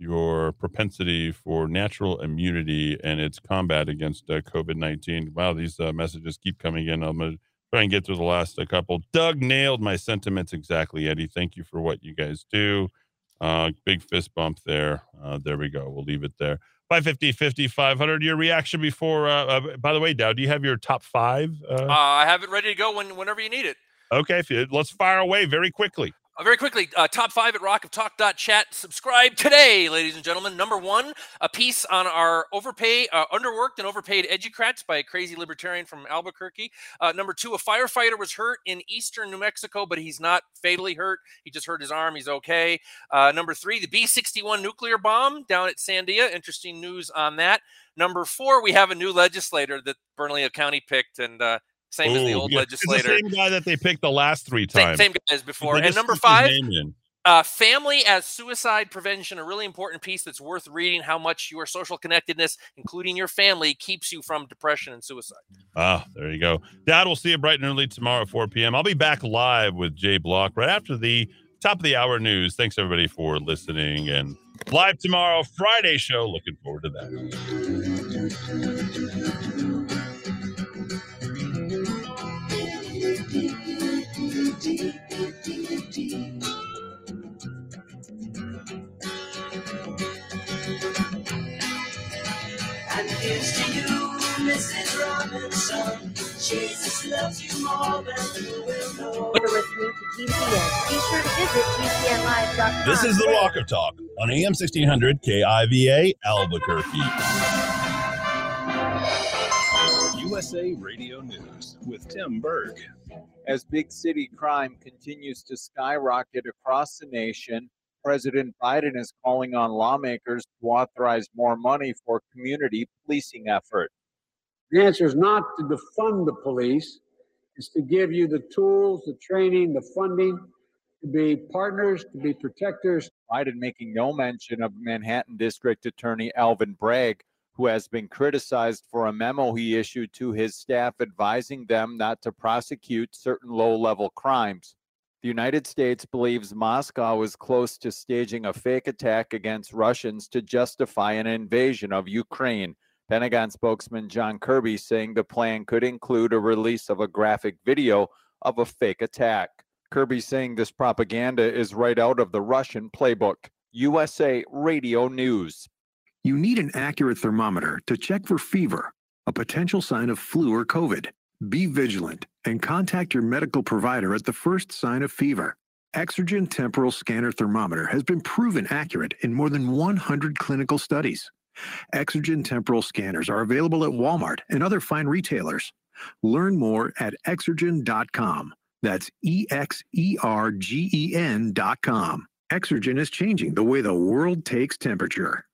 your propensity for natural immunity and its combat against uh, COVID 19. Wow, these uh, messages keep coming in. I'm going to try and get through the last uh, couple. Doug nailed my sentiments exactly, Eddie. Thank you for what you guys do. Uh, big fist bump there. Uh, there we go. We'll leave it there. 550, 50, 500. Your reaction before, uh, uh, by the way, Dowd, do you have your top five? Uh, I have it ready to go when, whenever you need it. okay, you, let's fire away very quickly. Uh, very quickly, uh, top five at rockoftalk.chat. Subscribe today, ladies and gentlemen. Number one, a piece on our overpay, uh, underworked and overpaid educrats by a crazy libertarian from Albuquerque. Uh, number two, a firefighter was hurt in eastern New Mexico, but he's not fatally hurt. He just hurt his arm. He's okay. Uh, number three, the B 61 nuclear bomb down at Sandia. Interesting news on that. Number four, we have a new legislator that Bernalillo County picked, and same as the old yeah, legislator. The same guy that they picked the last three times. same guy as before. And number five, uh, family as suicide prevention, a really important piece that's worth reading. How much your social connectedness, including your family, keeps you from depression and suicide. Ah, there you go. Dad, we'll see you bright and early tomorrow at 4 p.m. I'll be back live with Jay Block right after the top of the hour news. Thanks everybody for listening and live tomorrow, Friday show. Looking forward to that. And here's to you, Mrs. Robinson. Jesus loves you more than you will know. You're listening to GCN. Be sure to visit GCNlive.com. This is the Rock of Talk on AM 1600 KIVA Albuquerque. USA Radio News with Tim Berg. As big city crime continues to skyrocket across the nation, President Biden is calling on lawmakers to authorize more money for community policing effort. The answer is not to defund the police, it's to give you the tools, the training, the funding to be partners, to be protectors. Biden making no mention of Manhattan District Attorney Alvin Bragg, who has been criticized for a memo he issued to his staff advising them not to prosecute certain low level crimes. The United States believes Moscow is close to staging a fake attack against Russians to justify an invasion of Ukraine. Pentagon spokesman John Kirby saying the plan could include a release of a graphic video of a fake attack. Kirby saying this propaganda is right out of the Russian playbook. USA Radio News. You need an accurate thermometer to check for fever, a potential sign of flu or COVID. Be vigilant and contact your medical provider at the first sign of fever. Exergen Temporal Scanner Thermometer has been proven accurate in more than 100 clinical studies. Exergen Temporal Scanners are available at Walmart and other fine retailers. Learn more at exergen.com. That's E X E R G E N.com. Exergen is changing the way the world takes temperature.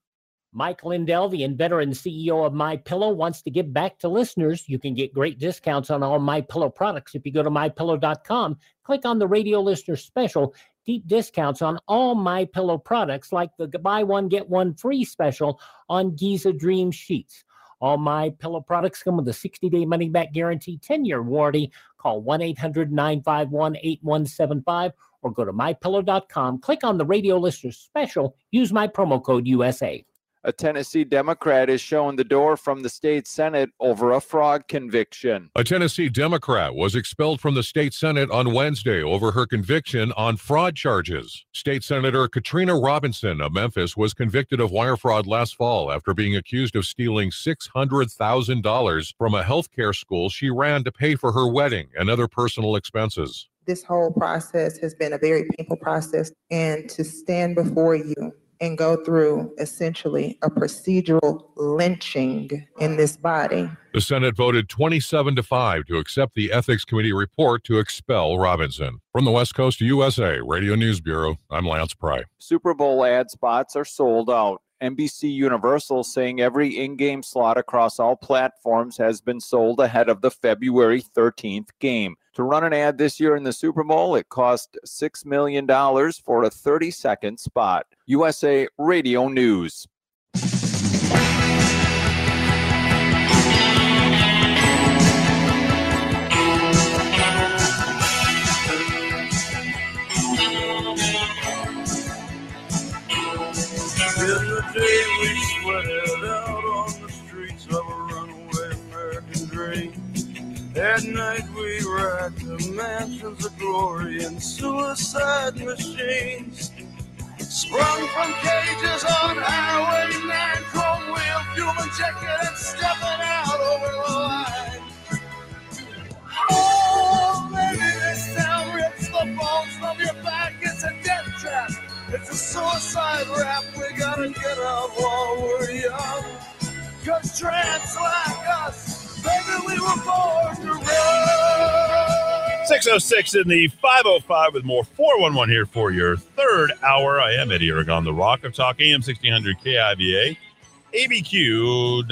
Mike Lindell, the inventor and CEO of My Pillow, wants to give back to listeners. You can get great discounts on all My Pillow products if you go to mypillow.com. Click on the radio listener special. Deep discounts on all My Pillow products, like the buy one get one free special on Giza Dream sheets. All My Pillow products come with a 60-day money-back guarantee, 10-year warranty. Call 1-800-951-8175 or go to mypillow.com. Click on the radio listener special. Use my promo code USA. A Tennessee Democrat is shown the door from the state Senate over a fraud conviction. A Tennessee Democrat was expelled from the state Senate on Wednesday over her conviction on fraud charges. State Senator Katrina Robinson of Memphis was convicted of wire fraud last fall after being accused of stealing $600,000 from a healthcare school she ran to pay for her wedding and other personal expenses. This whole process has been a very painful process, and to stand before you and go through essentially a procedural lynching in this body. The Senate voted 27 to 5 to accept the Ethics Committee report to expel Robinson. From the West Coast USA Radio News Bureau, I'm Lance Pry. Super Bowl ad spots are sold out. NBC Universal saying every in game slot across all platforms has been sold ahead of the February 13th game. To run an ad this year in the Super Bowl, it cost $6 million for a 30 second spot. USA Radio News. Out on the streets of a runaway American dream. At night we racked the mansions of glory and suicide machines. Sprung from cages on Highway 9, chrome wheel, fuel injected and stepping out over the line. Oh, maybe this town rips the bones from your back. It's a death trap. It's a suicide rap. We gotta get out while we're young. Cause tramps like us, baby, we were born to run. 606 in the 505 with more 411 here for your third hour. I am Eddy Aragon, the Rock of Talk, AM 1600 KIVA, ABQ.FM.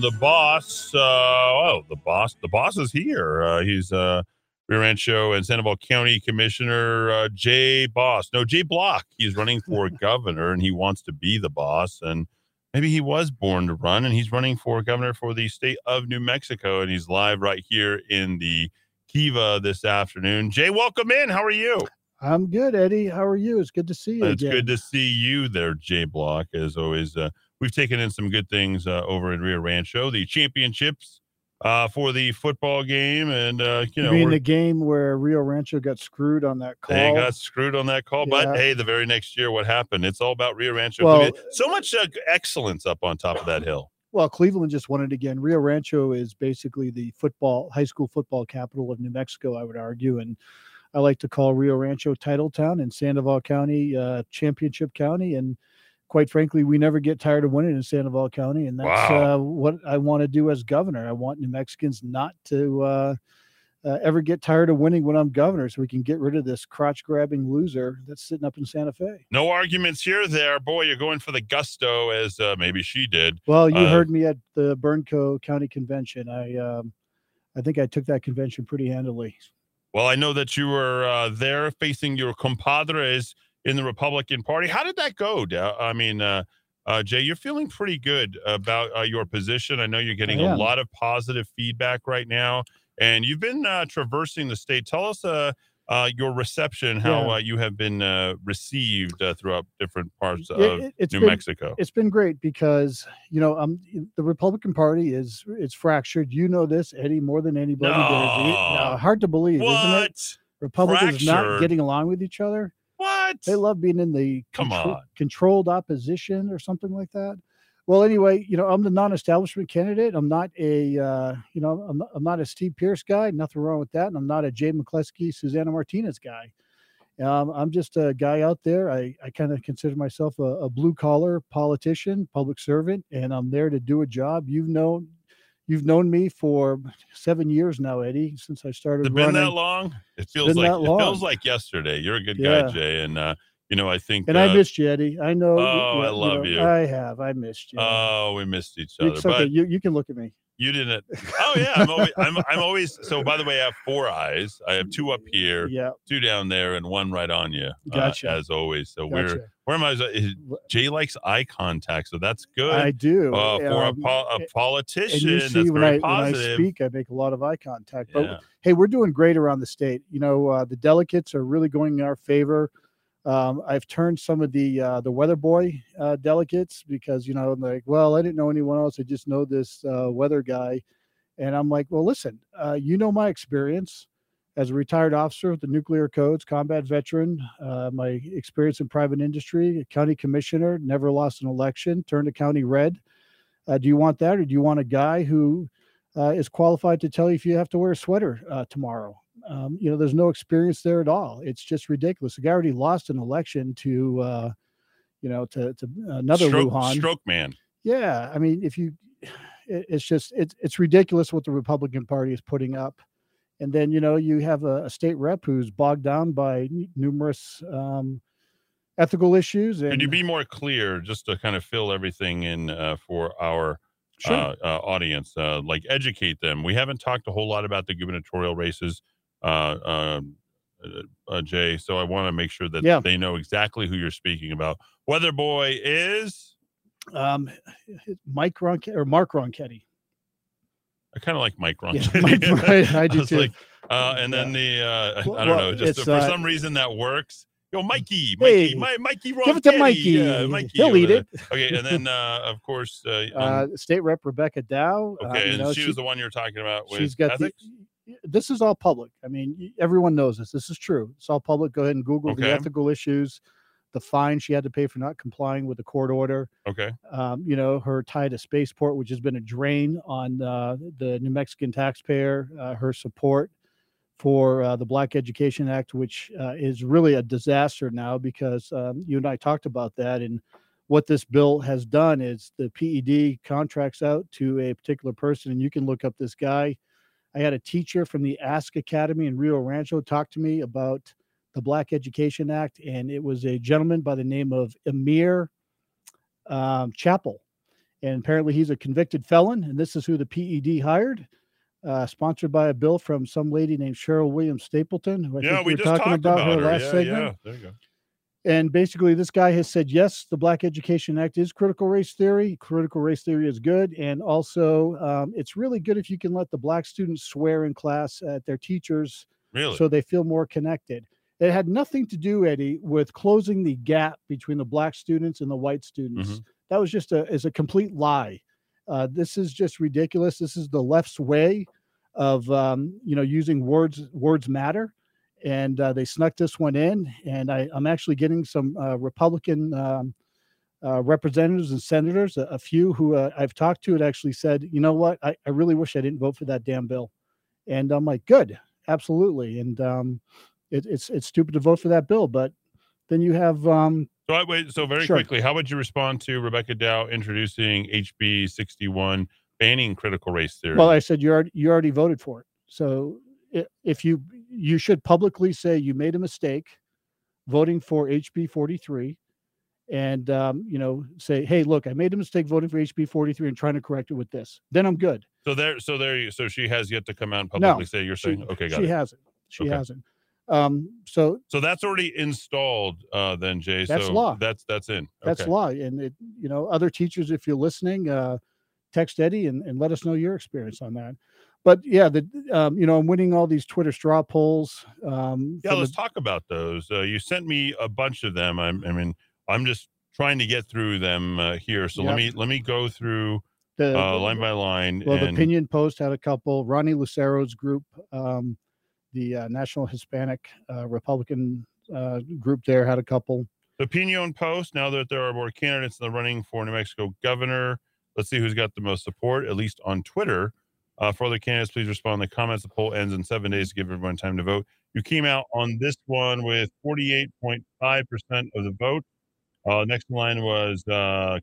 The boss, uh, oh, the boss, the boss is here. Uh, he's uh, Rio Rancho and Sandoval County Commissioner uh, Jay Boss. No, Jay Block. He's running for governor and he wants to be the boss. And maybe he was born to run and he's running for governor for the state of New Mexico. And he's live right here in the Kiva this afternoon. Jay, welcome in. How are you? I'm good, Eddie. How are you? It's good to see you. It's again. good to see you there, Jay Block. As always, uh, we've taken in some good things uh, over in Rio Rancho. The championships uh, for the football game, and uh, you You know, mean we're- the game where Rio Rancho got screwed on that call? they got screwed on that call. Yeah. But hey, the very next year, what happened? It's all about Rio Rancho. Well- so much uh, excellence up on top of that hill. Well, Cleveland just won it again. Rio Rancho is basically the football, high school football capital of New Mexico, I would argue. And I like to call Rio Rancho title town and Sandoval County uh, championship county. And quite frankly, we never get tired of winning in Sandoval County. And that's Wow. uh, what I want to do as governor. I want New Mexicans not to uh, uh, ever get tired of winning when I'm governor so we can get rid of this crotch grabbing loser that's sitting up in Santa Fe. No arguments here. There, boy, you're going for the gusto as uh, maybe she did. Well, you Uh, heard me at the Bernco County Convention. I um, I think I took that convention pretty handily. Well, I know that you were uh, there facing your compadres in the Republican Party. How did that go? I mean, uh, uh, Jay, you're feeling pretty good about uh, your position. I know you're getting a lot of positive feedback right now, and you've been uh, traversing the state. Tell us uh, uh, your reception, how Yeah. uh, you have been uh, received uh, throughout different parts of it- it's New been- Mexico. It's been great because you know um the Republican Party is it's fractured. You know this, Eddy, more than anybody. No. hard to believe, isn't it? What? Republicans not getting along with each other. What? They love being in the Come contro- on. controlled opposition or something like that. Well, anyway, you know, I'm the non-establishment candidate. I'm not a, uh, you know, I'm not, I'm not a Steve Pearce guy. Nothing wrong with that. And I'm not a Jay McCleskey, Susana Martinez guy. Um, I'm just a guy out there. I, I kind of consider myself a, a blue collar politician, public servant, and I'm there to do a job. You've known, you've known me for seven years now, Eddy, since I started Has been running. that long? It feels like it feels like yesterday. You're a good Yeah. guy, Jay, and uh, you know I think. And uh, I missed you, Eddy. I know. Oh, I yeah, love know, you. I have. I missed you. Oh, we missed each other, it's okay. but You, you can look at me. You didn't. Oh yeah, I'm always, I'm, I'm always. So by the way, I have four eyes. I have two up here, Yeah. two down there, and one right on you. uh, Gotcha. as always. So we're where am I? Jay likes eye contact, so that's good. I do. Uh, for a, Um, po- a and politician, you that's see when very I when I speak, I make a lot of eye contact. But Yeah. hey, we're doing great around the state. You know, uh, the delegates are really going in our favor. Um, I've turned some of the uh, the weather boy uh, delegates because you know, I'm like, well, I didn't know anyone else. I just know this uh, weather guy, and I'm like, well, listen, uh, you know my experience as a retired officer with the nuclear codes, combat veteran, uh, my experience in private industry, county commissioner, never lost an election, turned a county red. Uh, do you want that, or do you want a guy who is qualified to tell you if you have to wear a sweater tomorrow? Um, you know, there's no experience there at all. It's just ridiculous. The guy already lost an election to, uh, you know, to, to another stroke, Lujan. stroke man. Yeah, I mean, if you, it, it's just it's it's ridiculous what the Republican Party is putting up, and then you know you have a, a state rep who's bogged down by numerous um, ethical issues. And Could you be more clear, just to kind of fill everything in uh, for our Sure. uh, uh, audience? Uh, like educate them. We haven't talked a whole lot about the gubernatorial races, uh, um, uh, uh, Jay. So I want to make sure that Yeah. they know exactly who you're speaking about. Weather boy is. um, Mike Ronc or Mark Ronchetti. I kind of like Mike Ron. Yeah, Mike- I- I do was too. Like, uh, and then the uh, I don't well, know, just for uh, some reason that works. Yo, Mikey, Mikey, Hey, Mi- Mikey, give it to Mikey. Yeah, Mikey. He'll eat it. Okay, and then uh, of course, uh, Uh, um, State Rep Rebecca Dow. uh, okay, you and know, she, was the one you're talking about with she's got ethics. the. This is all public. I mean, everyone knows this. This is true. It's all public. Go ahead and Google Okay. the ethical issues, the fine she had to pay for not complying with the court order. Okay. Um, you know, her tie to spaceport, which has been a drain on uh, the New Mexican taxpayer. Uh, her support for uh, the Black Education Act, which uh, is really a disaster now because um, you and I talked about that. And what this bill has done is the PED contracts out to a particular person, and you can look up this guy. I had a teacher from the Ask Academy in Rio Rancho talk to me about the Black Education Act, and it was a gentleman by the name of Emir um, Chappell. And apparently he's a convicted felon, and this is who the PED hired. uh, sponsored by a bill from some lady named Sheryl Williams Stapleton, who I yeah, think we were just talking talked about, her her. last yeah, segment. yeah. There you go. And basically, this guy has said, yes, the Black Education Act is critical race theory. Critical race theory is good. And also, um, it's really good if you can let the black students swear in class at their teachers Really? so they feel more connected. It had nothing to do, Eddie, with closing the gap between the black students and the white students. Mhm. That was just a is a complete lie. Uh, this is just ridiculous. This is the left's way of um, you know using words words matter, and uh, they snuck this one in. And I, I'm actually getting some uh, Republican um, uh, representatives and senators, a, a few who uh, I've talked to, had actually said, you know what, I, I really wish I didn't vote for that damn bill. And I'm like, good, absolutely. And um, it, it's it's stupid to vote for that bill, but then you have um, So I wait. So very Sure. quickly, how would you respond to Rebecca Dow introducing HB 61 banning critical race theory? Well, I said you already you already voted for it. So if you you should publicly say you made a mistake voting for HB 43 and um, you know say hey look I made a mistake voting for HB 43 and trying to correct it with this. Then I'm good. so there, so there. you- So she has yet to come out and No, publicly say you're she- saying okay, got she it. hasn't. She Okay. hasn't. Um, so So that's already installed, uh, then Jay. That's so law. That's that's in. that's law and it you know other teachers if you're listening uh text eddie and, and let us know your experience on that but yeah the um you know i'm winning all these twitter straw polls um Yeah, let's the- talk about those. Uh, you sent me a bunch of them. I'm, I mean, I'm just trying to get through them uh, here. So let me let me go through The- uh, line by line. well the and opinion post had a couple ronnie lucero's group um the uh, national hispanic uh, republican uh, group there had a couple the Opinion Post. Now that there are more candidates in the running for New Mexico governor, let's see who's got the most support, at least on Twitter. Uh, for other candidates, please respond in the comments. The poll ends in seven days to give everyone time to vote. You came out on this one with 48.5% of the vote. Uh, next in line was uh,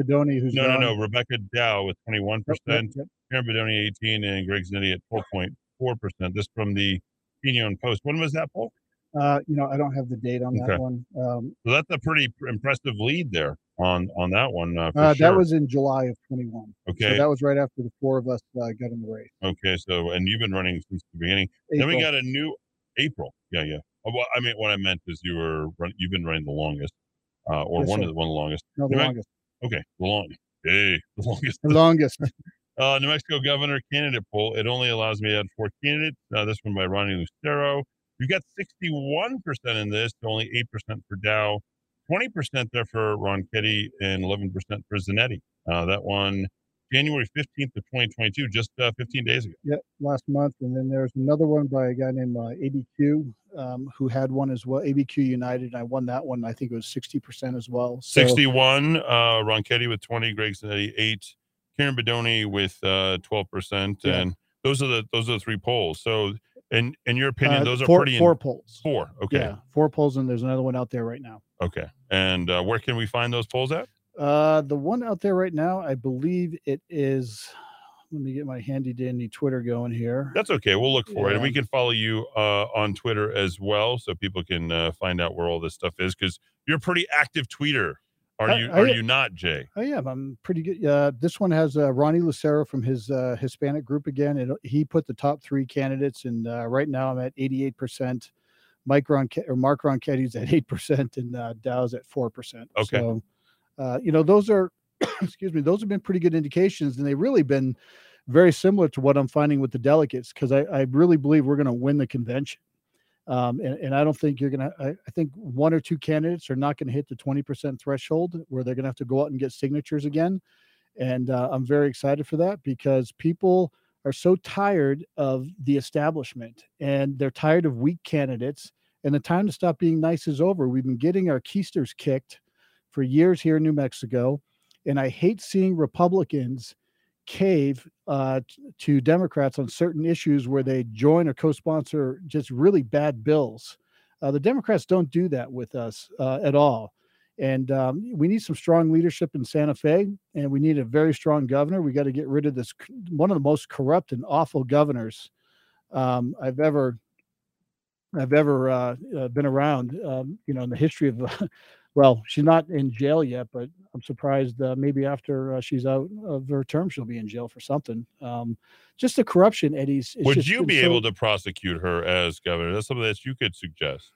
Bedonie, who's no, no, gone. no, Rebecca Dow with 21%, Yep, yep, yep. Karen Bedonie 18, and Greg Zanetti at 12.4%. This from the Opinion Post. When was that poll? Uh you know i don't have the date on that Okay. one um So that's a pretty impressive lead there on on that one. Uh, uh, sure. that was in july of 21 Okay. so that was right after the four of us uh, got in the race Okay, so and you've been running since the beginning. Then we got a new April. Yeah, yeah. Oh, Well, I mean, what I meant is you were run, you've been running the longest, uh, or Yes, one sir. of the one of the longest. No, the New longest. Okay, the long. Hey, the longest. the longest Uh, New Mexico governor candidate poll. It only allows me to add four candidates. Uh, this one by Ronnie Lucero. You got 61% in this, only 8% for Dow, 20% there for Ronchetti, and 11% for Zanetti. Uh, that one, January 15th of 2022, just uh, 15 days ago. Yeah, last month, and then there's another one by a guy named uh, ABQ, um, who had one as well. ABQ United, and I won that one. I think it was sixty percent as well. So, 61, uh, Ronchetti with 20, Greg Zanetti 8, Karen Bedonie with uh, 12%. Yeah. And those are the those are the three polls. So in in your opinion, uh, those are four, pretty in- four polls. Four. Okay. Yeah, four polls, and there's another one out there right now. Okay. And uh, where can we find those polls at? Uh, the one out there right now, I believe it is. Let me get my handy dandy Twitter going here. That's okay. We'll look for it. And we can follow you uh, on Twitter as well so people can uh, find out where all this stuff is because you're a pretty active tweeter. Are I- you I- are you not, Jay? I am. I'm pretty good. Uh, this one has uh, Ronnie Lucero from his uh, Hispanic group again. And he put the top three candidates, and uh, right now I'm at 88 percent. Mike Ronque- or Mark Ronchetti's at eight percent, and uh, Dow's at four percent. Okay. So, uh, you know, those are, excuse me, those have been pretty good indications, and they've really been very similar to what I'm finding with the delegates because I, I really believe we're going to win the convention. Um, and, and I don't think you're going to, I think one or two candidates are not going to hit the 20% threshold where they're going to have to go out and get signatures again. And uh, I'm very excited for that because people are so tired of the establishment and they're tired of weak candidates. And the time to stop being nice is over. We've been getting our keisters kicked for years here in New Mexico. And I hate seeing Republicans cave uh, to Democrats on certain issues where they join or co-sponsor just really bad bills. Uh, the Democrats don't do that with us uh, at all, and um, we need some strong leadership in Santa Fe, and we need a very strong governor. We got to get rid of this one of the most corrupt and awful governors um, I've ever I've ever uh, uh, been around. Um, you know, in the history of. well, she's not in jail yet, but I'm surprised uh, maybe after uh, she's out of her term, she'll be in jail for something. Um, just the corruption, Eddy's. Would you be so- able to prosecute her as governor? That's something that you could suggest.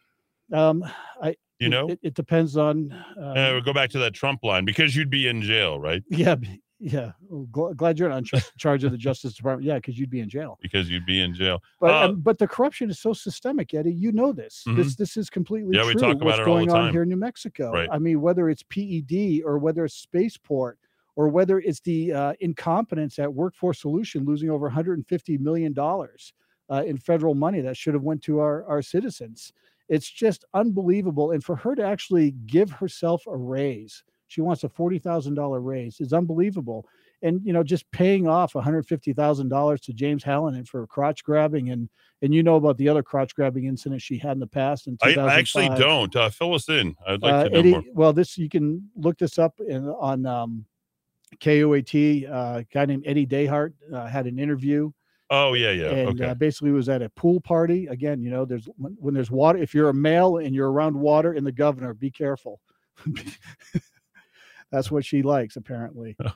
Um, I. You know? it, it depends on. Um, Uh, we'll go back to that Trump line because you'd be in jail, right? yeah, yeah. Well, gl- glad you're not in char- charge of the Justice Department. Yeah, because you'd be in jail. Because you'd be in jail. But Uh, um, but the corruption is so systemic, Eddy. You know this. This Mhm. this is completely Yeah, true. we talk about what's it all the going on here in New Mexico? Right. I mean, whether it's PED or whether it's spaceport or whether it's the uh, incompetence at Workforce Solution losing over 150 million dollars uh, in federal money that should have went to our our citizens. It's just unbelievable. And for her to actually give herself a raise, she wants a forty thousand dollar raise, is unbelievable. And you know, just paying off one hundred fifty thousand dollars to James Hallinan for crotch grabbing, and and you know about the other crotch grabbing incident she had in the past. In I, I actually don't. Uh, fill us in. I'd like Uh, to know Eddy, more. well, this you can look this up in on um, KOAT. Uh, a guy named Eddie Dayhart uh, had an interview Oh yeah, yeah. and okay. uh, basically was at a pool party. Again, you know, there's when, when there's water. If you're a male and you're around water in the governor, be careful. That's what she likes, apparently.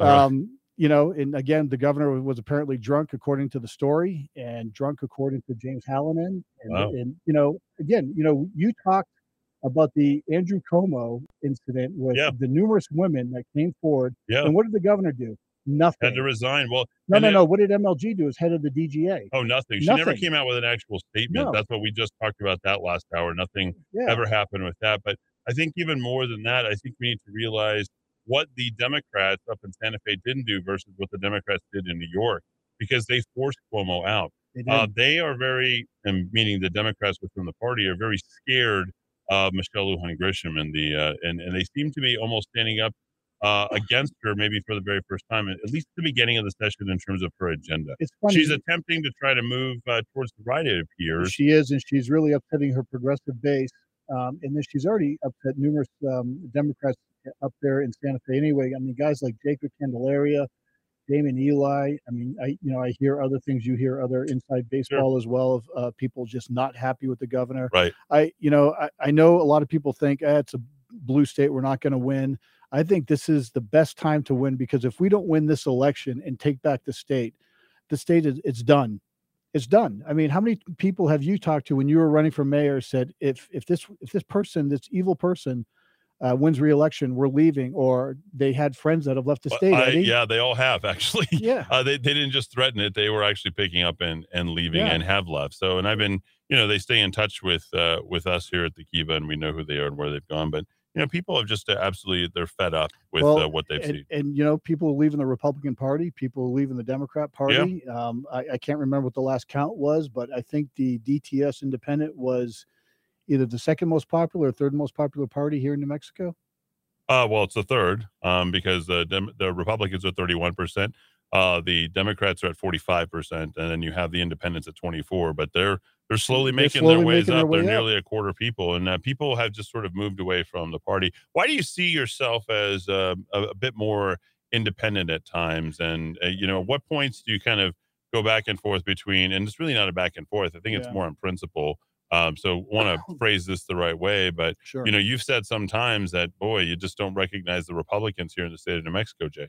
Right. um, you know, and again, the governor was apparently drunk, according to the story, and drunk according to James Hallinan. And, Wow. and you know, again, you know, you talked about the Andrew Cuomo incident with Yeah. the numerous women that came forward. Yeah. And what did the governor do? Nothing. Had to resign. Well, no, no, then- no. What did MLG do as head of the DGA? Oh, nothing. She never came out with an actual statement. No. That's what we just talked about that last hour. Nothing Yeah. ever happened with that. But I think even more than that, I think we need to realize what the Democrats up in Santa Fe didn't do versus what the Democrats did in New York because they forced Cuomo out. They Uh, they are very, and meaning the Democrats within the party are very scared of Michelle Lujan Grisham and the uh, and and they seem to be almost standing up uh, against her maybe for the very first time, at least at the beginning of the session in terms of her agenda. It's funny. She's attempting to try to move uh, towards the right, it appears. She is, and she's really upsetting her progressive base. Um, and then she's already upset numerous um, Democrats up there in Santa Fe. Anyway, I mean, guys like Jacob Candelaria, Daymon Ely. I mean, I you know I hear other things. You hear other inside baseball as well of uh, people just not happy with the governor. Right. I you know I, I know a lot of people think eh, it's a blue state. We're not going to win. I think this is the best time to win because if we don't win this election and take back the state, the state is it's done it's done. I mean, how many people have you talked to when you were running for mayor said if if this if this person, this evil person, uh, wins re-election, we're leaving, or they had friends that have left the state. I- yeah, they all have actually. Yeah. Uh, they, they didn't just threaten it; they were actually picking up and, and leaving Yeah. and have left. So, and I've been, you know, they stay in touch with uh, with us here at the Kiva, and we know who they are and where they've gone. But you know, people have just uh, absolutely they're fed up with Well, uh, what they've and, seen. and you know, people leaving the Republican Party, people leaving the Democrat Party. Um, I, I can't remember what the last count was, but I think the DTS Independent was either the second most popular or third most popular party here in New Mexico. Uh, well, it's the third um, because the Dem- the Republicans are 31 percent, uh, the Democrats are at 45 percent, and then you have the Independents at 24. But they're they're slowly They're making slowly their ways making their up. way they're up. nearly a quarter people, and uh, people have just sort of moved away from the party. Why do you see yourself as uh, a, a bit more independent at times? And uh, you know, what points do you kind of go back and forth between? And it's really not a back and forth. I think it's more on principle. Um, so want to phrase this the right way, but Sure. you know, you've said sometimes that boy, you just don't recognize the Republicans here in the state of New Mexico, Jay.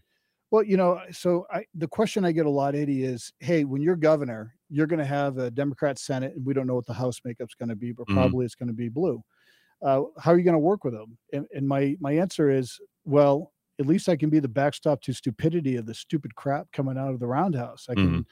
Well, you know, so I, the question I get a lot, Eddy, is, hey, when you're governor, you're going to have a Democrat Senate, and we don't know what the House makeup's going to be, but Mhm. probably it's going to be blue. Uh, how are you going to work with them? And, and my my answer is, well, at least I can be the backstop to stupidity of the stupid crap coming out of the roundhouse. I can, Mhm.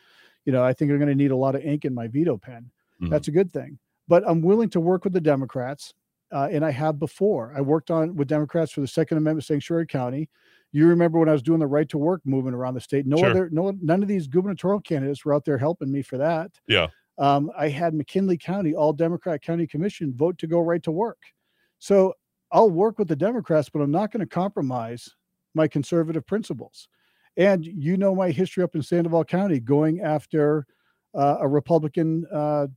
you know, I think I'm going to need a lot of ink in my veto pen. Mhm. That's a good thing. But I'm willing to work with the Democrats, uh, and I have before. I worked on with Democrats for the Second Amendment Sanctuary County. You remember when I was doing the right to work movement around the state? No Sure. other, no, none of these gubernatorial candidates were out there helping me for that. Yeah. Um, I had McKinley County, all Democrat county commission vote to go right to work. So I'll work with the Democrats, but I'm not going to compromise my conservative principles. And you know my history up in Sandoval County going after uh, a Republican uh,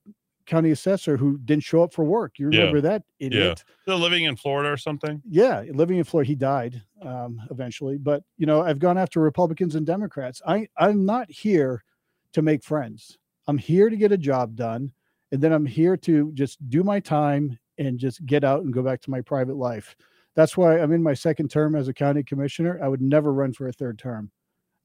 county assessor who didn't show up for work. You Yeah. remember that Yeah. idiot? Still living in Florida or something? Yeah, living in Florida, he died um, eventually. But you know, I've gone after Republicans and Democrats. I I'm not here to make friends. I'm here to get a job done, and then I'm here to just do my time and just get out and go back to my private life. That's why I'm in my second term as a county commissioner. I would never run for a third term.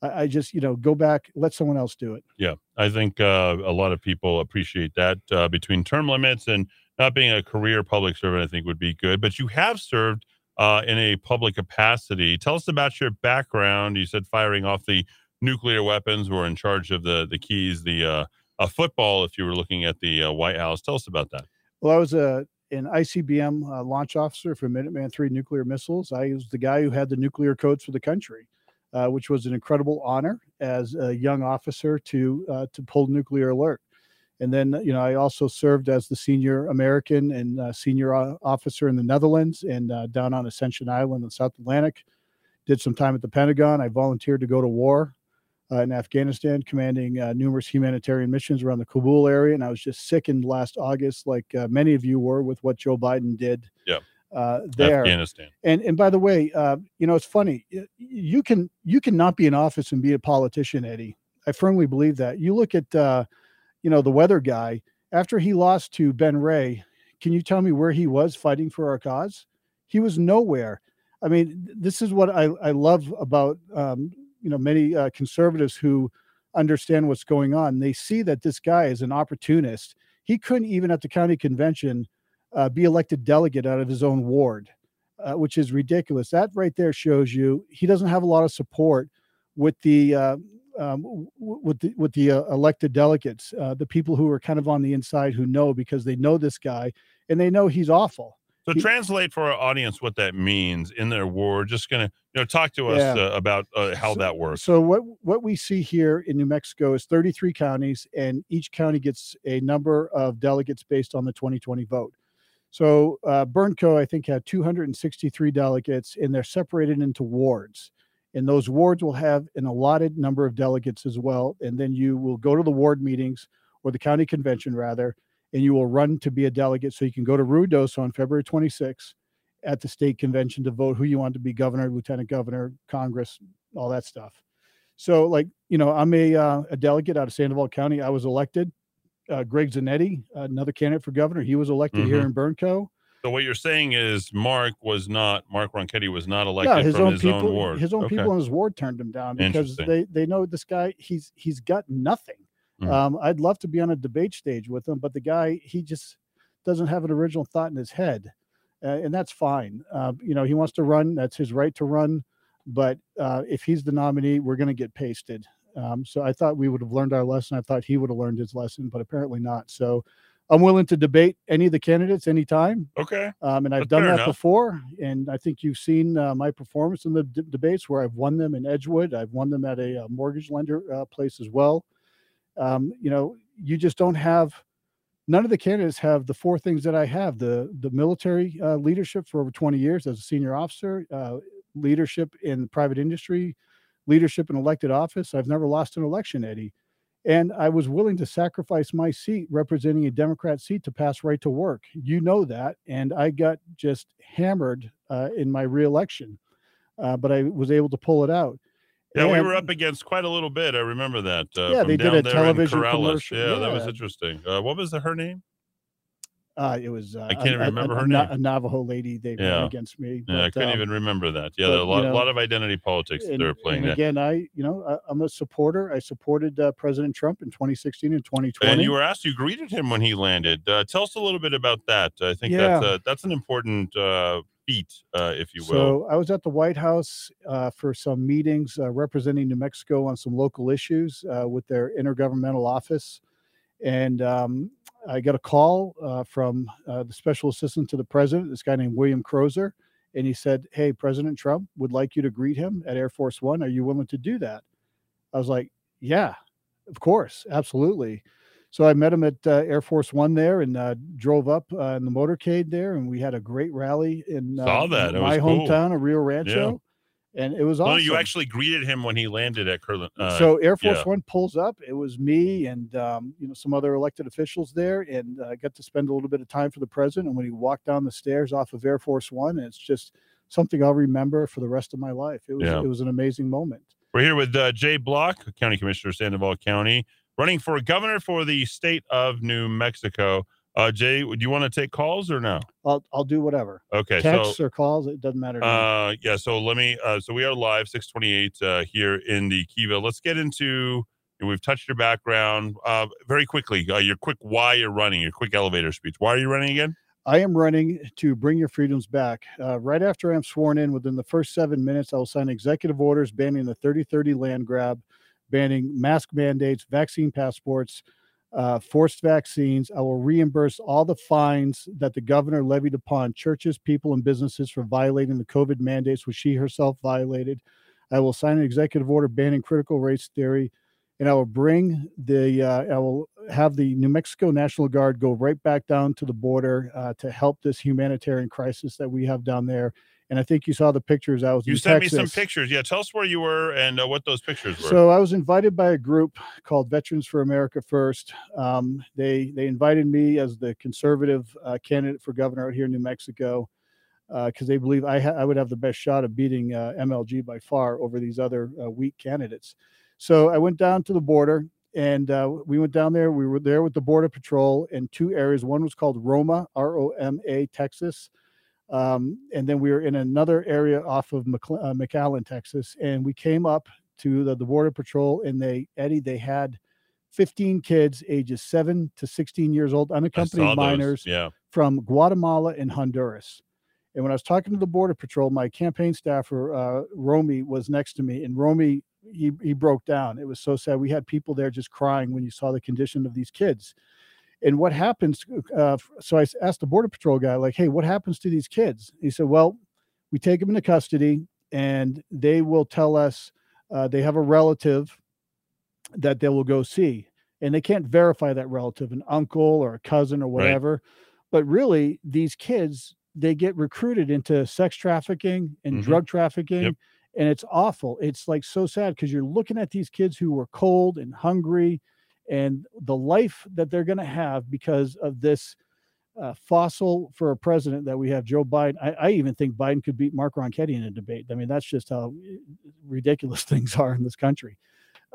I, I just, you know, go back, let someone else do it. Yeah, I think uh, a lot of people appreciate that. Uh, between term limits and not being a career public servant, I think would be good. But you have served uh, in a public capacity. Tell us about your background. You said firing off the nuclear weapons, were in charge of the the keys, the uh, a football. If you were looking at the uh, White House, tell us about that. Well, I was a an ICBM uh, launch officer for Minuteman III nuclear missiles. I was the guy who had the nuclear codes for the country, uh, which was an incredible honor as a young officer to uh, to pull nuclear alert. And then, you know, I also served as the senior American and uh, senior officer in the Netherlands and uh, down on Ascension Island in the South Atlantic. Did some time at the Pentagon. I volunteered to go to war uh, in Afghanistan, commanding uh, numerous humanitarian missions around the Kabul area. And I was just sickened last August, like uh, many of you were, with what Joe Biden did Yeah, uh, there. Afghanistan. And and by the way, uh, you know, it's funny. You can you can not be in office and be a politician, Eddy. I firmly believe that. You look at uh, you know the weather guy after he lost to Ben Ray. Can you tell me where he was fighting for our cause? He was nowhere. I mean, this is what I, I love about um, you know many uh, conservatives who understand what's going on. They see that this guy is an opportunist. He couldn't even at the county convention uh, be elected delegate out of his own ward, uh, which is ridiculous. That right there shows you he doesn't have a lot of support with the uh, um, with the with the uh, elected delegates, uh, the people who are kind of on the inside who know because they know this guy and they know he's awful. So translate for our audience what that means in their ward. Just gonna you know talk to us Yeah. uh, about uh, how that works. So what what we see here in New Mexico is 33 counties, and each county gets a number of delegates based on the 2020 vote. So uh, Bernco, I think, had 263 delegates, and they're separated into wards. And those wards will have an allotted number of delegates as well. And then you will go to the ward meetings or the county convention, rather, and you will run to be a delegate. So you can go to Ruidoso on February 26th at the state convention to vote who you want to be governor, lieutenant governor, Congress, all that stuff. So, like, you know, I'm a, uh, a delegate out of Sandoval County. I was elected. Uh, Greg Zanetti, another candidate for governor, he was elected here Mhm. in Bernco. So what you're saying is Mark was not Mark Ronchetti was not elected Yeah, his from own his people, own ward. his own Okay. people in his ward turned him down because they they know this guy. He's he's got nothing. Mhm. Um, I'd love to be on a debate stage with him, but the guy he just doesn't have an original thought in his head, uh, and that's fine. Uh, you know, he wants to run. That's his right to run. But uh, if he's the nominee, we're going to get pasted. Um, so I thought we would have learned our lesson. I thought he would have learned his lesson, but apparently not. So I'm willing to debate any of the candidates anytime. Okay. Um, and I've That's done that enough. before. And I think you've seen uh, my performance in the d- debates where I've won them in Edgewood. I've won them at a, uh mortgage lender uh, place as well. Um, you know, you just don't have. None of the candidates have the four things that I have: the the military uh, leadership for over 20 years as a senior officer, uh, leadership in the private industry, leadership in elected office. I've never lost an election, Eddy. And I was willing to sacrifice my seat representing a Democrat seat to pass right to work. You know that. And I got just hammered uh, in my reelection, uh, but I was able to pull it out. Yeah, we were up against quite a little bit. I remember that. Uh, Yeah, from they did a television commercial. Yeah, that was interesting. Uh, what was the, her name? Uh, it was. Uh, I can't a- remember a, her Na- name. A Navajo lady. They ran against me. Yeah, I but, couldn't um, even remember that. Yeah, but, there are a lot, you know, lot of identity politics that they were playing and again, I, you know, I, I'm a supporter. I supported uh, President Trump in 2016 and 2020. And you were asked, you greeted him when he landed. Uh, tell us a little bit about that. I think Yeah. that's that's an important uh, feat, uh, if you will. So I was at the White House uh, for some meetings uh, representing New Mexico on some local issues uh, with their intergovernmental office, and um, I got a call uh, from uh, the special assistant to the president, this guy named William Crozer, and he said, "Hey, President Trump would like you to greet him at Air Force One. Are you willing to do that?" I was like, "Yeah, of course, absolutely." So I met him at uh, Air Force One there and uh, drove up uh, in the motorcade there, and we had a great rally in uh, Saw that. My cool. hometown of Rio Rancho, and it was awesome. you actually greeted him when he landed at Kirtland. Uh, so Air Force yeah. One pulls up. It was me and um, you know some other elected officials there, and I got to spend a little bit of time for the president. And when he walked down the stairs off of Air Force One, it's just something I'll remember for the rest of my life. It was Yeah. it was an amazing moment. We're here with uh, Jay Block, County Commissioner, of Sandoval County, running for governor for the state of New Mexico. Uh, Jay, do you want to take calls or no? I'll I'll do whatever. Okay, Texts so or calls, it doesn't matter. uh, yeah. So let me. Uh, so we are live, six twenty-eight uh, here in the Kiva. Let's get into. We've touched your background uh, very quickly. Uh, your quick why you're running, your quick elevator speech. Why are you running again? I am running to bring your freedoms back. Uh, right after I'm sworn in, within the first seven minutes, I will sign executive orders banning the 3030 land grab, banning mask mandates, vaccine passports, uh, forced vaccines. I will reimburse all the fines that the governor levied upon churches, people, and businesses for violating the COVID mandates, which she herself violated. I will sign an executive order banning critical race theory, and I will bring the. Uh, I will have the New Mexico National Guard go right back down to the border uh, to help this humanitarian crisis that we have down there. And I think you saw the pictures. I was You sent Texas. me some pictures. Yeah, tell us where you were and uh, what those pictures were. So I was invited by a group called Veterans for America First. Um, they they invited me as the conservative uh, candidate for governor out here in New Mexico because they believe I ha- I would have the best shot of beating uh, MLG by far over these other uh, weak candidates. So I went down to the border and uh, we went down there. We were there with the Border Patrol in two areas. One was called Roma, R O M A, Texas. Um, and then we were in another area off of uh, McAllen, Texas. And we came up to the, the Border Patrol, and they, Eddy, they had 15 kids ages seven to 16 years old, unaccompanied minors Yeah. from Guatemala and Honduras. And when I was talking to the Border Patrol, my campaign staffer, uh, Romy, was next to me, and Romy, he, he broke down. It was so sad. We had people there just crying when you saw the condition of these kids. And what happens? Uh, so I asked the Border Patrol guy, like, hey, what happens to these kids? He said, well, we take them into custody and they will tell us uh, they have a relative that they will go see. And they can't verify that relative, an uncle or a cousin or Right. whatever. But really, these kids, they get recruited into sex trafficking and Mhm. drug trafficking. Yep. And it's awful. It's like so sad because you're looking at these kids who were cold and hungry and the life that they're going to have because of this uh, fossil for a president that we have, Joe Biden. I, I even think Biden could beat Mark Ronchetti in a debate. I mean, that's just how ridiculous things are in this country.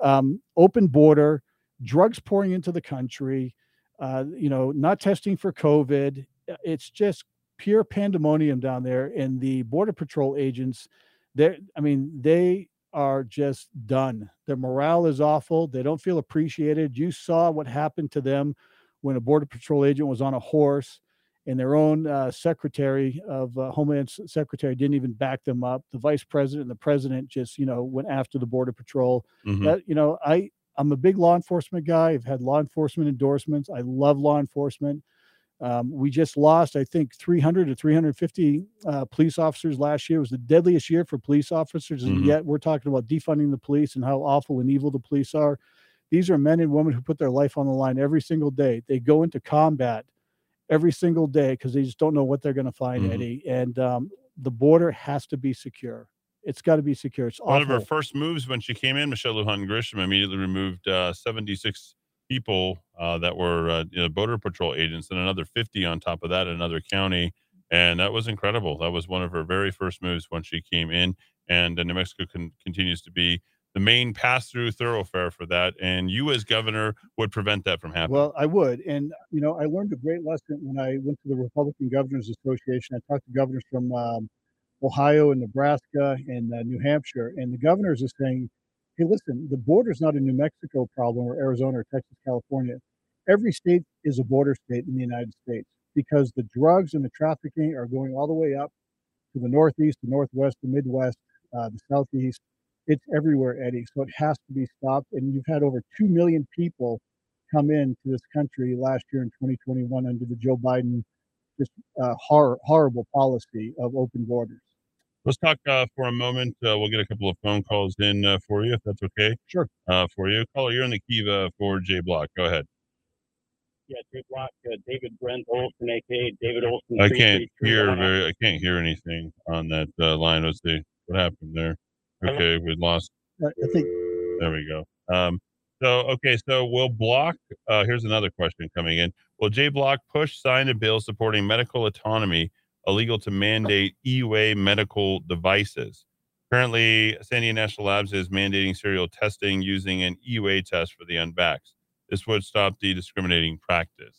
Um, open border, drugs pouring into the country, uh, you know, not testing for COVID. Uh, It's just pure pandemonium down there. And the Border Patrol agents, they're, I mean, they are just done. Their morale is awful. They don't feel appreciated. You saw what happened to them when a Border Patrol agent was on a horse and their own uh, secretary of uh, Homeland Secretary didn't even back them up. The vice president and the president just, you know, went after the Border Patrol. Mhm. That, you know, I, I'm a big law enforcement guy. I've had law enforcement endorsements. I love law enforcement. Um, we just lost, I think, 300 to 350 uh, police officers last year. It was the deadliest year for police officers, and Mhm. yet we're talking about defunding the police and how awful and evil the police are. These are men and women who put their life on the line every single day. They go into combat every single day because they just don't know what they're going to find, Mhm. Eddy. And um, the border has to be secure. It's got to be secure. It's One of her first moves when she came in, Michelle Lujan Grisham immediately removed uh, 76 people uh, that were uh, you know, border patrol agents and another 50 on top of that in another county. And that was incredible. That was one of her very first moves when she came in. And uh, New Mexico con- continues to be the main pass through thoroughfare for that. And you, as governor, would prevent that from happening. Well, I would. And, you know, I learned a great lesson when I went to the Republican Governors Association. I talked to governors from um, Ohio and Nebraska and uh, New Hampshire. And the governors are saying, hey, listen, the border is not a New Mexico problem or Arizona or Texas, California. Every state is a border state in the United States because the drugs and the trafficking are going all the way up to the Northeast, the Northwest, the Midwest, uh, the Southeast. It's everywhere, Eddy. So it has to be stopped. And you've had over 2 million people come into this country last year in 2021 under the Joe Biden just uh, hor- horrible policy of open borders. Let's talk uh, for a moment. Uh, we'll get a couple of phone calls in uh, for you, if that's okay. Sure. Uh, for you. Caller, you're in the Kiva for Jay Block. Go ahead. Yeah, Jay Block, uh, David Brent Olson, aka David Olson. I can't hear very. I can't hear anything on that uh, line. Let's see what happened there. Okay, we lost. I I think There we go. Um, so okay, so will Block? Uh, here's another question coming in. Will Jay Block push sign a bill supporting medical autonomy, illegal to mandate EUA medical devices? Currently, Sandia National Labs is mandating serial testing using an EUA test for the unvaxxed. This would stop the discriminating practice.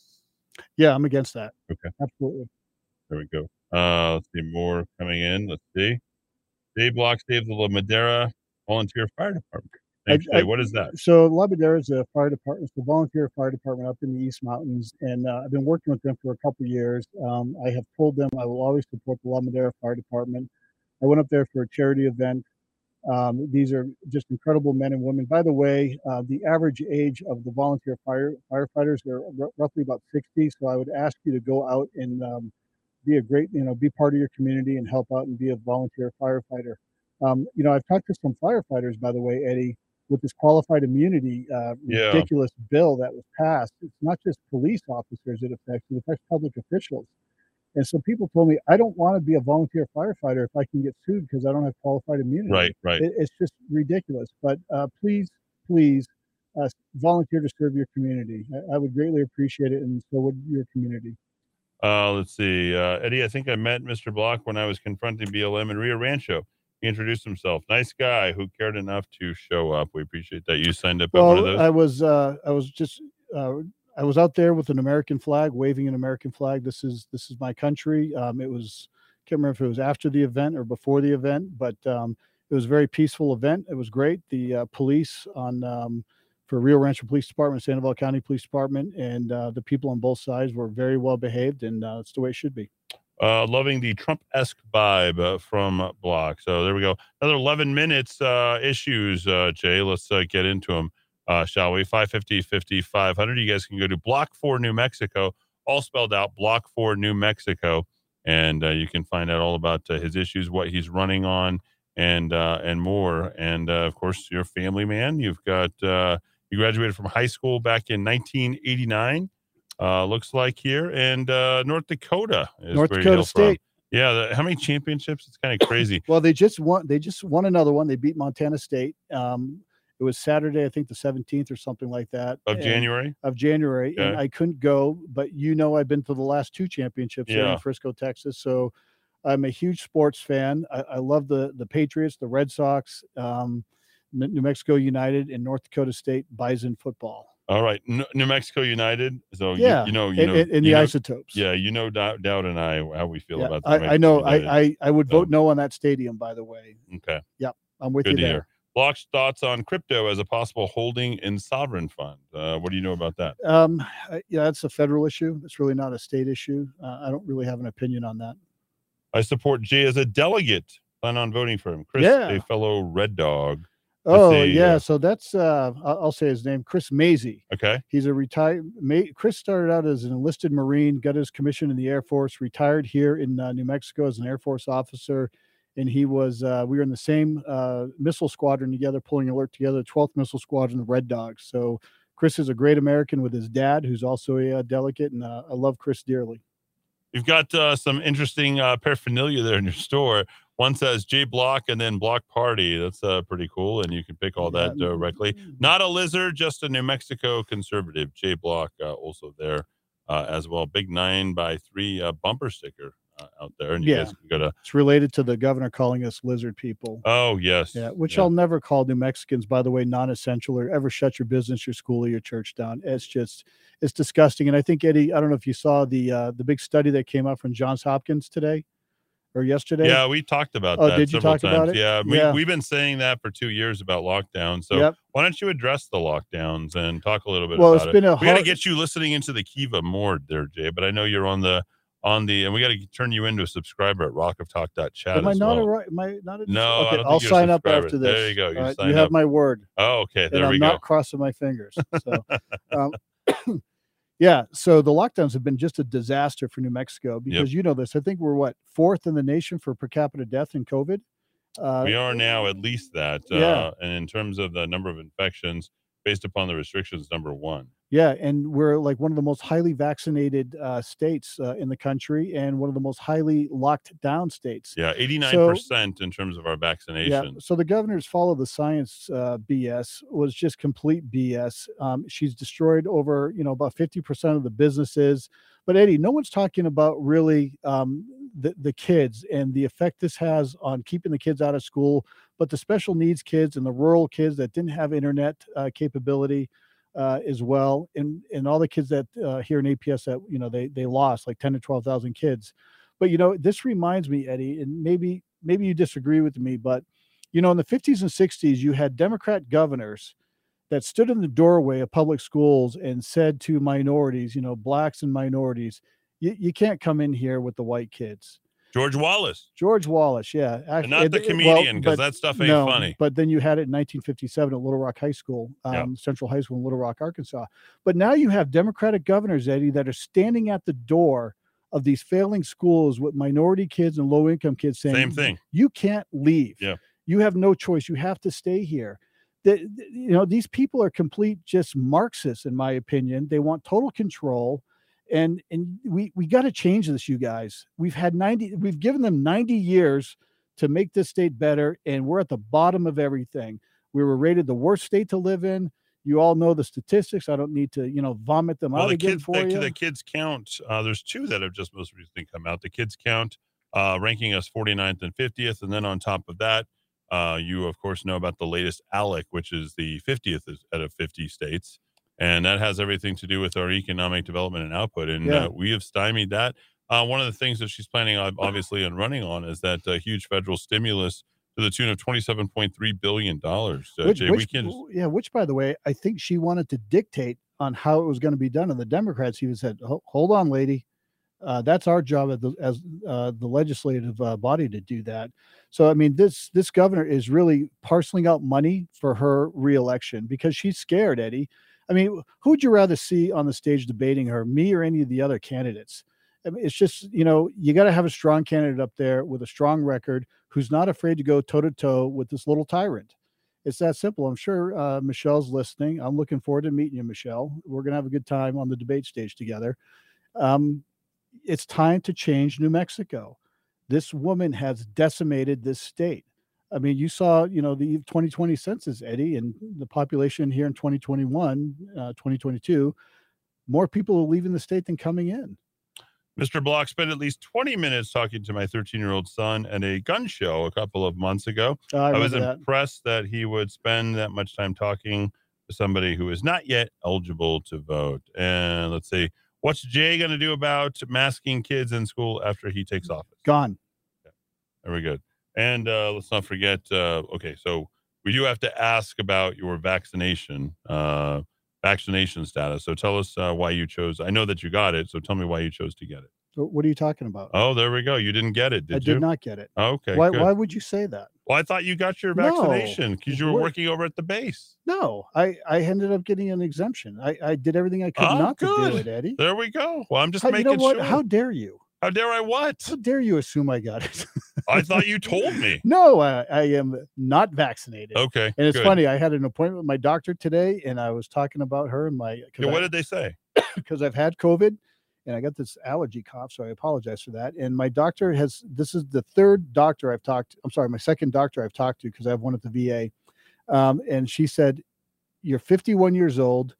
Yeah, I'm against that. Okay. Absolutely. There we go. Uh, let's see more coming in. Let's see. Dave Block Save the La Madera Volunteer Fire Department. Thanks, I- What is that? So La Madera is a fire department, it's a volunteer fire department up in the East Mountains, and uh, I've been working with them for a couple of years. Um, I have told them I will always support the La Madera Fire Department. I went up there for a charity event. Um, these are just incredible men and women. By the way, uh, the average age of the volunteer fire firefighters are r- roughly about 60. So I would ask you to go out and um, be a great, you know, be part of your community and help out and be a volunteer firefighter. Um, you know, I've talked to some firefighters, by the way, Eddy, with this qualified immunity uh, Yeah. ridiculous bill that was passed. It's not just police officers it affects; it affects public officials. And so people told me, I don't want to be a volunteer firefighter if I can get sued because I don't have qualified immunity. Right, right. It, it's just ridiculous. But uh, please, please uh, volunteer to serve your community. I, I would greatly appreciate it, and so would your community. Uh, let's see. Uh, Eddy, I think I met Mr. Block when I was confronting BLM in Rio Rancho. He introduced himself. Nice guy who cared enough to show up. We appreciate that. You signed up at one of Well, those. I was uh, I was just uh, I was out there with an American flag, waving an American flag. This is this is my country. Um, it was can't remember if it was after the event or before the event, but um, it was a very peaceful event. It was great. The uh, police on um, for Rio Rancho Police Department, Sandoval County Police Department, and uh, the people on both sides were very well behaved, and uh, it's the way it should be. Uh, loving the Trump-esque vibe uh, from Block. So there we go. Another 11 minutes uh, issues, uh, Jay. Let's uh, get into them, shall we? 550, 50, 500. You guys can go to Block 4 New Mexico, all spelled out, Block 4 New Mexico. And you can find out all about his issues, what he's running on, and and more. And of course, you're a family man. You've got you graduated from high school back in 1989. Uh, looks like here, and uh, North Dakota is North Dakota hail from. State. Yeah, the, how many championships? It's kind of crazy. Well, they just won. They just won another one. They beat Montana State. Um, it was Saturday, I think the 17th or something like that Of and- January? Of January, and I couldn't go. But you know, I've been to the last two championships here in Frisco, Texas. So I'm a huge sports fan. I, I love the the Patriots, the Red Sox, um, New Mexico United, and North Dakota State Bison football. All right, New Mexico United. So Yeah, you, know, you in- know, in- in you the know- isotopes. Yeah, you know, Dowd, Dowd and I how we feel Yeah, about. that. I, I know. United. I, I I would So, vote no on that stadium. By the way. Okay. Yep, I'm with Good you there. hear. Block's thoughts on crypto as a possible holding in sovereign fund. Uh, what do you know about that? Um, yeah, that's a federal issue. It's really not a state issue. Uh, I don't really have an opinion on that. I support Jay as a delegate. Plan on voting for him. Chris, Yeah. a fellow Red Dog. Oh see, yeah, uh, so that's uh, I'll say his name, Chris Mazie. Okay. He's a retired. Ma- Chris started out as an enlisted Marine, got his commission in the Air Force, retired here in uh, New Mexico as an Air Force officer, and he was. Uh, we were in the same uh, missile squadron together, pulling alert together, 12th Missile Squadron, the Red Dogs. So Chris is a great American with his dad, who's also a, uh delegate, and uh, I love Chris dearly. You've got uh, some interesting uh, paraphernalia there in your store. One says Jay Block and then Block Party. That's uh, pretty cool, and you can pick all that directly. Not a lizard, just a New Mexico conservative. Jay Block uh, also there uh, as well. Big nine by three uh, bumper sticker uh, out there, and you Yeah. guys can go to. It's related to the governor calling us lizard people. Oh yes, Yeah, which Yeah. I'll never call New Mexicans, by the way, non-essential or ever shut your business, your school, or your church down. It's just, it's disgusting. And I think Eddy, I don't know if you saw the uh, the big study that came out from Johns Hopkins today or yesterday. Yeah, we talked about Oh, that did you several talk times. about it? Yeah, we, Yeah. we've been saying that for two years about lockdown. So Yep. why don't you address the lockdowns and talk a little bit Well, about it's been it? a we got to get you listening into the Kiva more there, Jay. But I know you're on the on the, and we got to turn you into a subscriber at rockoftalk.chat. Am I not well. a right? Am I not a? No, okay, I'll think you're a sign up after this. There you go. You right, you have up. my word. Oh, okay. There and There I'm we not crossing my fingers. So, um, yeah. So the lockdowns have been just a disaster for New Mexico because you know this. I think we're what fourth in the nation for per capita death in COVID. Uh, we are now at least that. Yeah. Uh, and in terms of the number of infections, based upon the restrictions, number one. Yeah, and we're like one of the most highly vaccinated uh, states uh, in the country, and one of the most highly locked down states. Yeah, 89% in terms of our vaccination. Yeah. So the governor's follow the science uh, BS was just complete BS. Um, she's destroyed over, you know, about 50% of the businesses. But Eddy, no one's talking about really um, the, the kids and the effect this has on keeping the kids out of school, but the special needs kids and the rural kids that didn't have internet uh, capability. Uh, as well, and and all the kids that uh, here in APS that you know they they lost like ten to twelve thousand kids. But you know, this reminds me, Eddy, and maybe maybe you disagree with me, but you know, in the 50s and 60s, you had Democrat governors that stood in the doorway of public schools and said to minorities, you know, blacks and minorities, you, you can't come in here with the white kids. George Wallace. George Wallace, yeah. And not it- the comedian, because but- that stuff ain't no, funny. But then you had it in 1957 at Little Rock High School, um, Yeah. Central High School in Little Rock, Arkansas. But now you have Democratic governors, Eddy, that are standing at the door of these failing schools with minority kids and low income kids saying, Same thing. You can't leave. Yeah. You have no choice. You have to stay here. The- you know, these people are complete just Marxists, in my opinion. They want total control. And and we we got to change this, you guys. We've had 90, we've given them 90 years to make this state better, and we're at the bottom of everything. We were rated the worst state to live in. You all know the statistics. I don't need to, you know, vomit them Well, out the again kids, for the, you. the kids count. Uh, there's two that have just most recently come out. The kids count, uh, ranking us 49th and 50th, and then on top of that, uh, you of course know about the latest ALEC, which is the 50th out of 50 states, and that has everything to do with our economic development and output, and Yeah. uh, we have stymied that. Uh, one of the things that she's planning on, obviously, on running on is that uh, huge federal stimulus to the tune of 27.3 billion dollars. Uh, which, Jay, which- can yeah, which by the way, I think she wanted to dictate on how it was going to be done. And the Democrats even said, "Hold on, lady, uh, that's our job as the, as uh, the legislative uh, body to do that." So I mean, this this governor is really parceling out money for her reelection because she's scared, Eddy. I mean, who would you rather see on the stage debating her, me or any of the other candidates? I mean, it's just you know you got to have a strong candidate up there with a strong record who's not afraid to go toe to toe with this little tyrant. It's that simple. I'm sure uh, Michelle's listening. I'm looking forward to meeting you, Michelle. We're gonna have a good time on the debate stage together. Um, it's time to change New Mexico. This woman has decimated this state. I mean, you saw, you know, the 2020 census, Eddy, and the population here in 2021, uh, 2022, more people are leaving the state than coming in. Mr. Block spent at least 20 minutes talking to my 13 year old son at a gun show a couple of months ago. Oh, I was that. impressed that he would spend that much time talking to somebody who is not yet eligible to vote. And let's see, what's Jay going to do about masking kids in school after he takes office? Gone. Very good. And uh, let's not forget. Uh, okay, so we do have to ask about your vaccination, uh, vaccination status. So tell us uh, why you chose. I know that you got it, so tell me why you chose to get it. What are you talking about? Oh, there we go. You didn't get it, did I you? I did not get it. Okay. Why, good. why would you say that? Well, I thought you got your vaccination because you were What- working over at the base. No, I, I ended up getting an exemption. I, I did everything I could Oh, not to do it, Eddy. There we go. Well, I'm just How- you making know what? sure. How dare you? How dare I what? How dare you assume I got it? I thought you told me. no, I, I am not vaccinated. Okay. And it's good. funny. I had an appointment with my doctor today, and I was talking about her and my. Yeah, what did they say? Because I've had COVID, and I got this allergy cough, so I apologize for that. And my doctor has. This is the third doctor I've talked. I'm sorry, my second doctor I've talked to because I have one at the VA, um, and she said, "You're 51 years old."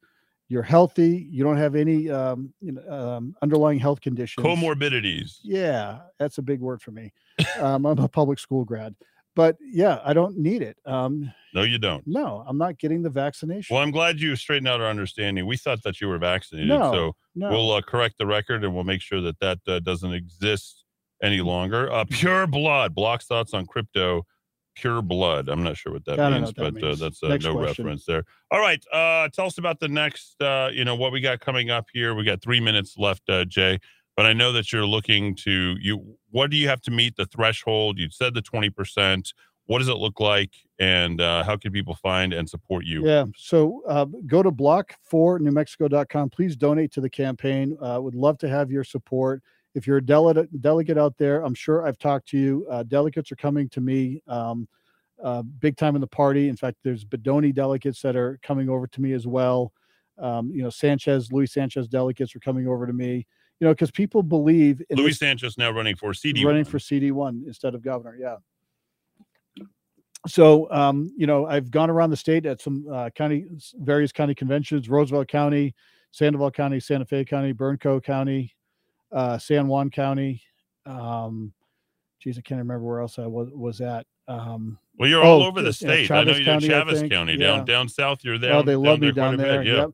You're healthy. You don't have any um, you know, um, underlying health conditions. Comorbidities. Yeah, that's a big word for me. Um, I'm a public school grad, but yeah, I don't need it. Um, No, you don't. no, I'm not getting the vaccination. Well, I'm glad you straightened out our understanding. We thought that you were vaccinated, No, so no. we'll uh, correct the record and we'll make sure that that uh, doesn't exist any longer. Uh, pure blood. Block's thoughts on crypto. Pure blood. I'm not sure what that I don't know means, what that but uh, that's uh, no question. reference there. All right. Uh, tell us about the next. Uh, you know what we got coming up here. We got three minutes left, uh, Jay. But I know that you're looking to you. What do you have to meet the threshold? You said the 20 percent. What does it look like, and uh, how can people find and support you? Yeah. So uh, go to block4newmexico.com. Please donate to the campaign. Uh, would love to have your support. If you're a delegate, delegate out there, I'm sure I've talked to you. Uh, delegates are coming to me um, uh, big time in the party. In fact, there's Bedonie delegates that are coming over to me as well. Um, you know, Sanchez, Luis Sanchez delegates are coming over to me. You know, because people believe in Luis Sanchez now running for CD. running for CD one instead of governor. Yeah. So, um, you know, I've gone around the state at some uh, county, various county conventions: Roosevelt County, Sandoval County, Santa Fe County, Bernco County, uh, San Juan County. Um, geez, I can't remember where else I was was at. Um, Well, you're all oh, over the yeah, state. I know you're in County, Chaves. County Yeah. down down south. You're there. Oh, they love me down a bit, there. Yeah. Yep.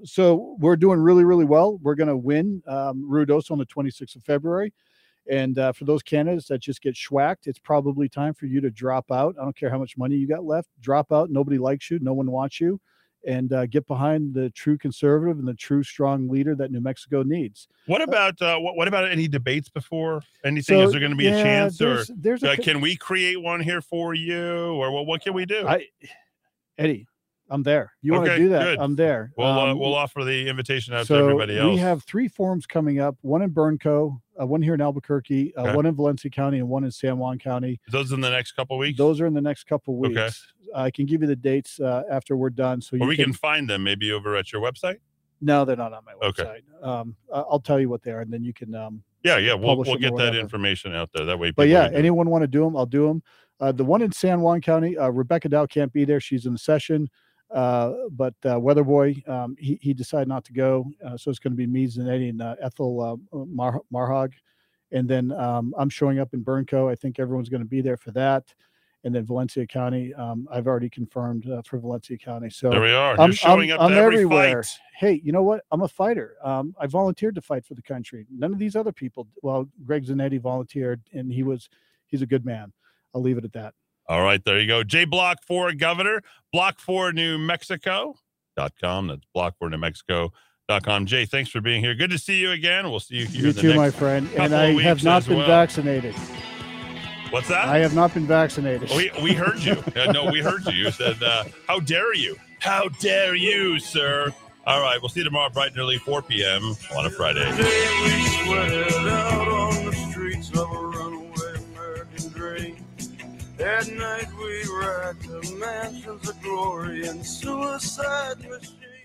so we're doing really, really well. We're going to win um, Ruidoso on the 26th of February. And uh, for those candidates that just get schwacked, it's probably time for you to drop out. I don't care how much money you got left. Drop out. Nobody likes you. No one wants you. And uh, get behind the true conservative and the true strong leader that New Mexico needs. What about uh, what, what about any debates before anything? So, Is there going to be yeah, a chance, or there's- there's a uh, can we create one here for you, or what? What can we do? I, Eddy, I'm there. You want to do that? good. I'm there. We'll uh, Um, we'll offer the invitation out to everybody else. we have three forums coming up: one in Bernco, uh, one here in Albuquerque, uh, Okay. one in Valencia County, and one in San Juan County. Those in the next couple weeks. Those are in the next couple Okay. weeks. I can give you the dates uh, after we're done, so you or we can. can find them maybe over at your website. No, they're not on my Okay. website. Um, I- I'll tell you what they are, and then you can. Um, Yeah, yeah. We'll we'll get that information out there. That way. But yeah, anyone want to do them, I'll do them. Uh, the one in San Juan County, uh, Rebecca Dow can't be there. She's in the session. Uh, but uh, Weatherboy, um, he, he decided not to go. Uh, so it's going to be me, Zanetti, and uh, Ethel uh, Mar- Maharg. And then um, I'm showing up in Bernco. I think everyone's going to be there for that. And then Valencia County, um, I've already confirmed uh, for Valencia County. So There we are. You're I'm, showing I'm- up I'm every everywhere. fight. Hey, you know what? I'm a fighter. Um, I volunteered to fight for the country. None of these other people. Well, Greg Zanetti volunteered, and he was he's a good man. I'll leave it at that. All right, there you go. Jay Block for Governor, Block for New Mexico.com. That's Block for New Mexico.com. Jay, thanks for being here. Good to see you again. We'll see you here. You too, my friend. And I have not been well. vaccinated. What's that? I have not been vaccinated. We we heard you. Uh, no, we heard you. You said, uh, "How dare you? How dare you, sir?" All right, we'll see you tomorrow, bright and early, 4 p.m. on a Friday. At night we racked the mansions of glory and suicide machines.